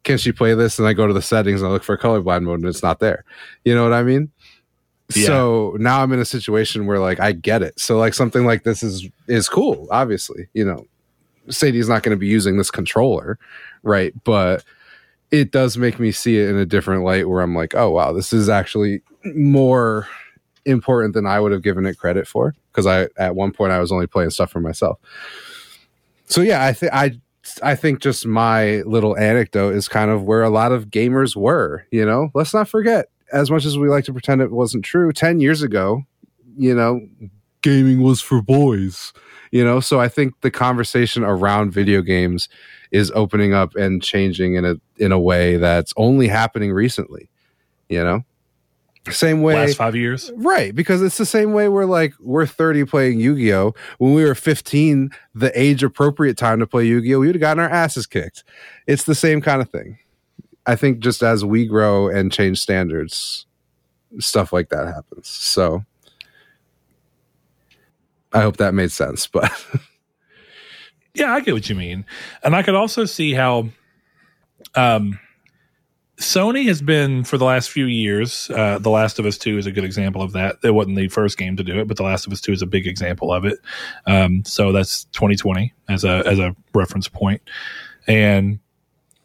Speaker 2: can she play this and I go to the settings and I look for colorblind mode and it's not there. You know what I mean?
Speaker 1: Yeah.
Speaker 2: So now I'm in a situation where like I get it. So like something like this is is cool, obviously. You know, Sadie's not going to be using this controller, right? But it does make me see it in a different light where I'm like, oh wow, this is actually more important than I would have given it credit for because I at one point I was only playing stuff for myself. So yeah, I think I I think just my little anecdote is kind of where a lot of gamers were, you know. Let's not forget as much as we like to pretend it wasn't true, 10 years ago, you know, gaming was for boys, you know. So I think the conversation around video games is opening up and changing in a in a way that's only happening recently, you know. Same way
Speaker 1: Last five years?
Speaker 2: Right, because it's the same way we're like we're 30 playing Yu-Gi-Oh. When we were 15, the age appropriate time to play Yu-Gi-Oh, we would have gotten our asses kicked. It's the same kind of thing. I think just as we grow and change standards, stuff like that happens. So I hope that made sense, but
Speaker 1: Yeah, I get what you mean. And I could also see how um Sony has been for the last few years. Uh, the Last of Us Two is a good example of that. It wasn't the first game to do it, but The Last of Us Two is a big example of it. Um, so that's 2020 as a as a reference point, and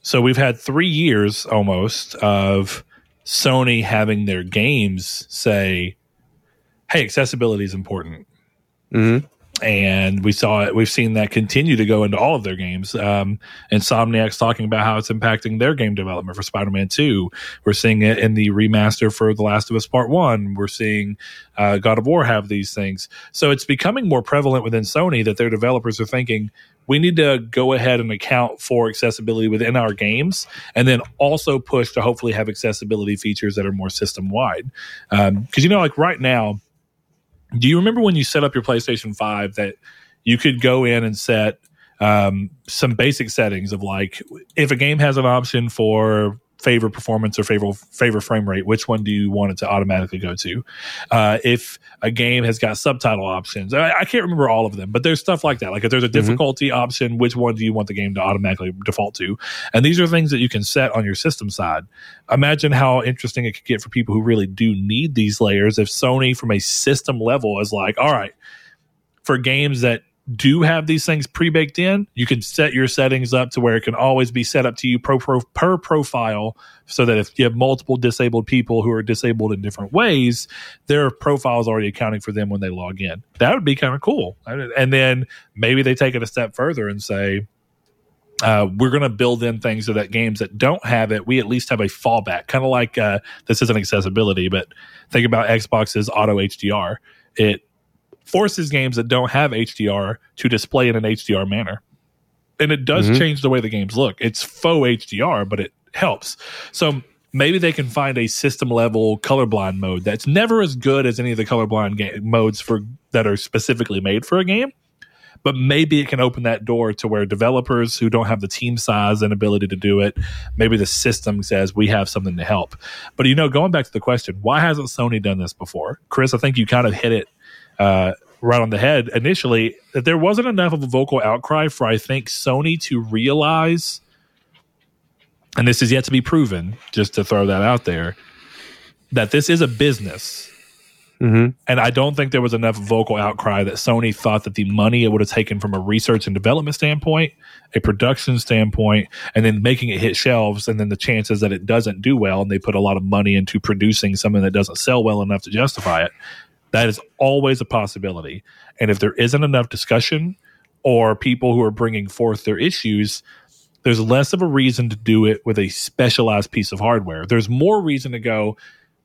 Speaker 1: so we've had three years almost of Sony having their games say, "Hey, accessibility is important."
Speaker 2: Mhm.
Speaker 1: And we saw it. We've seen that continue to go into all of their games. Um, Insomniac's talking about how it's impacting their game development for Spider-Man Two. We're seeing it in the remaster for The Last of Us Part One. We're seeing uh, God of War have these things. So it's becoming more prevalent within Sony that their developers are thinking we need to go ahead and account for accessibility within our games, and then also push to hopefully have accessibility features that are more system wide. Because you know, like right now do you remember when you set up your PlayStation 5 that you could go in and set um, some basic settings of like if a game has an option for favor performance or favor favor frame rate, which one do you want it to automatically go to? Uh, if a game has got subtitle options, I, I, can't remember all of them, but there's stuff like that. Like if there's a mm-hmm. difficulty mm-hmm. option, which one do you want the game to automatically default to? And these are things that you can set on your system side. Imagine how interesting it could get for people who really do need these layers if Sony, from a system level, is like, all right, for games that do have these things pre-baked in, you can set your settings up to where it can always be set up to you pro, pro, per profile so that if you have multiple disabled people who are disabled in different ways, their profile is already accounting for them when they log in. That would be kind of cool. And then maybe they take it a step further and say, uh, we're going to build in things so that games that don't have it, we at least have a fallback. Kind of like uh, this isn't accessibility, but think about Xbox's auto HDR. It forces games that don't have HDR to display in an HDR manner. And it does mm-hmm. change the way the games look. It's faux HDR, but it helps. So maybe they can find a system level colorblind mode that's never as good as any of the colorblind ga- modes for that are specifically made for a game. But maybe it can open that door to where developers who don't have the team size and ability to do it, maybe the system says we have something to help. But you know, going back to the question, why hasn't Sony done this before? Chris, I think you kind of hit it uh, right on the head initially that there wasn't enough of a vocal outcry for I think Sony to realize, and this is yet to be proven, just to throw that out there, that this is a business. Mm-hmm. And I don't think there was enough vocal outcry that Sony thought that the money it would have taken from a research and development standpoint, a production standpoint, and then making it hit shelves, and then the chances that it doesn't do well, and they put a lot of money into producing something that doesn't sell well enough to justify it. That is always a possibility. And if there isn't enough discussion or people who are bringing forth their issues, there's less of a reason to do it with a specialized piece of hardware. There's more reason to go,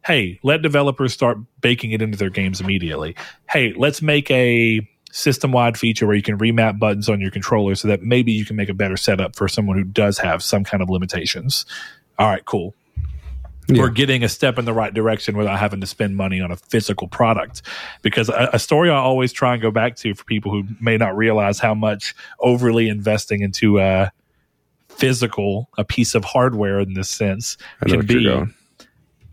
Speaker 1: hey, let developers start baking it into their games immediately. Hey, let's make a system wide feature where you can remap buttons on your controller so that maybe you can make a better setup for someone who does have some kind of limitations. All right, cool yeah. we're getting a step in the right direction without having to spend money on a physical product. Because a, a, story I always try and go back to for people who may not realize how much overly investing into a physical, a piece of hardware in this sense, can be.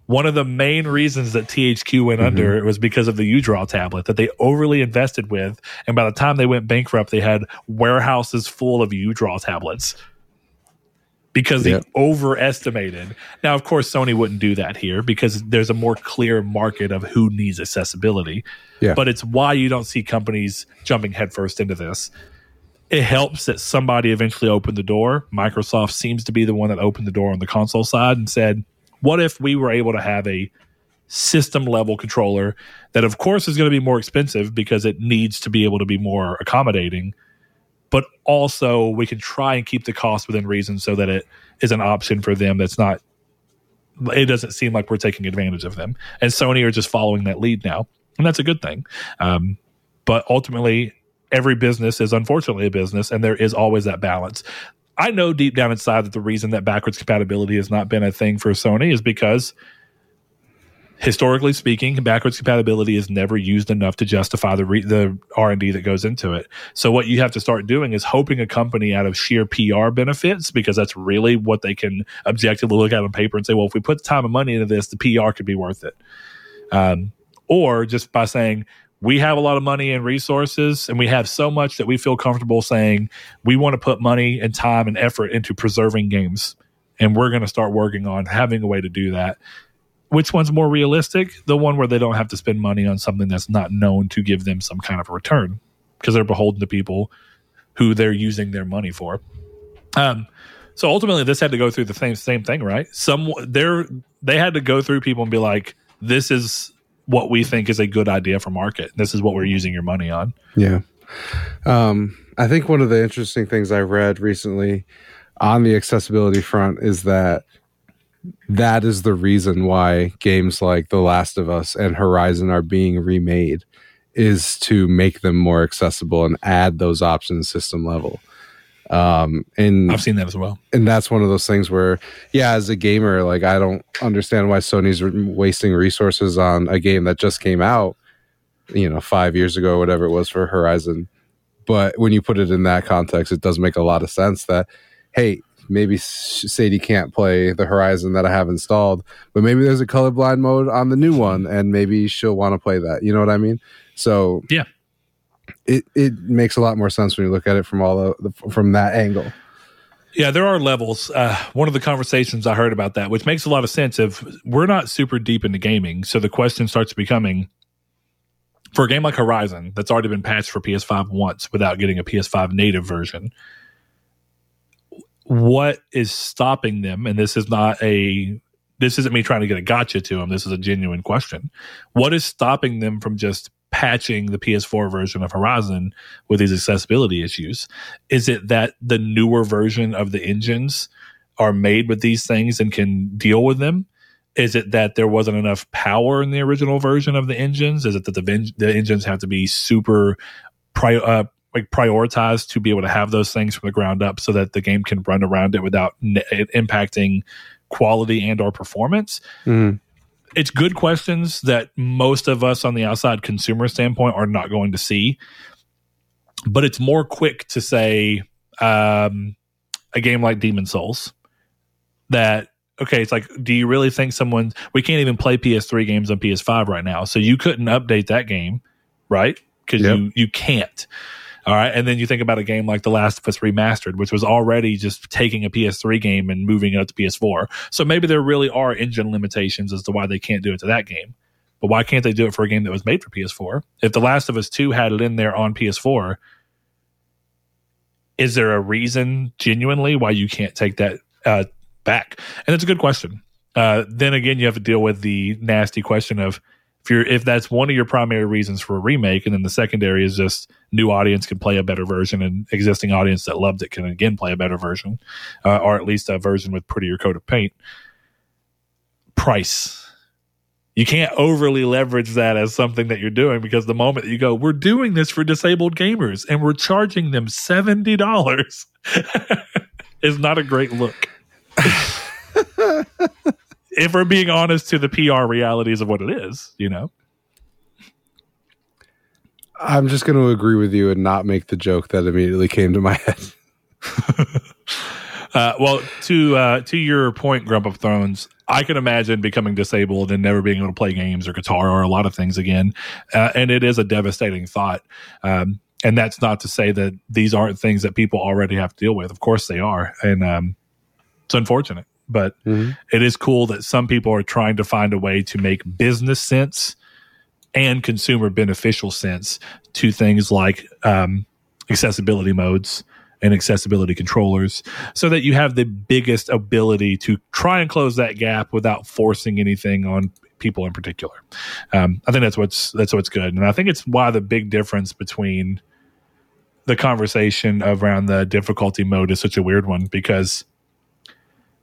Speaker 1: One of the main reasons that THQ went mm-hmm. under was because of the UDraw tablet that they overly invested with. And by the time they went bankrupt, they had warehouses full of UDraw tablets because they overestimated. Now, of course, Sony wouldn't do that here because there's a more clear market of who needs accessibility. Yeah. But it's why you don't see companies jumping headfirst into this. It helps that somebody eventually opened the door. Microsoft seems to be the one that opened the door on the console side and said, what if we were able to have a system level controller that, of course, is going to be more expensive because it needs to be able to be more accommodating but also we can try and keep the cost within reason so that it is an option for them that's not it doesn't seem like we're taking advantage of them. And sony are just following that lead now and that's a good thing. Um, but ultimately every business is unfortunately a business and there is always that balance. I know deep down inside that the reason that backwards compatibility has not been a thing for sony is because historically speaking, backwards compatibility is never used enough to justify the re- the R and D that goes into it. So what you have to start doing is hoping a company out of sheer PR benefits, because that's really what they can objectively look at on paper and say, well, if we put time and money into this, the PR could be worth it. Um, or just by saying we have a lot of money and resources, and we have so much that we feel comfortable saying we want to put money and time and effort into preserving games. And we're going to start working on having a way to do that which one's more realistic? The one where they don't have to spend money on something that's not known to give them some kind of a return because they're beholden to people who they're using their money for. Um, so ultimately, this had to go through the same same thing, right? Some they're they had to go through people and be like, "This is what we think is a good idea for market. This is what we're using your money on."
Speaker 2: Yeah, um, I think one of the interesting things I read recently on the accessibility front is that that is the reason why games like The Last of Us and Horizon are being remade is to make them more accessible and add those options system level. Um, and
Speaker 1: I've seen that as well.
Speaker 2: And that's one of those things where, yeah, as a gamer, like I don't understand why Sony's wasting resources on a game that just came out, you know, five years ago, whatever it was for Horizon. But when you put it in that context, it does make a lot of sense that, hey, maybe Sadie can't play the Horizon that I have installed, but maybe there's a colorblind mode on the new one, and maybe she'll want to play that. You know what I mean? So
Speaker 1: Yeah.
Speaker 2: it it makes a lot more sense when you look at it from all the, the from that angle.
Speaker 1: Yeah, there are levels. Uh, one of the conversations I heard about that, which makes a lot of sense, if we're not super deep into gaming, so the question starts becoming for a game like Horizon that's already been patched for PS5 once without getting a PS5 native version. What is stopping them? And this is not a this isn't me trying to get a gotcha to them. This is a genuine question. What is stopping them from just patching the PS4 version of Horizon with these accessibility issues? Is it that the newer version of the engines are made with these things and can deal with them? Is it that there wasn't enough power in the original version of the engines? Is it that the, the engines have to be super pri- uh, like prioritized to be able to have those things from the ground up so that the game can run around it without ne- it impacting quality and or performance?
Speaker 2: Mm.
Speaker 1: it's good questions that most of us on the outside consumer standpoint are not going to see. But it's more quick to say um, a game like Demon's Souls that okay, it's like, do you really think someone we can't even play PS3 games on PS5 right now, so you couldn't update that game, right? Because
Speaker 2: Yep.
Speaker 1: you you can't. All right, and then you think about a game like The Last of Us Remastered, which was already just taking a PS3 game and moving it up to PS4. So maybe there really are engine limitations as to why they can't do it to that game. But why can't they do it for a game that was made for PS4? If The Last of Us 2 had it in there on PS4, is there a reason genuinely why you can't take that uh, back? And it's a good question. Uh, then again, you have to deal with the nasty question of if you're if that's one of your primary reasons for a remake, and then the secondary is just new audience can play a better version, and existing audience that loved it can again play a better version, uh, or at least a version with prettier coat of paint. Price. You can't overly leverage that as something that you're doing because the moment you go, we're doing this for disabled gamers and we're charging them seventy dollars, is not a great look. if we're being honest to the PR realities of what it is, you know.
Speaker 2: I'm just going to agree with you and not make the joke that immediately came to my head.
Speaker 1: Uh, well, to uh, to your point, Grump of Thrones, I can imagine becoming disabled and never being able to play games or guitar or a lot of things again, uh, and it is a devastating thought. Um, and that's not to say that these aren't things that people already have to deal with. Of course, they are, and um, it's unfortunate, but
Speaker 2: Mhm.
Speaker 1: it is cool that some people are trying to find a way to make business sense and consumer beneficial sense to things like um, accessibility modes and accessibility controllers so that you have the biggest ability to try and close that gap without forcing anything on people in particular. Um, I think that's what's that's what's good, and I think it's why the big difference between the conversation around the difficulty mode is such a weird one because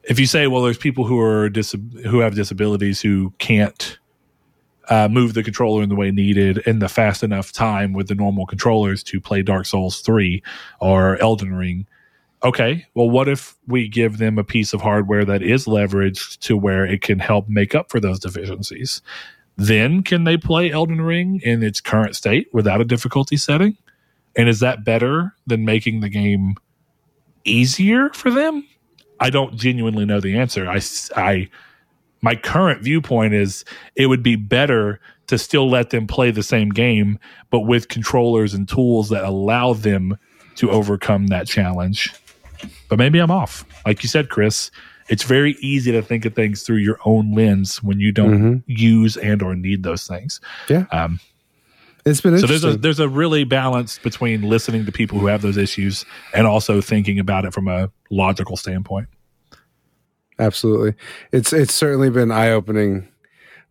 Speaker 1: if you say, well, there's people who are dis- who have disabilities who can't uh, move the controller in the way needed in the fast enough time with the normal controllers to play Dark Souls 3 or Elden Ring. Okay, well, what if we give them a piece of hardware that is leveraged to where it can help make up for those deficiencies? Then can they play Elden Ring in its current state without a difficulty setting? And is that better than making the game easier for them? I don't genuinely know the answer. I, I, my current viewpoint is it would be better to still let them play the same game, but with controllers and tools that allow them to overcome that challenge. But maybe I'm off. Like you said, Chris, it's very easy to think of things through your own lens when you don't
Speaker 2: Mhm.
Speaker 1: use and or need those things.
Speaker 2: Yeah.
Speaker 1: Um,
Speaker 2: It's been
Speaker 1: so there's a there's a really balance between listening to people who have those issues and also thinking about it from a logical standpoint.
Speaker 2: Absolutely. It's it's certainly been eye opening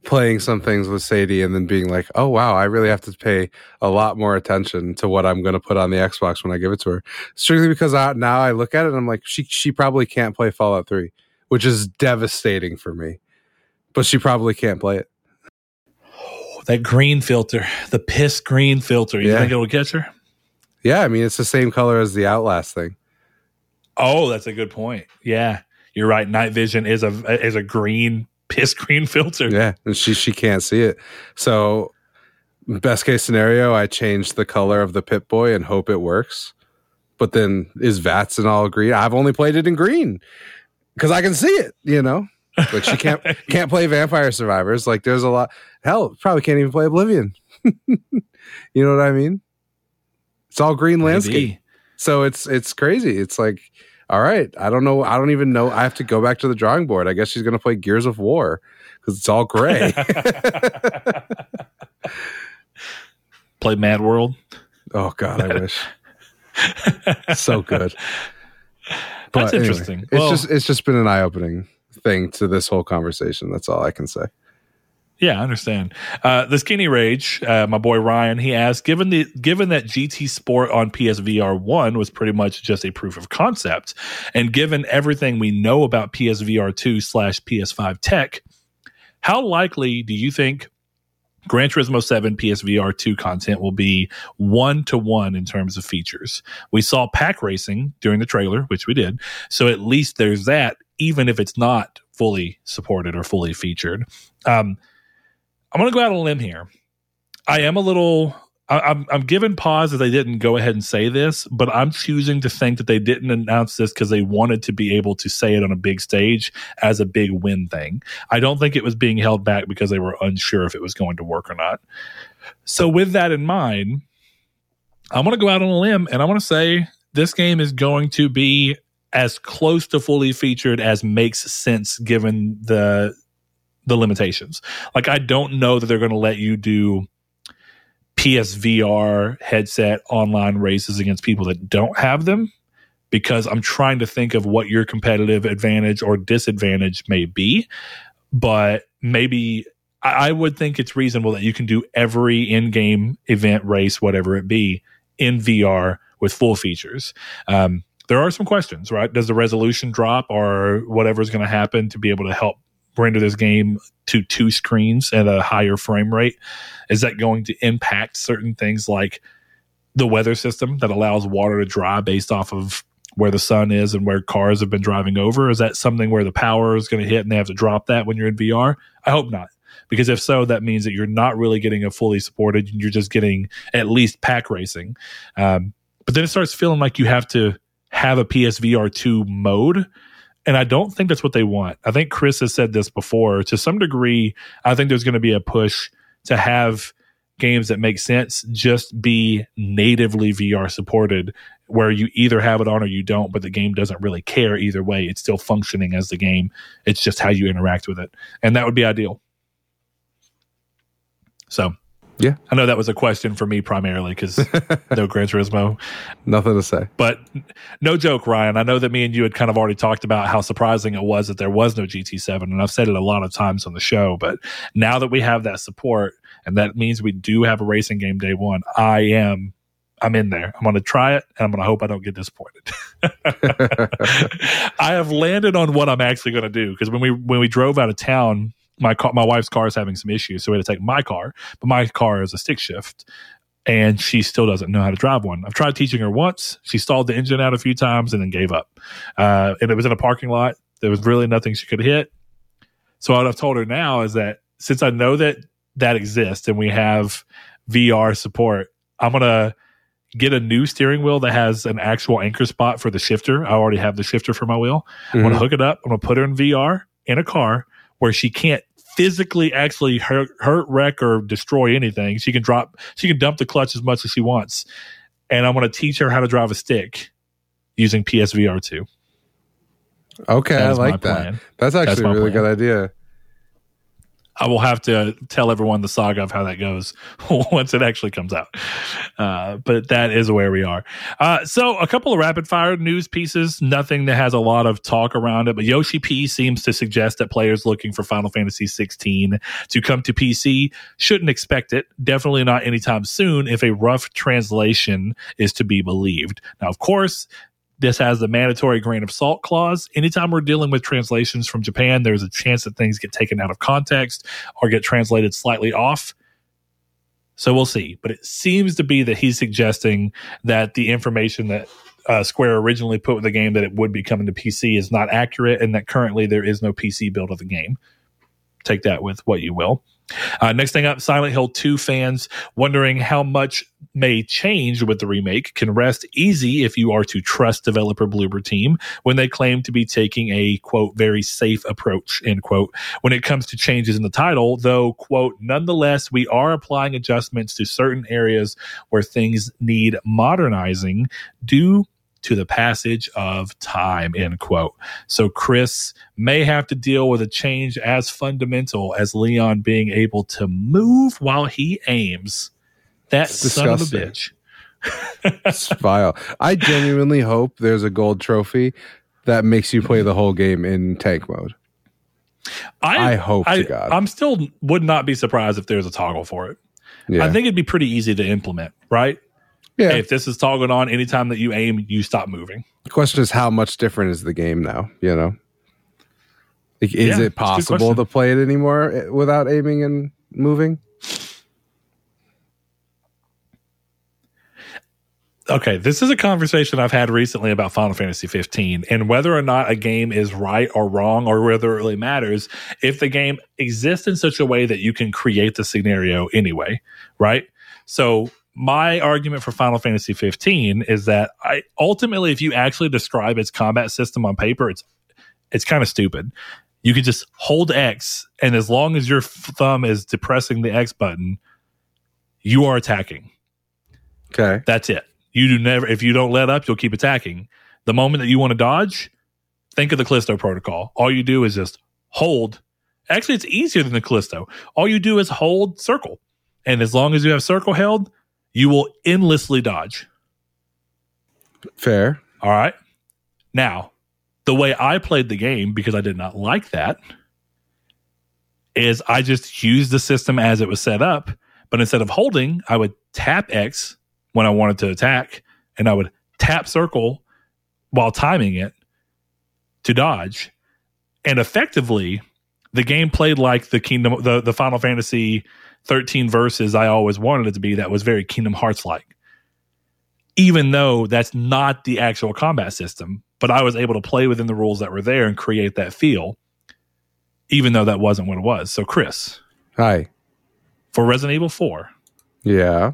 Speaker 2: playing some things with Sadie and then being like, oh wow, I really have to pay a lot more attention to what I'm going to put on the Xbox when I give it to her. Strictly because I, now I look at it and I'm like, she she probably can't play Fallout 3, which is devastating for me. But she probably can't play it.
Speaker 1: Oh, that green filter, the piss green filter, you
Speaker 2: Yeah.
Speaker 1: think it'll catch her?
Speaker 2: Yeah, I mean it's the same color as the Outlast thing.
Speaker 1: Oh, that's a good point. Yeah, you're right. Night vision is a is a green piss green filter.
Speaker 2: Yeah, and she she can't see it. So best case scenario, I change the color of the Pip Boy and hope it works. but then is VATS and all green? I've only played it in green because I can see it, you know. But she can't can't play Vampire Survivors. Like there's a lot. Hell, probably can't even play Oblivion. you know what I mean? It's all green landscape. So it's it's crazy. It's like, all right, I don't know. I don't even know. I have to go back to the drawing board. I guess she's gonna play Gears of War because it's all gray.
Speaker 1: Play Mad World.
Speaker 2: oh God, I wish. so good.
Speaker 1: That's
Speaker 2: anyway,
Speaker 1: interesting.
Speaker 2: it's just it's just been an eye opening thing to this whole conversation. That's all I can say.
Speaker 1: Yeah, I understand. Uh, the Skinny Rage, uh, my boy Ryan, he asked, given the given that GT Sport on PSVR one was pretty much just a proof of concept, and given everything we know about PSVR two slash PS5 tech, how likely do you think Gran Turismo 7 PSVR 2 content will be one to one in terms of features. We saw pack racing during the trailer, which we did. So at least there's that, even if it's not fully supported or fully featured. Um, I'm going to go out on a limb here. I am a little. I'm I'm giving pause that they didn't go ahead and say this, but I'm choosing to think that they didn't announce this because they wanted to be able to say it on a big stage as a big win thing. I don't think it was being held back because they were unsure if it was going to work or not. So with that in mind, I'm going to go out on a limb and I want to say this game is going to be as close to fully featured as makes sense given the the limitations. Like I don't know that they're going to let you do PSVR headset online races against people that don't have them because I'm trying to think of what your competitive advantage or disadvantage may be. But maybe I I would think it's reasonable that you can do every in game event race, whatever it be, in VR with full features. Um, there are some questions, right? Does the resolution drop or whatever's going to happen to be able to help render this game to two screens at a higher frame rate? Is that going to impact certain things like the weather system that allows water to dry based off of where the sun is and where cars have been driving over? Is that something where the power is going to hit and they have to drop that when you're in VR? I hope not. Because if so, that means that you're not really getting a fully supported, you're just getting at least pack racing. Um, but then it starts feeling like you have to have a PSVR 2 mode. And I don't think that's what they want. I think Chris has said this before. To some degree, I think there's going to be a push to have games that make sense just be natively VR supported, where you either have it on or you don't, but the game doesn't really care either way. It's still functioning as the game. It's just how you interact with it. And that would be ideal. So,
Speaker 2: Yeah.
Speaker 1: I know that was a question for me primarily because no Gran Turismo.
Speaker 2: Nothing to say.
Speaker 1: But no joke, Ryan. I know that me and you had kind of already talked about how surprising it was that there was no GT7. And I've said it a lot of times on the show. But now that we have that support, and that means we do have a racing game day one, I am. I'm in there. I'm going to try it and I'm going to hope I don't get disappointed. I have landed on what I'm actually going to do because when we when we drove out of town, my car, my wife's car is having some issues, so we had to take my car. But my car is a stick shift, and she still doesn't know how to drive one. I've tried teaching her once. She stalled the engine out a few times and then gave up. Uh, and it was in a parking lot. There was really nothing she could hit. So what I've told her now is that since I know that that exists and we have VR support, I'm gonna get a new steering wheel that has an actual anchor spot for the shifter. I already have the shifter for my wheel. I'm
Speaker 2: Mhm.
Speaker 1: gonna hook it up. I'm gonna put her in VR in a car where she can't physically actually hurt, hurt, wreck, or destroy anything. She can drop, she can dump the clutch as much as she wants, and I'm gonna teach her how to drive a stick using PSVR two.
Speaker 2: Okay, I like that.
Speaker 1: plan.
Speaker 2: That's actually
Speaker 1: my
Speaker 2: a really
Speaker 1: plan.
Speaker 2: good idea.
Speaker 1: I will have to tell everyone the saga of how that goes once it actually comes out. Uh, but that is where we are. Uh, so, a couple of rapid fire news pieces, nothing that has a lot of talk around it. But Yoshi P seems to suggest that players looking for Final Fantasy 16 to come to PC shouldn't expect it. Definitely not anytime soon if a rough translation is to be believed. Now, of course, this has the mandatory grain of salt clause. Anytime we're dealing with translations from Japan, there's a chance that things get taken out of context or get translated slightly off. So we'll see. But it seems to be that he's suggesting that the information that uh, Square originally put with the game that it would be coming to PC is not accurate and that currently there is no PC build of the game. Take that with what you will. Uh, next thing up, Silent Hill 2 fans wondering how much may change with the remake can rest easy if you are to trust developer Bloober Team when they claim to be taking a quote very safe approach end quote when it comes to changes in the title. Though quote nonetheless we are applying adjustments to certain areas where things need modernizing due to the passage of time, end quote. So Chris may have to deal with a change as fundamental as Leon being able to move while he aims. That
Speaker 2: It's
Speaker 1: son of a bitch.
Speaker 2: It's vile. I genuinely hope there's a gold trophy that makes you play the whole game in tank mode. I hope to
Speaker 1: I,
Speaker 2: God.
Speaker 1: I'm still would not be surprised if there's a toggle for it.
Speaker 2: Yeah.
Speaker 1: I think it'd be pretty easy to implement, right?
Speaker 2: Yeah.
Speaker 1: If this is toggled on, anytime that you aim, you stop moving.
Speaker 2: the question is how much different is the game now, you know? Like, is
Speaker 1: Yeah,
Speaker 2: it possible to play it anymore eh, without aiming and moving?
Speaker 1: Okay, this is a conversation I've had recently about Final Fantasy 15 and whether or not a game is right or wrong or whether it really matters if the game exists in such a way that you can create the scenario anyway, right? So, my argument for Final Fantasy 15 is that I ultimately if you actually describe its combat system on paper, it's it's kind of stupid. You could just hold X and as long as your thumb is depressing the X button, you are attacking.
Speaker 2: Okay.
Speaker 1: That's it. You do never, if you don't let up, you'll keep attacking. The moment that you want to dodge, think of the Callisto protocol. All you do is just hold. Actually, it's easier than the Callisto. All you do is hold circle. And as long as you have circle held, you will endlessly dodge.
Speaker 2: Fair.
Speaker 1: All right. Now, the way I played the game, because I did not like that, is I just used the system as it was set up. But instead of holding, I would tap X when I wanted to attack, and I would tap circle while timing it to dodge. And effectively, the game played like the Kingdom, the, the Final Fantasy 13 Versus I always wanted it to be. That was very Kingdom Hearts like even though that's not the actual combat system. But I was able to play within the rules that were there and create that feel, even though that wasn't what it was. So, Chris,
Speaker 2: Hi.
Speaker 1: for Resident Evil 4,
Speaker 2: Yeah.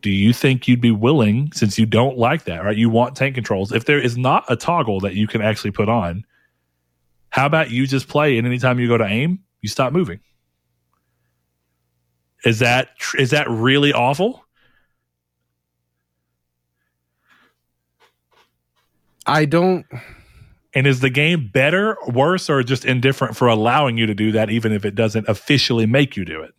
Speaker 1: do you think you'd be willing, since you don't like that, right? You want tank controls. If there is not a toggle that you can actually put on, how about you just play and anytime you go to aim, you stop moving? Is that is that really awful?
Speaker 2: I don't.
Speaker 1: And is the game better, worse, or just indifferent for allowing you to do that, even if it doesn't officially make you do it?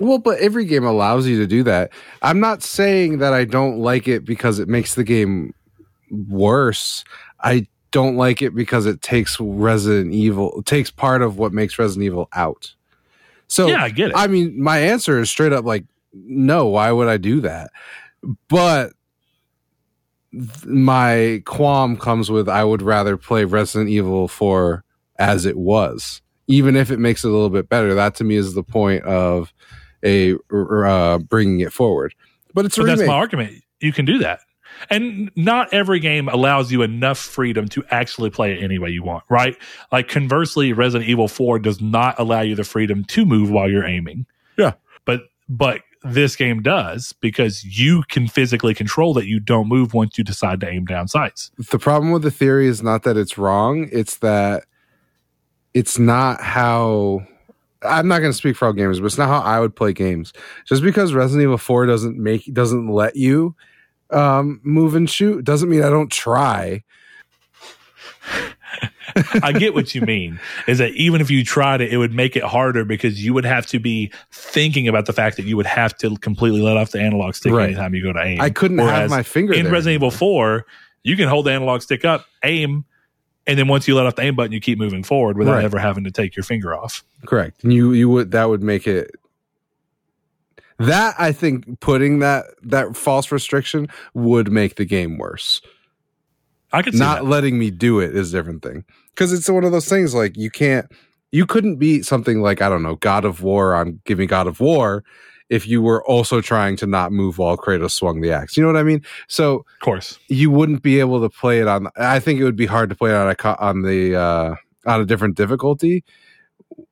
Speaker 2: Well, but every game allows you to do that. I'm not saying that I don't like it because it makes the game worse. I don't like it because it takes Resident Evil, takes part of what makes Resident Evil out. So,
Speaker 1: yeah, I get it.
Speaker 2: I mean, my answer is straight up like, no, why would I do that? But my qualm comes with I would rather play Resident Evil 4 as it was, even if it makes it a little bit better. That to me is the point of a uh, bringing it forward. But it's a
Speaker 1: but that's my argument. You can do that. And not every game allows you enough freedom to actually play it any way you want, right? Like conversely, Resident Evil 4 does not allow you the freedom to move while you're aiming.
Speaker 2: Yeah.
Speaker 1: But but this game does because you can physically control that you don't move once you decide to aim down sights.
Speaker 2: the problem with the theory is not that it's wrong it's that it's not how i'm not going to speak for all gamers but it's not how i would play games just because resident evil 4 doesn't make doesn't let you um move and shoot doesn't mean i don't try
Speaker 1: I get what you mean. Is that even if you tried it, it would make it harder because you would have to be thinking about the fact that you would have to completely let off the analog stick
Speaker 2: Right.
Speaker 1: anytime you go to aim.
Speaker 2: i couldn't have my finger
Speaker 1: in
Speaker 2: there.
Speaker 1: Resident Evil 4, you can hold the analog stick up, aim, and then once you let off the aim button, you keep moving forward without
Speaker 2: Right.
Speaker 1: ever having to take your finger off.
Speaker 2: correct and you you would that would make it that i think putting that that false restriction would make the game worse
Speaker 1: I could see
Speaker 2: not
Speaker 1: that.
Speaker 2: letting me do it is a different thing because it's one of those things like you can't you couldn't beat something like i don't know god of war on give me god of war if you were also trying to not move while kratos swung the axe you know what i mean so
Speaker 1: Of course.
Speaker 2: you wouldn't be able to play it on i think it would be hard to play it on a on the uh on a different difficulty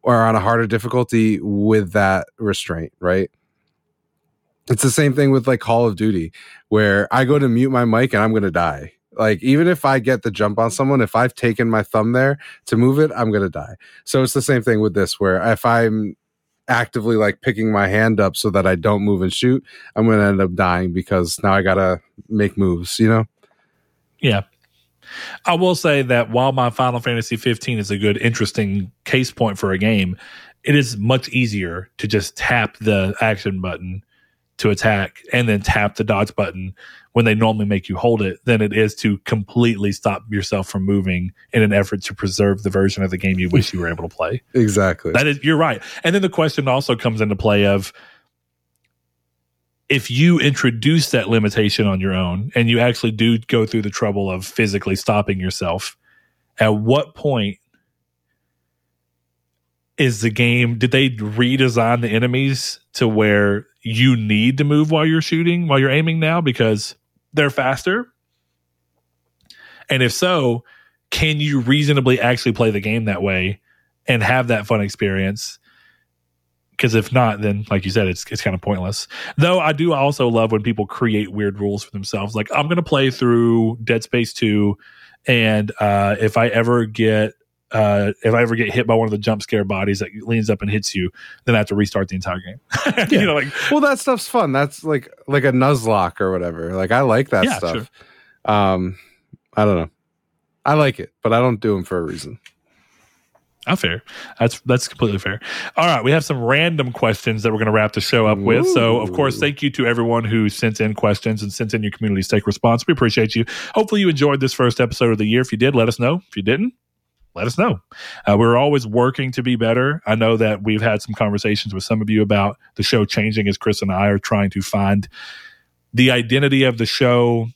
Speaker 2: or on a harder difficulty with that restraint, right? It's the same thing with like Call of Duty, where I go to mute my mic and I'm going to die. Like, even if I get the jump on someone, if I've taken my thumb there to move it, I'm going to die. So it's the same thing with this, where if I'm actively like picking my hand up so that I don't move and shoot, I'm going to end up dying because now I got to make moves, you know?
Speaker 1: Yeah. I will say that while my Final Fantasy 15 is a good, interesting case point for a game, it is much easier to just tap the action button to attack and then tap the dodge button when they normally make you hold it than it is to completely stop yourself from moving in an effort to preserve the version of the game you wish you were able to play.
Speaker 2: Exactly.
Speaker 1: That is you're right. And then the question also comes into play of if you introduce that limitation on your own and you actually do go through the trouble of physically stopping yourself, at what point is the game did they redesign the enemies to where you need to move while you're shooting while you're aiming now because they're faster? And if so can you reasonably actually play the game that way and have that fun experience? Because if not then like you said it's it's kind of pointless. Though i do also love when people create weird rules for themselves. Like i'm to play through dead space 2 and uh, if i ever get uh, if I ever get hit by one of the jump scare bodies that leans up and hits you, then I have to restart the entire game.
Speaker 2: Yeah.
Speaker 1: you know, like
Speaker 2: well, that stuff's fun. That's like like a Nuzlocke or whatever. Like I like that
Speaker 1: Yeah,
Speaker 2: stuff. Um, I don't know. I like it, but I don't do them for a reason.
Speaker 1: oh, fair. That's that's completely fair. All right, we have some random questions that we're going to wrap the show up with. So, of course, thank you to everyone who sent in questions and sent in your community stake response. We appreciate you. Hopefully, you enjoyed this first episode of the year. If you did, let us know. If you didn't, let us know. Uh, we're always working to be better. I know that we've had some conversations with some of you about the show changing as Chris and I are trying to find the identity of the show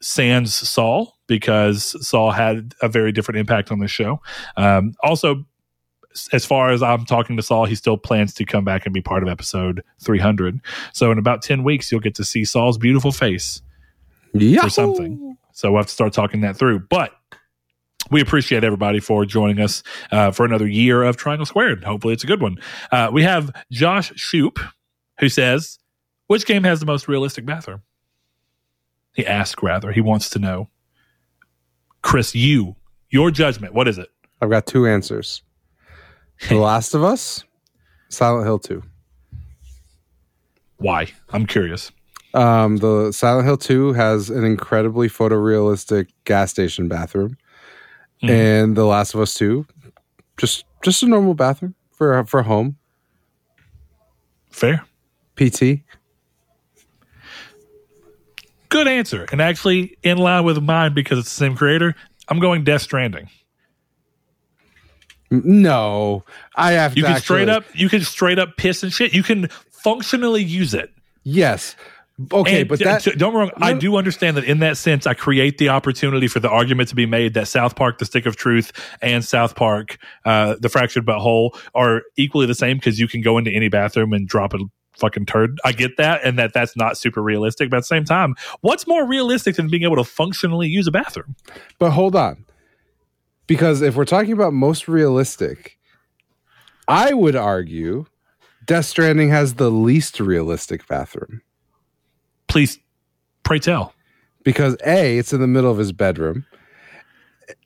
Speaker 1: sans Saul because Saul had a very different impact on the show. Um, also, as far as I'm talking to Saul, he still plans to come back and be part of episode 300. So in about 10 weeks, you'll get to see Saul's beautiful face
Speaker 2: Yeah,
Speaker 1: something. So we'll have to start talking that through. But we appreciate everybody for joining us uh, for another year of Triangle Squared. Hopefully, it's a good one. Uh, we have Josh Shoop, who says, "Which game has the most realistic bathroom?" He asks, rather, he wants to know. Chris, you, your judgment. What is it?
Speaker 2: I've got two answers. The Last of Us, Silent Hill Two.
Speaker 1: Why? I'm curious.
Speaker 2: Um, the Silent Hill 2 has an incredibly photorealistic gas station bathroom.
Speaker 1: Mhm.
Speaker 2: And The Last of Us 2, just just a normal bathroom for for home.
Speaker 1: Fair.
Speaker 2: PT.
Speaker 1: Good answer. And actually, in line with mine because it's the same creator. I'm going Death Stranding.
Speaker 2: No. I have
Speaker 1: You
Speaker 2: to
Speaker 1: can straight up, you can straight up piss and shit. You can functionally use it.
Speaker 2: Yes. Okay,
Speaker 1: And
Speaker 2: but that
Speaker 1: don't wrong. I do understand that in that sense, I create the opportunity for the argument to be made that South Park: The Stick of Truth and South Park: uh, The Fractured But Whole are equally the same because you can go into any bathroom and drop a fucking turd. I get that, and that that's not super realistic. But at the same time, what's more realistic than being able to functionally use a bathroom?
Speaker 2: But hold on. Because if we're talking about most realistic, I would argue Death Stranding has the least realistic bathroom.
Speaker 1: Please, pray tell.
Speaker 2: Because A, it's in the middle of his bedroom,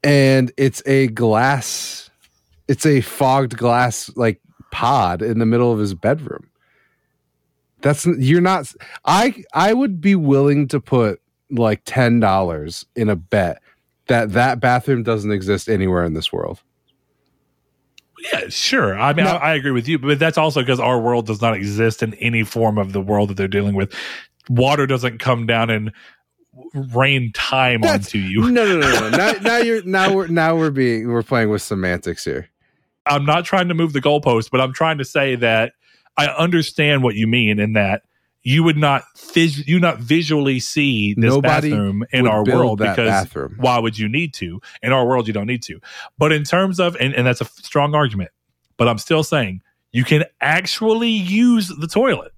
Speaker 2: and it's a glass, it's a fogged glass like pod in the middle of his bedroom. That's you're not I I would be willing to put like $10 in a bet that that bathroom doesn't exist anywhere in this world.
Speaker 1: Yeah, sure. I mean,
Speaker 2: No.
Speaker 1: I, I agree with you, but that's also because our world does not exist in any form of the world that they're dealing with. Water doesn't come down and rain time
Speaker 2: That's-
Speaker 1: onto you.
Speaker 2: No, no, no, no. now, now you're now we're now we're being we're playing with semantics here.
Speaker 1: I'm not trying to move the goalpost, but I'm trying to say that I understand what you mean in that you would not vis- you not visually see this
Speaker 2: Nobody
Speaker 1: bathroom in our world because
Speaker 2: bathroom.
Speaker 1: why would you need to? In our world, you don't need to. But in terms of, and, and that's a strong argument, but I'm still saying you can actually use the toilet.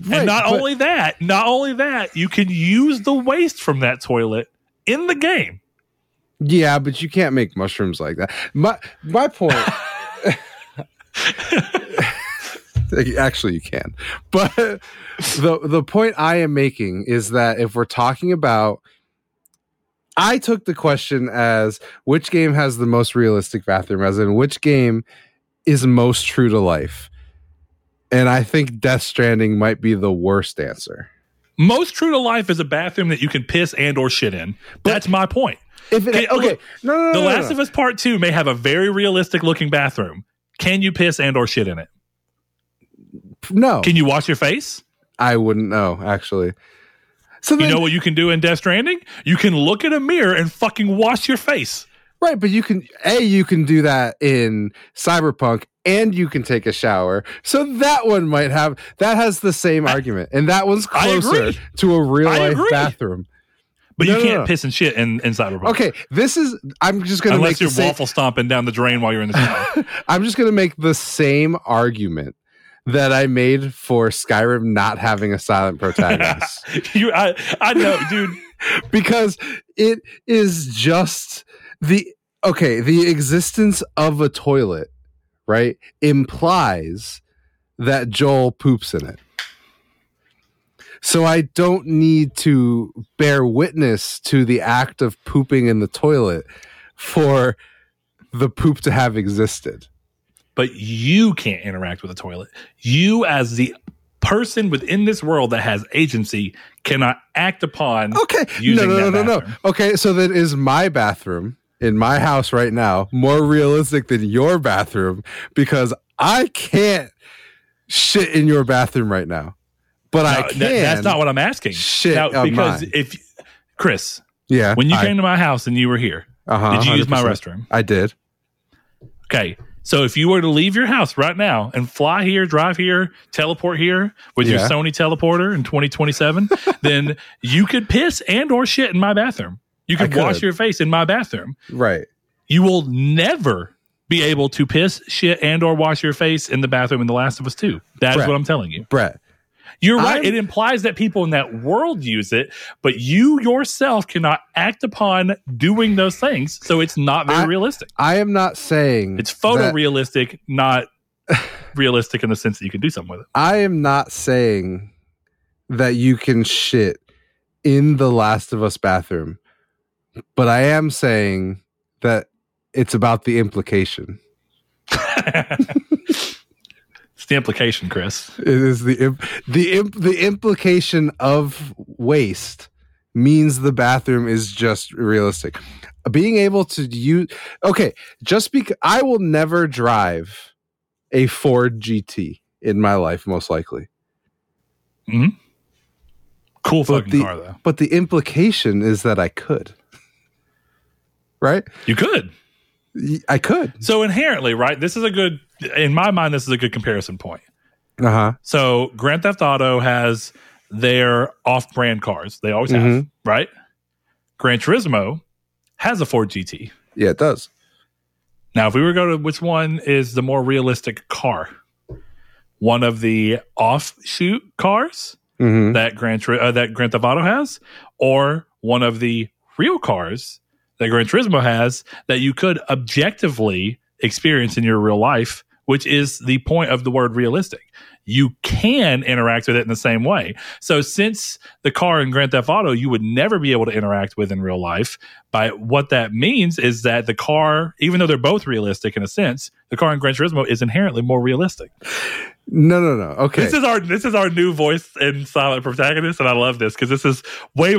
Speaker 2: Right,
Speaker 1: and not
Speaker 2: but-
Speaker 1: only that, not only that, you can use the waste from that toilet in the game.
Speaker 2: Yeah, but you can't make mushrooms like that. My my point Actually, you can. But the the point I am making is that if we're talking about I took the question as which game has the most realistic bathroom, as in which game is most true to life. And I think Death Stranding might be the worst answer.
Speaker 1: Most true to life is a bathroom that you can piss and or shit in. That's my point.
Speaker 2: If it,
Speaker 1: Okay,
Speaker 2: okay,
Speaker 1: look,
Speaker 2: no, no, no,
Speaker 1: The Last of Us Part 2 may have a very realistic looking bathroom. Can you piss and or shit in it?
Speaker 2: no,
Speaker 1: Can you wash your face?
Speaker 2: I wouldn't know actually. So
Speaker 1: You know what you can do in Death Stranding? You can look in a mirror and fucking wash your face.
Speaker 2: right? But you can a you can do that in Cyberpunk, and you can take a shower. So that one might have that has the same argument, and that one's closer to a real
Speaker 1: I
Speaker 2: life
Speaker 1: agree.
Speaker 2: bathroom.
Speaker 1: But
Speaker 2: No,
Speaker 1: you can't
Speaker 2: no.
Speaker 1: piss and shit in, in Cyberpunk.
Speaker 2: Okay, this is. I'm just gonna
Speaker 1: Unless
Speaker 2: make the
Speaker 1: you're
Speaker 2: same,
Speaker 1: waffle stomping down the drain while you're in the shower.
Speaker 2: I'm just gonna make the same argument that I made for Skyrim not having a silent protagonist.
Speaker 1: you, I, I know, dude.
Speaker 2: because it is just the okay the existence of a toilet right implies that joel poops in it so i don't need to bear witness to the act of pooping in the toilet for the poop to have existed
Speaker 1: But you can't interact with the toilet. You, as the person within this world that has agency, cannot act upon.
Speaker 2: okay no no no no no okay so that is my bathroom in my house right now more realistic than your bathroom because i can't shit in your bathroom right now but I can.
Speaker 1: That, that's not what I'm asking.
Speaker 2: shit
Speaker 1: Now, because
Speaker 2: mine.
Speaker 1: if Chris,
Speaker 2: yeah
Speaker 1: when you
Speaker 2: I-
Speaker 1: came to my house and you were here,
Speaker 2: uh-huh,
Speaker 1: did you use my
Speaker 2: 100%.
Speaker 1: restroom?
Speaker 2: i did
Speaker 1: Okay. So if you were to leave your house right now and fly here, drive here, teleport here with your Sony teleporter in 2027, then you could piss and or shit in my bathroom. You could
Speaker 2: I
Speaker 1: wash your face in my bathroom.
Speaker 2: right
Speaker 1: You will never be able to piss, shit, and or wash your face in the bathroom in The Last of Us 2. That is
Speaker 2: Brett.
Speaker 1: what I'm telling you.
Speaker 2: brett
Speaker 1: You're right.
Speaker 2: I'm-
Speaker 1: it implies that people in that world use it, but you yourself cannot act upon doing those things. So it's not very
Speaker 2: I-
Speaker 1: realistic.
Speaker 2: i am not saying
Speaker 1: It's
Speaker 2: that-
Speaker 1: photorealistic, not realistic in the sense that you can do something with it.
Speaker 2: i am not saying that you can shit in the last of us bathroom but i am saying that it's about the implication
Speaker 1: it's the implication, Chris.
Speaker 2: It is the imp- the imp- the implication of waste means the bathroom is just realistic. Being able to use okay, just because I will never drive a Ford GT in my life, most likely. Hmm.
Speaker 1: Cool
Speaker 2: But
Speaker 1: fucking
Speaker 2: the-
Speaker 1: car, though.
Speaker 2: But the implication is that I could, right?
Speaker 1: You could.
Speaker 2: I could.
Speaker 1: So inherently, right? This is a good, in my mind, this is a good comparison point.
Speaker 2: Uh huh.
Speaker 1: So Grand Theft Auto has their off-brand cars. They always have,
Speaker 2: Mhm.
Speaker 1: right? Gran Turismo has a Ford GT.
Speaker 2: Yeah, it does.
Speaker 1: Now, if we were to go to which one is the more realistic car, one of the offshoot cars
Speaker 2: hmm
Speaker 1: that Gran Tur- uh, that Grand Theft Auto has, or one of the real cars that Gran Turismo has that you could objectively experience in your real life, which is the point of the word realistic. You can interact with it in the same way. So, since the car in Grand Theft Auto you would never be able to interact with in real life, by what that means is that the car, even though they're both realistic in a sense, the car in Gran Turismo is inherently more realistic.
Speaker 2: No, no, no. Okay.
Speaker 1: This is our this is our new voice and silent protagonist, and I love this because this is way.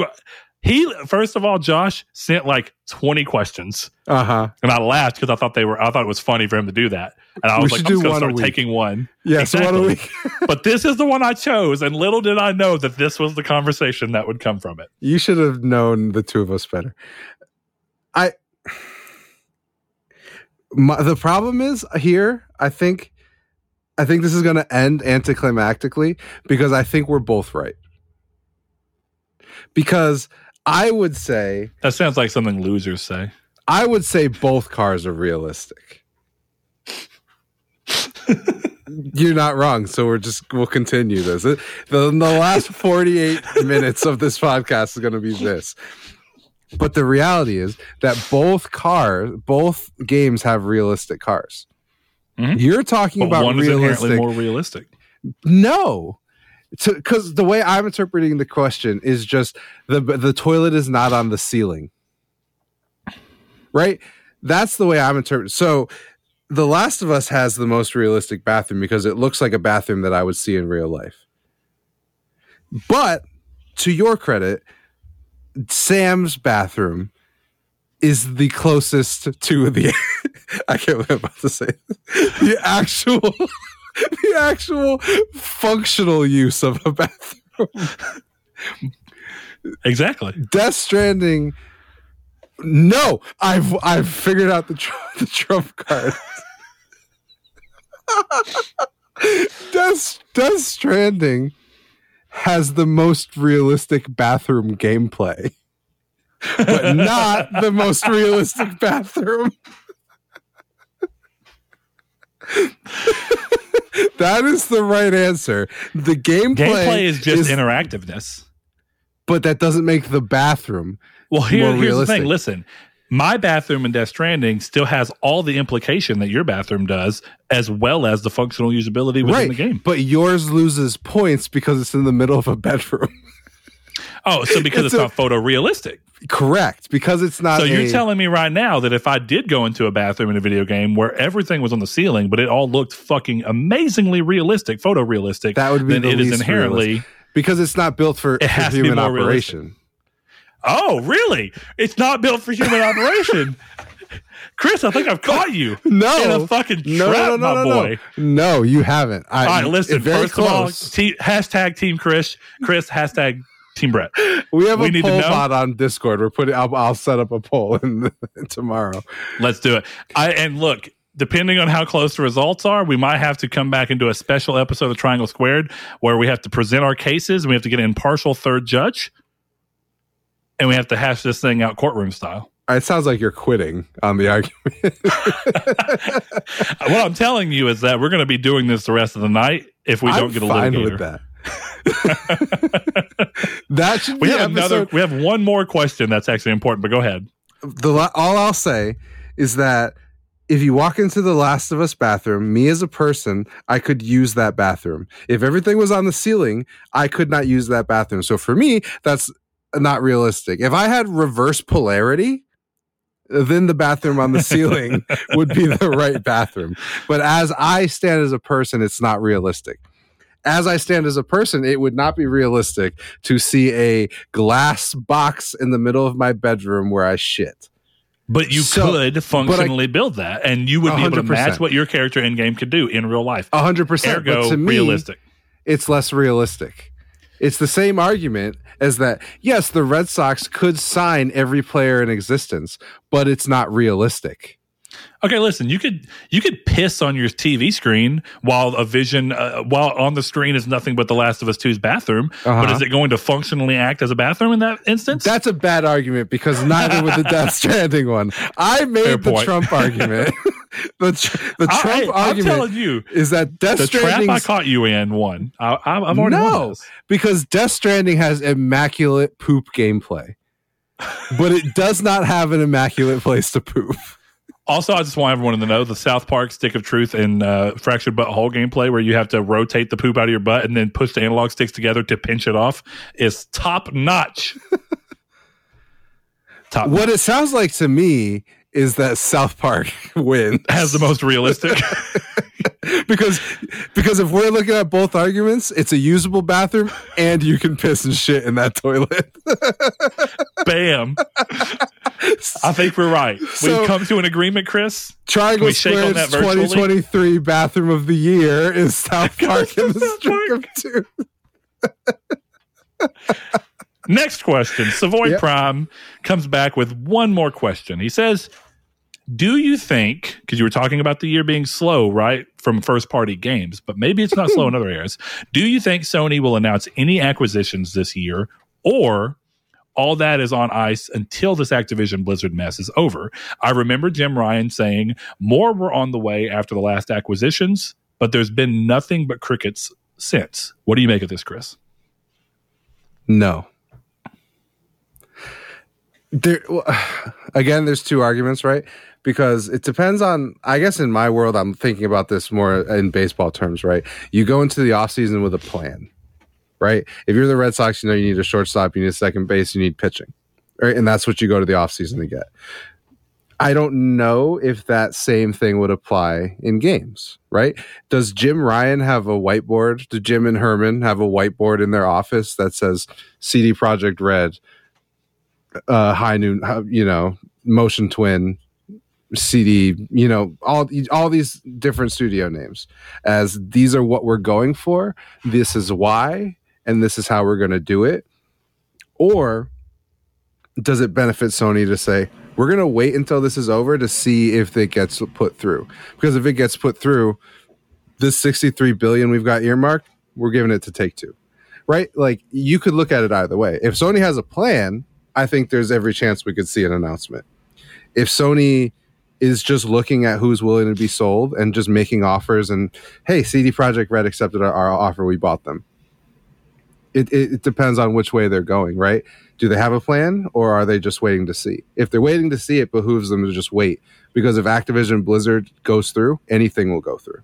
Speaker 1: He first of all, Josh sent like twenty questions,
Speaker 2: Uh huh.
Speaker 1: and I laughed because I thought they were. I thought it was funny for him to do that, and I
Speaker 2: We
Speaker 1: was like, I'm
Speaker 2: do
Speaker 1: just going to start taking one.
Speaker 2: Yeah. So what do we?
Speaker 1: But this is the one I chose, and little did I know that this was the conversation that would come from it.
Speaker 2: You should have known the two of us better. I my, the problem is here, I think I think this is going to end anticlimactically because I think we're both right. Because I would say
Speaker 1: That sounds like something losers say.
Speaker 2: I would say both cars are realistic. You're not wrong, so we're just we'll continue this. The, the last 48 minutes of this podcast is going to be this. But the reality is that both cars, both games have realistic cars.
Speaker 1: Mhm.
Speaker 2: You're talking
Speaker 1: But
Speaker 2: about
Speaker 1: one
Speaker 2: realistic.
Speaker 1: more realistic.
Speaker 2: No, because the way I'm interpreting the question is just the the toilet is not on the ceiling, right? That's the way I'm interpreting. So, The Last of Us has the most realistic bathroom because it looks like a bathroom that I would see in real life. But to your credit, Sam's bathroom is the closest to the I can't believe I'm about to say this. the actual the actual functional use of a bathroom.
Speaker 1: Exactly.
Speaker 2: Death Stranding. No, I've I've figured out the tr- the trump card. Death Death Stranding has the most realistic bathroom gameplay, but not the most realistic bathroom. that is the right answer. The gameplay,
Speaker 1: Gameplay is just interactiveness.
Speaker 2: but that doesn't make the bathroom.
Speaker 1: Well, here,
Speaker 2: More
Speaker 1: here's the thing. Listen, my bathroom in Death Stranding still has all the implication that your bathroom does, as well as the functional usability within
Speaker 2: right,
Speaker 1: the game.
Speaker 2: but yours loses points because it's in the middle of a bedroom.
Speaker 1: Oh, so because
Speaker 2: It's
Speaker 1: it's,
Speaker 2: a-
Speaker 1: not photorealistic.
Speaker 2: Correct, because it's not.
Speaker 1: So you're telling me right now that if I did go into a bathroom in a video game where everything was on the ceiling, but it all looked fucking amazingly realistic, photorealistic,
Speaker 2: that would be
Speaker 1: then
Speaker 2: the
Speaker 1: it is inherently.
Speaker 2: realistic. because it's not built for, for
Speaker 1: has to be
Speaker 2: human
Speaker 1: more realistic.
Speaker 2: operation.
Speaker 1: Oh, really? It's not built for human operation. Chris, I think I've caught you
Speaker 2: No,
Speaker 1: in a fucking trap,
Speaker 2: no, no, no,
Speaker 1: my
Speaker 2: no, no,
Speaker 1: boy.
Speaker 2: no. You haven't. I,
Speaker 1: All right, listen. First of all,
Speaker 2: close.
Speaker 1: hashtag Team Chris. Chris hashtag Team Brett.
Speaker 2: we have
Speaker 1: we
Speaker 2: a
Speaker 1: need to
Speaker 2: poll bot on Discord. We're putting. I'll, I'll set up a poll in, tomorrow.
Speaker 1: Let's do it. I and look, depending on how close the results are, we might have to come back and do a special episode of Triangle Squared where we have to present our cases and we have to get an impartial third judge, and we have to hash this thing out courtroom style.
Speaker 2: It sounds like you're quitting on the argument.
Speaker 1: what I'm telling you is that we're going to be doing this the rest of the night if we
Speaker 2: I'm
Speaker 1: don't get a
Speaker 2: fine
Speaker 1: litigator.
Speaker 2: with that. that should
Speaker 1: We
Speaker 2: be
Speaker 1: have another. We have one more question that's actually important, but go ahead.
Speaker 2: the all I'll say is that if you walk into the Last of Us bathroom, me as a person, I could use that bathroom. If everything was on the ceiling, I could not use that bathroom. So for me, that's not realistic. If I had reverse polarity, then the bathroom on the ceiling would be the right bathroom. But as I stand as a person, it's not realistic. As I stand as a person, it would not be realistic to see a glass box in the middle of my bedroom where I shit.
Speaker 1: But you
Speaker 2: So-
Speaker 1: could functionally build that, and you would be able to
Speaker 2: 100%.
Speaker 1: match what your character in game could do in real life.
Speaker 2: A hundred percent.
Speaker 1: Ergo,
Speaker 2: But to me,
Speaker 1: realistic.
Speaker 2: it's less realistic. It's the same argument as that. Yes, the Red Sox could sign every player in existence, but it's not realistic.
Speaker 1: Okay, listen. You could you could piss on your TV screen while a vision uh, while on the screen is nothing but The Last of Us 2's bathroom. But
Speaker 2: Uh-huh.
Speaker 1: is it going to functionally act as a bathroom in that instance?
Speaker 2: That's a bad argument because neither with the Death Stranding one. I
Speaker 1: Fair
Speaker 2: made the
Speaker 1: point.
Speaker 2: Trump argument. the the
Speaker 1: I,
Speaker 2: Trump
Speaker 1: hey, I'm telling you,
Speaker 2: is that Death
Speaker 1: the trap
Speaker 2: Stranding
Speaker 1: I caught you in one. I, I, I've already
Speaker 2: No.
Speaker 1: this.
Speaker 2: because Death Stranding has immaculate poop gameplay, but it does not have an immaculate place to poop.
Speaker 1: Also, I just want everyone to know the South Park Stick of Truth and uh, Fractured Butthole gameplay, where you have to rotate the poop out of your butt and then push the analog sticks together to pinch it off, is top notch. top
Speaker 2: What it sounds like to me is that South Park wins
Speaker 1: has the most realistic.
Speaker 2: because because if we're looking at both arguments, it's a usable bathroom and you can piss and shit in that toilet.
Speaker 1: Bam. I think we're right.
Speaker 2: So-
Speaker 1: We've come to an agreement, Chris.
Speaker 2: Triangle
Speaker 1: we shake on that
Speaker 2: 2023 bathroom of the year is South Park in the
Speaker 1: South
Speaker 2: of Two.
Speaker 1: Next question. Savoy
Speaker 2: Yep.
Speaker 1: Prime comes back with one more question. He says, Do you think, because you were talking about the year being slow, right, from first party games, but maybe it's not slow in other areas. Do you think Sony will announce any acquisitions this year or all that is on ice until this Activision Blizzard mess is over? I remember Jim Ryan saying more were on the way after the last acquisitions, but there's been nothing but crickets since. What do you make of this, Chris?
Speaker 2: No. there well, again there's two arguments right because it depends on i guess in my world i'm thinking about this more in baseball terms right? You go into the offseason with a plan right? If you're the red sox you know you need a shortstop you need a second base you need pitching right? And that's what you go to the offseason to get. I don't know if that same thing would apply in games right? Does jim ryan have a whiteboard? Do jim and Hermen have a whiteboard in their office that says CD Projekt Red uh high noon you know motion twin cd you know all all these different studio names as these are what we're going for this is why and this is how we're going to do it. Or does it benefit sony to say we're going to wait until this is over to see if it gets put through. Because if it gets put through this 63 billion we've got earmarked we're giving it to take two right? Like you could look at it either way. If sony has a plan I think there's every chance we could see an announcement. If Sony is just looking at who's willing to be sold and just making offers and hey, CD Projekt Red accepted our, our offer, we bought them. It, it, it depends on which way they're going, right? Do they have a plan or are they just waiting to see? If they're waiting to see, it behooves them to just wait because if Activision Blizzard goes through, anything will go through.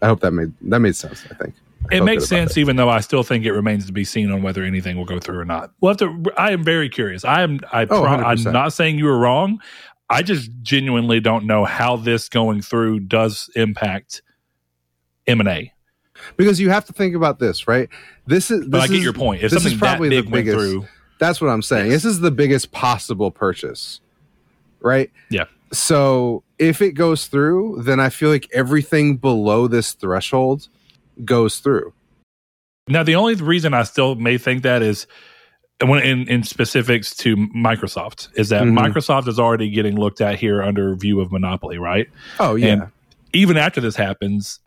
Speaker 2: I hope that made that made sense. I think
Speaker 1: it makes sense, it. even though I still think it remains to be seen on whether anything will go through or not. We'll have to. I am very curious. I am. I oh, I'm not saying you were wrong. I just genuinely don't know how this going through does impact M and A.
Speaker 2: Because you have to think about this, right? This is. This
Speaker 1: but I get
Speaker 2: is,
Speaker 1: your point. If this is probably the biggest. Through,
Speaker 2: that's what I'm saying. Yes. This is the biggest possible purchase, right?
Speaker 1: Yeah.
Speaker 2: So if it goes through, then I feel like everything below this threshold goes through.
Speaker 1: Now, the only reason I still may think that is when in, in specifics to Microsoft is that mm-hmm. Microsoft is already getting looked at here under view of monopoly, right?
Speaker 2: Oh yeah. And
Speaker 1: even after this happens,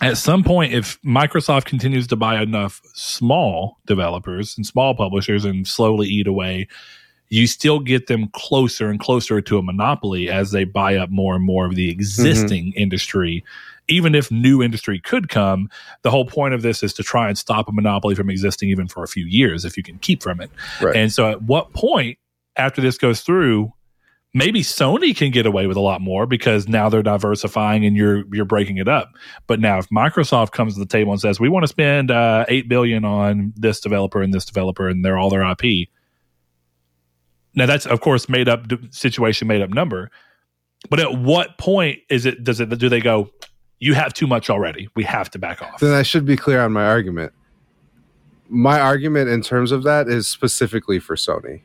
Speaker 1: at some point, if Microsoft continues to buy enough small developers and small publishers and slowly eat away, you still get them closer and closer to a monopoly as they buy up more and more of the existing mm-hmm. industry even if new industry could come, the whole point of this is to try and stop a monopoly from existing even for a few years if you can keep from it. Right. And so at what point after this goes through, maybe Sony can get away with a lot more because now they're diversifying and you're you're breaking it up. But now if Microsoft comes to the table and says we want to spend uh, 8 billion on this developer and this developer and they're all their IP. Now that's of course made up situation made up number. But at what point is it does it do they go you have too much already. We have to back off.
Speaker 2: Then I should be clear on my argument. My argument in terms of that is specifically for Sony.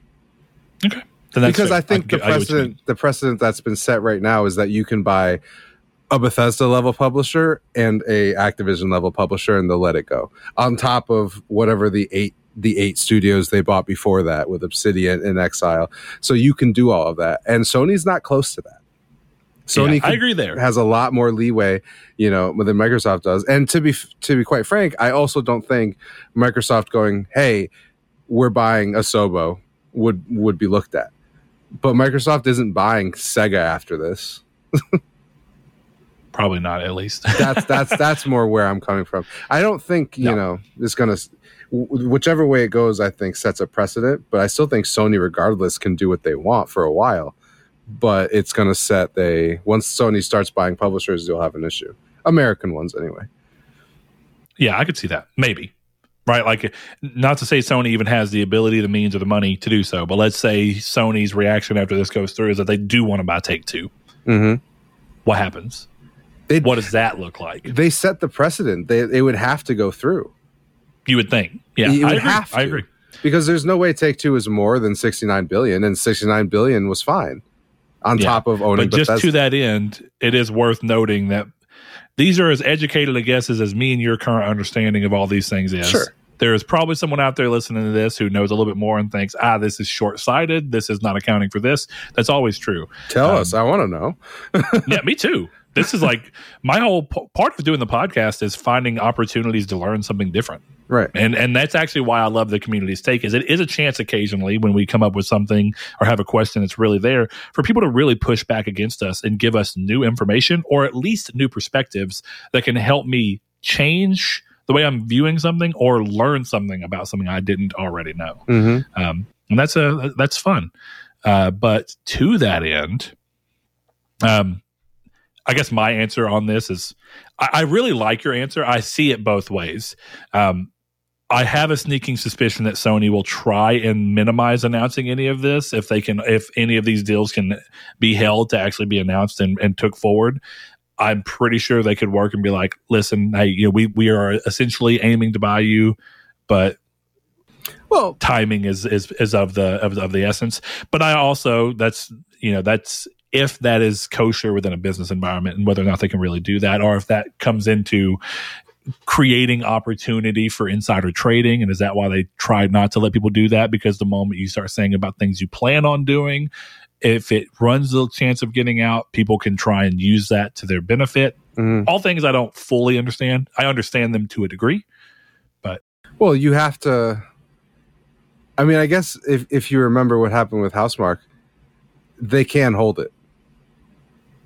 Speaker 1: Okay.
Speaker 2: because fair. I think I the precedent the precedent that's been set right now is that you can buy a Bethesda level publisher and a Activision level publisher and they'll let it go. On top of whatever the eight the eight studios they bought before that with Obsidian and Exile. So you can do all of that. And Sony's not close to that.
Speaker 1: Sony, yeah, I agree there,
Speaker 2: has a lot more leeway, you know, than Microsoft does. And to be to be quite frank, I also don't think Microsoft going, "Hey, we're buying Asobo," would would be looked at. But Microsoft isn't buying Sega after this.
Speaker 1: Probably not, at least.
Speaker 2: that's that's that's more where I'm coming from. I don't think you no. know it's gonna whichever way it goes. I think sets a precedent, but I still think Sony, regardless, can do what they want for a while but it's going to set a once Sony starts buying publishers, you'll have an issue. American ones, anyway.
Speaker 1: Yeah, I could see that. Maybe. Right? Like, not to say Sony even has the ability, the means, or the money to do so, but let's say Sony's reaction after this goes through is that they do want to buy Take 2
Speaker 2: mm-hmm.
Speaker 1: What happens? They'd, what does that look like?
Speaker 2: They set the precedent. They, they would have to go through.
Speaker 1: You would think. Yeah,
Speaker 2: you would have to. I agree. Because there's no way Take Two is more than 69 billion, and 69 billion was fine on yeah. top of owning.
Speaker 1: But just Bethesda. to that end, it is worth noting that these are as educated a guesses as me and your current understanding of all these things is.
Speaker 2: Sure.
Speaker 1: There is probably someone out there listening to this who knows a little bit more and thinks, ah, this is short sighted. This is not accounting for this. That's always true.
Speaker 2: Tell um, us. I want to know.
Speaker 1: yeah, me too this is like my whole p- part of doing the podcast is finding opportunities to learn something different
Speaker 2: right
Speaker 1: and and that's actually why i love the community's take is it is a chance occasionally when we come up with something or have a question that's really there for people to really push back against us and give us new information or at least new perspectives that can help me change the way i'm viewing something or learn something about something i didn't already know
Speaker 2: mm-hmm. um,
Speaker 1: and that's a that's fun. Uh, but to that end, um, I guess my answer on this is I, I really like your answer. I see it both ways. Um, I have a sneaking suspicion that Sony will try and minimize announcing any of this if they can, if any of these deals can be held to actually be announced and, and took forward. I'm pretty sure they could work and be like, listen, hey, you know, we we are essentially aiming to buy you, but
Speaker 2: Well,
Speaker 1: timing is is is of the of, of the essence. But I also that's you know that's if that is kosher within a business environment and whether or not they can really do that, or if that comes into creating opportunity for insider trading and is that why they tried not to let people do that because the moment you start saying about things you plan on doing if it runs the chance of getting out people can try and use that to their benefit
Speaker 2: mhm.
Speaker 1: all things i don't fully understand i understand them to a degree but.
Speaker 2: well, you have to. I mean, I guess if if you remember what happened with Housemarque, they can hold it,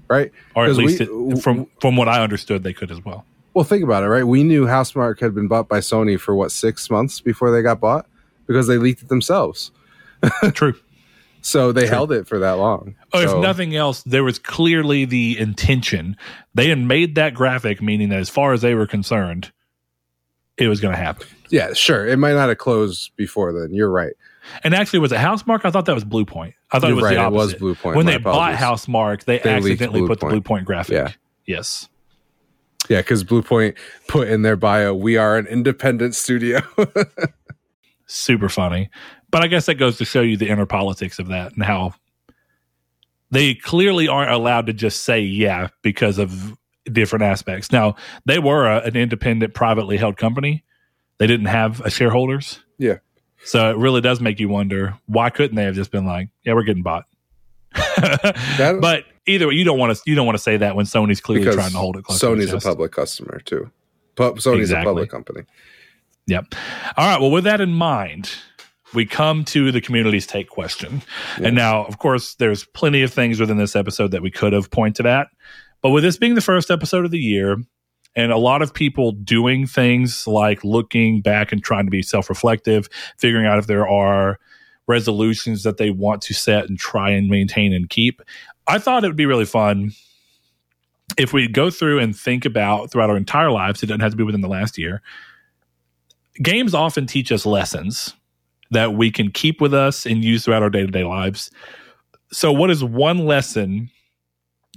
Speaker 2: right?
Speaker 1: or at least
Speaker 2: we-
Speaker 1: it, from from what i understood they could as well
Speaker 2: Well, think about it, right? We knew Housemarque had been bought by Sony for what six months before they got bought because they leaked it themselves.
Speaker 1: true
Speaker 2: So they
Speaker 1: True.
Speaker 2: held it for that long.
Speaker 1: Oh,
Speaker 2: So-
Speaker 1: if nothing else, there was clearly the intention. They had made that graphic, meaning that as far as they were concerned, it was going to happen.
Speaker 2: yeah, sure. It might not have closed before then. You're right.
Speaker 1: And actually, was it Housemarque? I thought that was Bluepoint. I thought
Speaker 2: You're
Speaker 1: it was
Speaker 2: right.
Speaker 1: the
Speaker 2: It was. Bluepoint.
Speaker 1: when they bought
Speaker 2: apologies.
Speaker 1: Housemarque, they,
Speaker 2: They
Speaker 1: accidentally put the Bluepoint graphic.
Speaker 2: Yeah.
Speaker 1: Yes.
Speaker 2: Yeah, because Bluepoint put in their bio, "We are an independent studio."
Speaker 1: Super funny. But I guess that goes to show you the inner politics of that and how they clearly aren't allowed to just say yeah because of different aspects. Now, they were a, an independent, privately held company. They didn't have a shareholders.
Speaker 2: Yeah.
Speaker 1: So it really does make you wonder why couldn't they have just been like, yeah, we're getting bought. but either way, you don't want to you don't want to say that when Sony's clearly trying to hold it close. to
Speaker 2: Sony's a public customer too. Pu- Sony's
Speaker 1: Exactly.
Speaker 2: a public company.
Speaker 1: Yep. All right. Well, with that in mind, we come to the community's take question.
Speaker 2: Yeah.
Speaker 1: And now, of course, there's plenty of things within this episode that we could have pointed at. But with this being the first episode of the year, and a lot of people doing things like looking back and trying to be self reflective, figuring out if there are resolutions that they want to set and try and maintain and keep, I thought it would be really fun if we go through and think about throughout our entire lives, it doesn't have to be within the last year, games often teach us lessons that we can keep with us and use throughout our day-to-day lives. So what is one lesson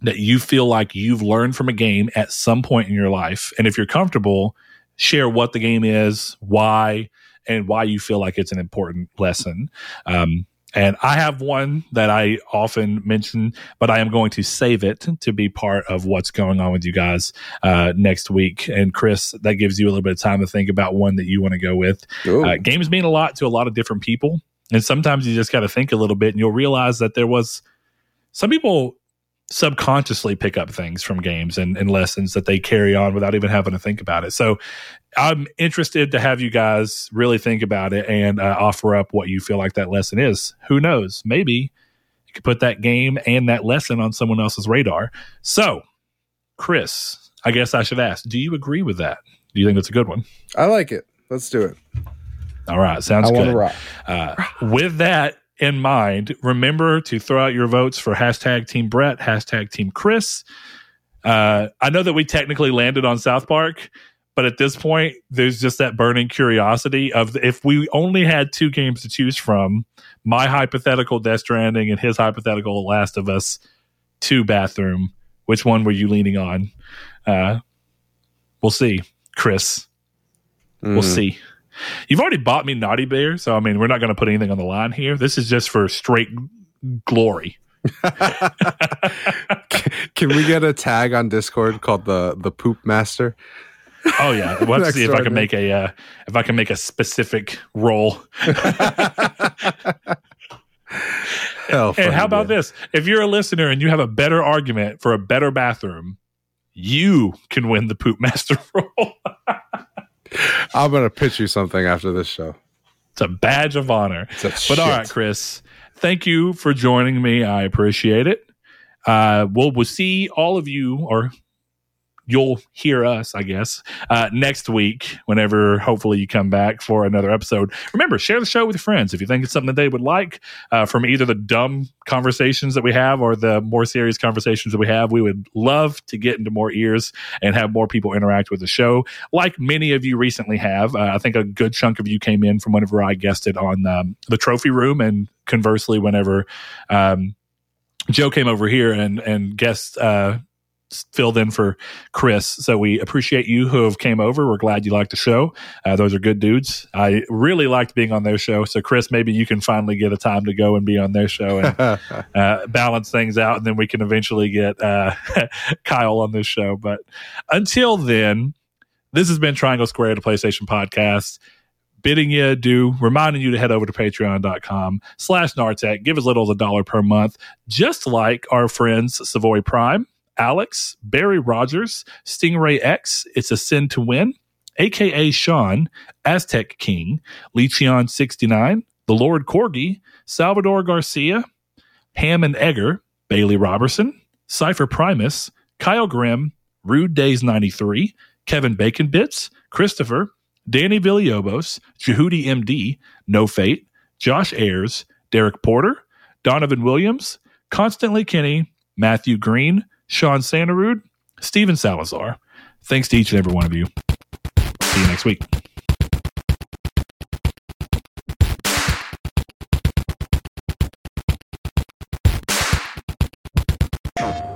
Speaker 1: that you feel like you've learned from a game at some point in your life and if you're comfortable share what the game is why and why you feel like it's an important lesson um, and I have one that I often mention, but I am going to save it to be part of what's going on with you guys uh, next week. And Chris, that gives you a little bit of time to think about one that you want to go with. Uh, games mean a lot to a lot of different people. And sometimes you just got to think a little bit and you'll realize that there was some people subconsciously pick up things from games and, and lessons that they carry on without even having to think about it. So I'm interested to have you guys really think about it and uh, offer up what you feel like that lesson is. Who knows? Maybe you could put that game and that lesson on someone else's radar. So, Chris, I guess I should ask, do you agree with that? Do you think that's a good one?
Speaker 2: I like it. Let's do it.
Speaker 1: All right, sounds
Speaker 2: I
Speaker 1: good.
Speaker 2: rock.
Speaker 1: Uh, with that in mind, remember to throw out your votes for hashtag Team Brett, hashtag Team Chris. Uh, I know that we technically landed on South Park, but at this point, there's just that burning curiosity of if we only had two games to choose from, my hypothetical Death Stranding and his hypothetical Last of Us two bathroom. Which one were you leaning on? Uh, we'll see, Chris. We'll
Speaker 2: Mhm.
Speaker 1: see. You've already bought me Naughty Bear, so I mean, we're not going to put anything on the line here. This is just for straight glory.
Speaker 2: Can we get a tag on Discord called the the Poop Master?
Speaker 1: Oh yeah, let's see if I can make a uh, if I can make a specific role.
Speaker 2: Hell,
Speaker 1: And how about this? If you're a listener and you have a better argument for a better bathroom, you can win the Poop Master role.
Speaker 2: I'm gonna pitch you something after this show.
Speaker 1: it's a badge of honor.
Speaker 2: It's a
Speaker 1: But
Speaker 2: shit.
Speaker 1: all right, Chris, thank you for joining me. I appreciate it. Uh, we'll we'll see all of you or you'll hear us, I guess, uh, next week, whenever hopefully you come back for another episode. Remember, share the show with your friends if you think it's something that they would like uh, from either the dumb conversations that we have or the more serious conversations that we have. We would love to get into more ears and have more people interact with the show, like many of you recently have. Uh, I think a good chunk of you came in from whenever I guested on um, the trophy room, and conversely, whenever. Um, Joe came over here and and guest uh, filled in for Chris. So we appreciate you who have came over. We're glad you liked the show. Uh, those are good dudes. I really liked being on their show. So Chris, maybe you can finally get a time to go and be on their show and uh, balance things out, and then we can eventually get uh, Kyle on this show. But until then, this has been Triangle Square, the PlayStation Podcast bidding you do, reminding you to head over to patreon.com slash Nartech. Give as little as a dollar per month, just like our friends Savoy Prime, Alex, Barry Rogers, Stingray X, It's a Sin to Win, aka Sean, Aztec King, Lecheon69, The Lord Corgi, Salvador Garcia, Ham and Egger, Bailey Robertson, Cypher Primus, Kyle Grimm, Rude Days 93, Kevin Bacon Bits, Christopher, Danny Villalobos, Jehudi MD, No Fate, Josh Ayers, Derek Porter, Donovan Williams, Constantly Kenny, Matthew Green, Sean Santarud, Steven Salazar. Thanks to each and every one of you. See you next week.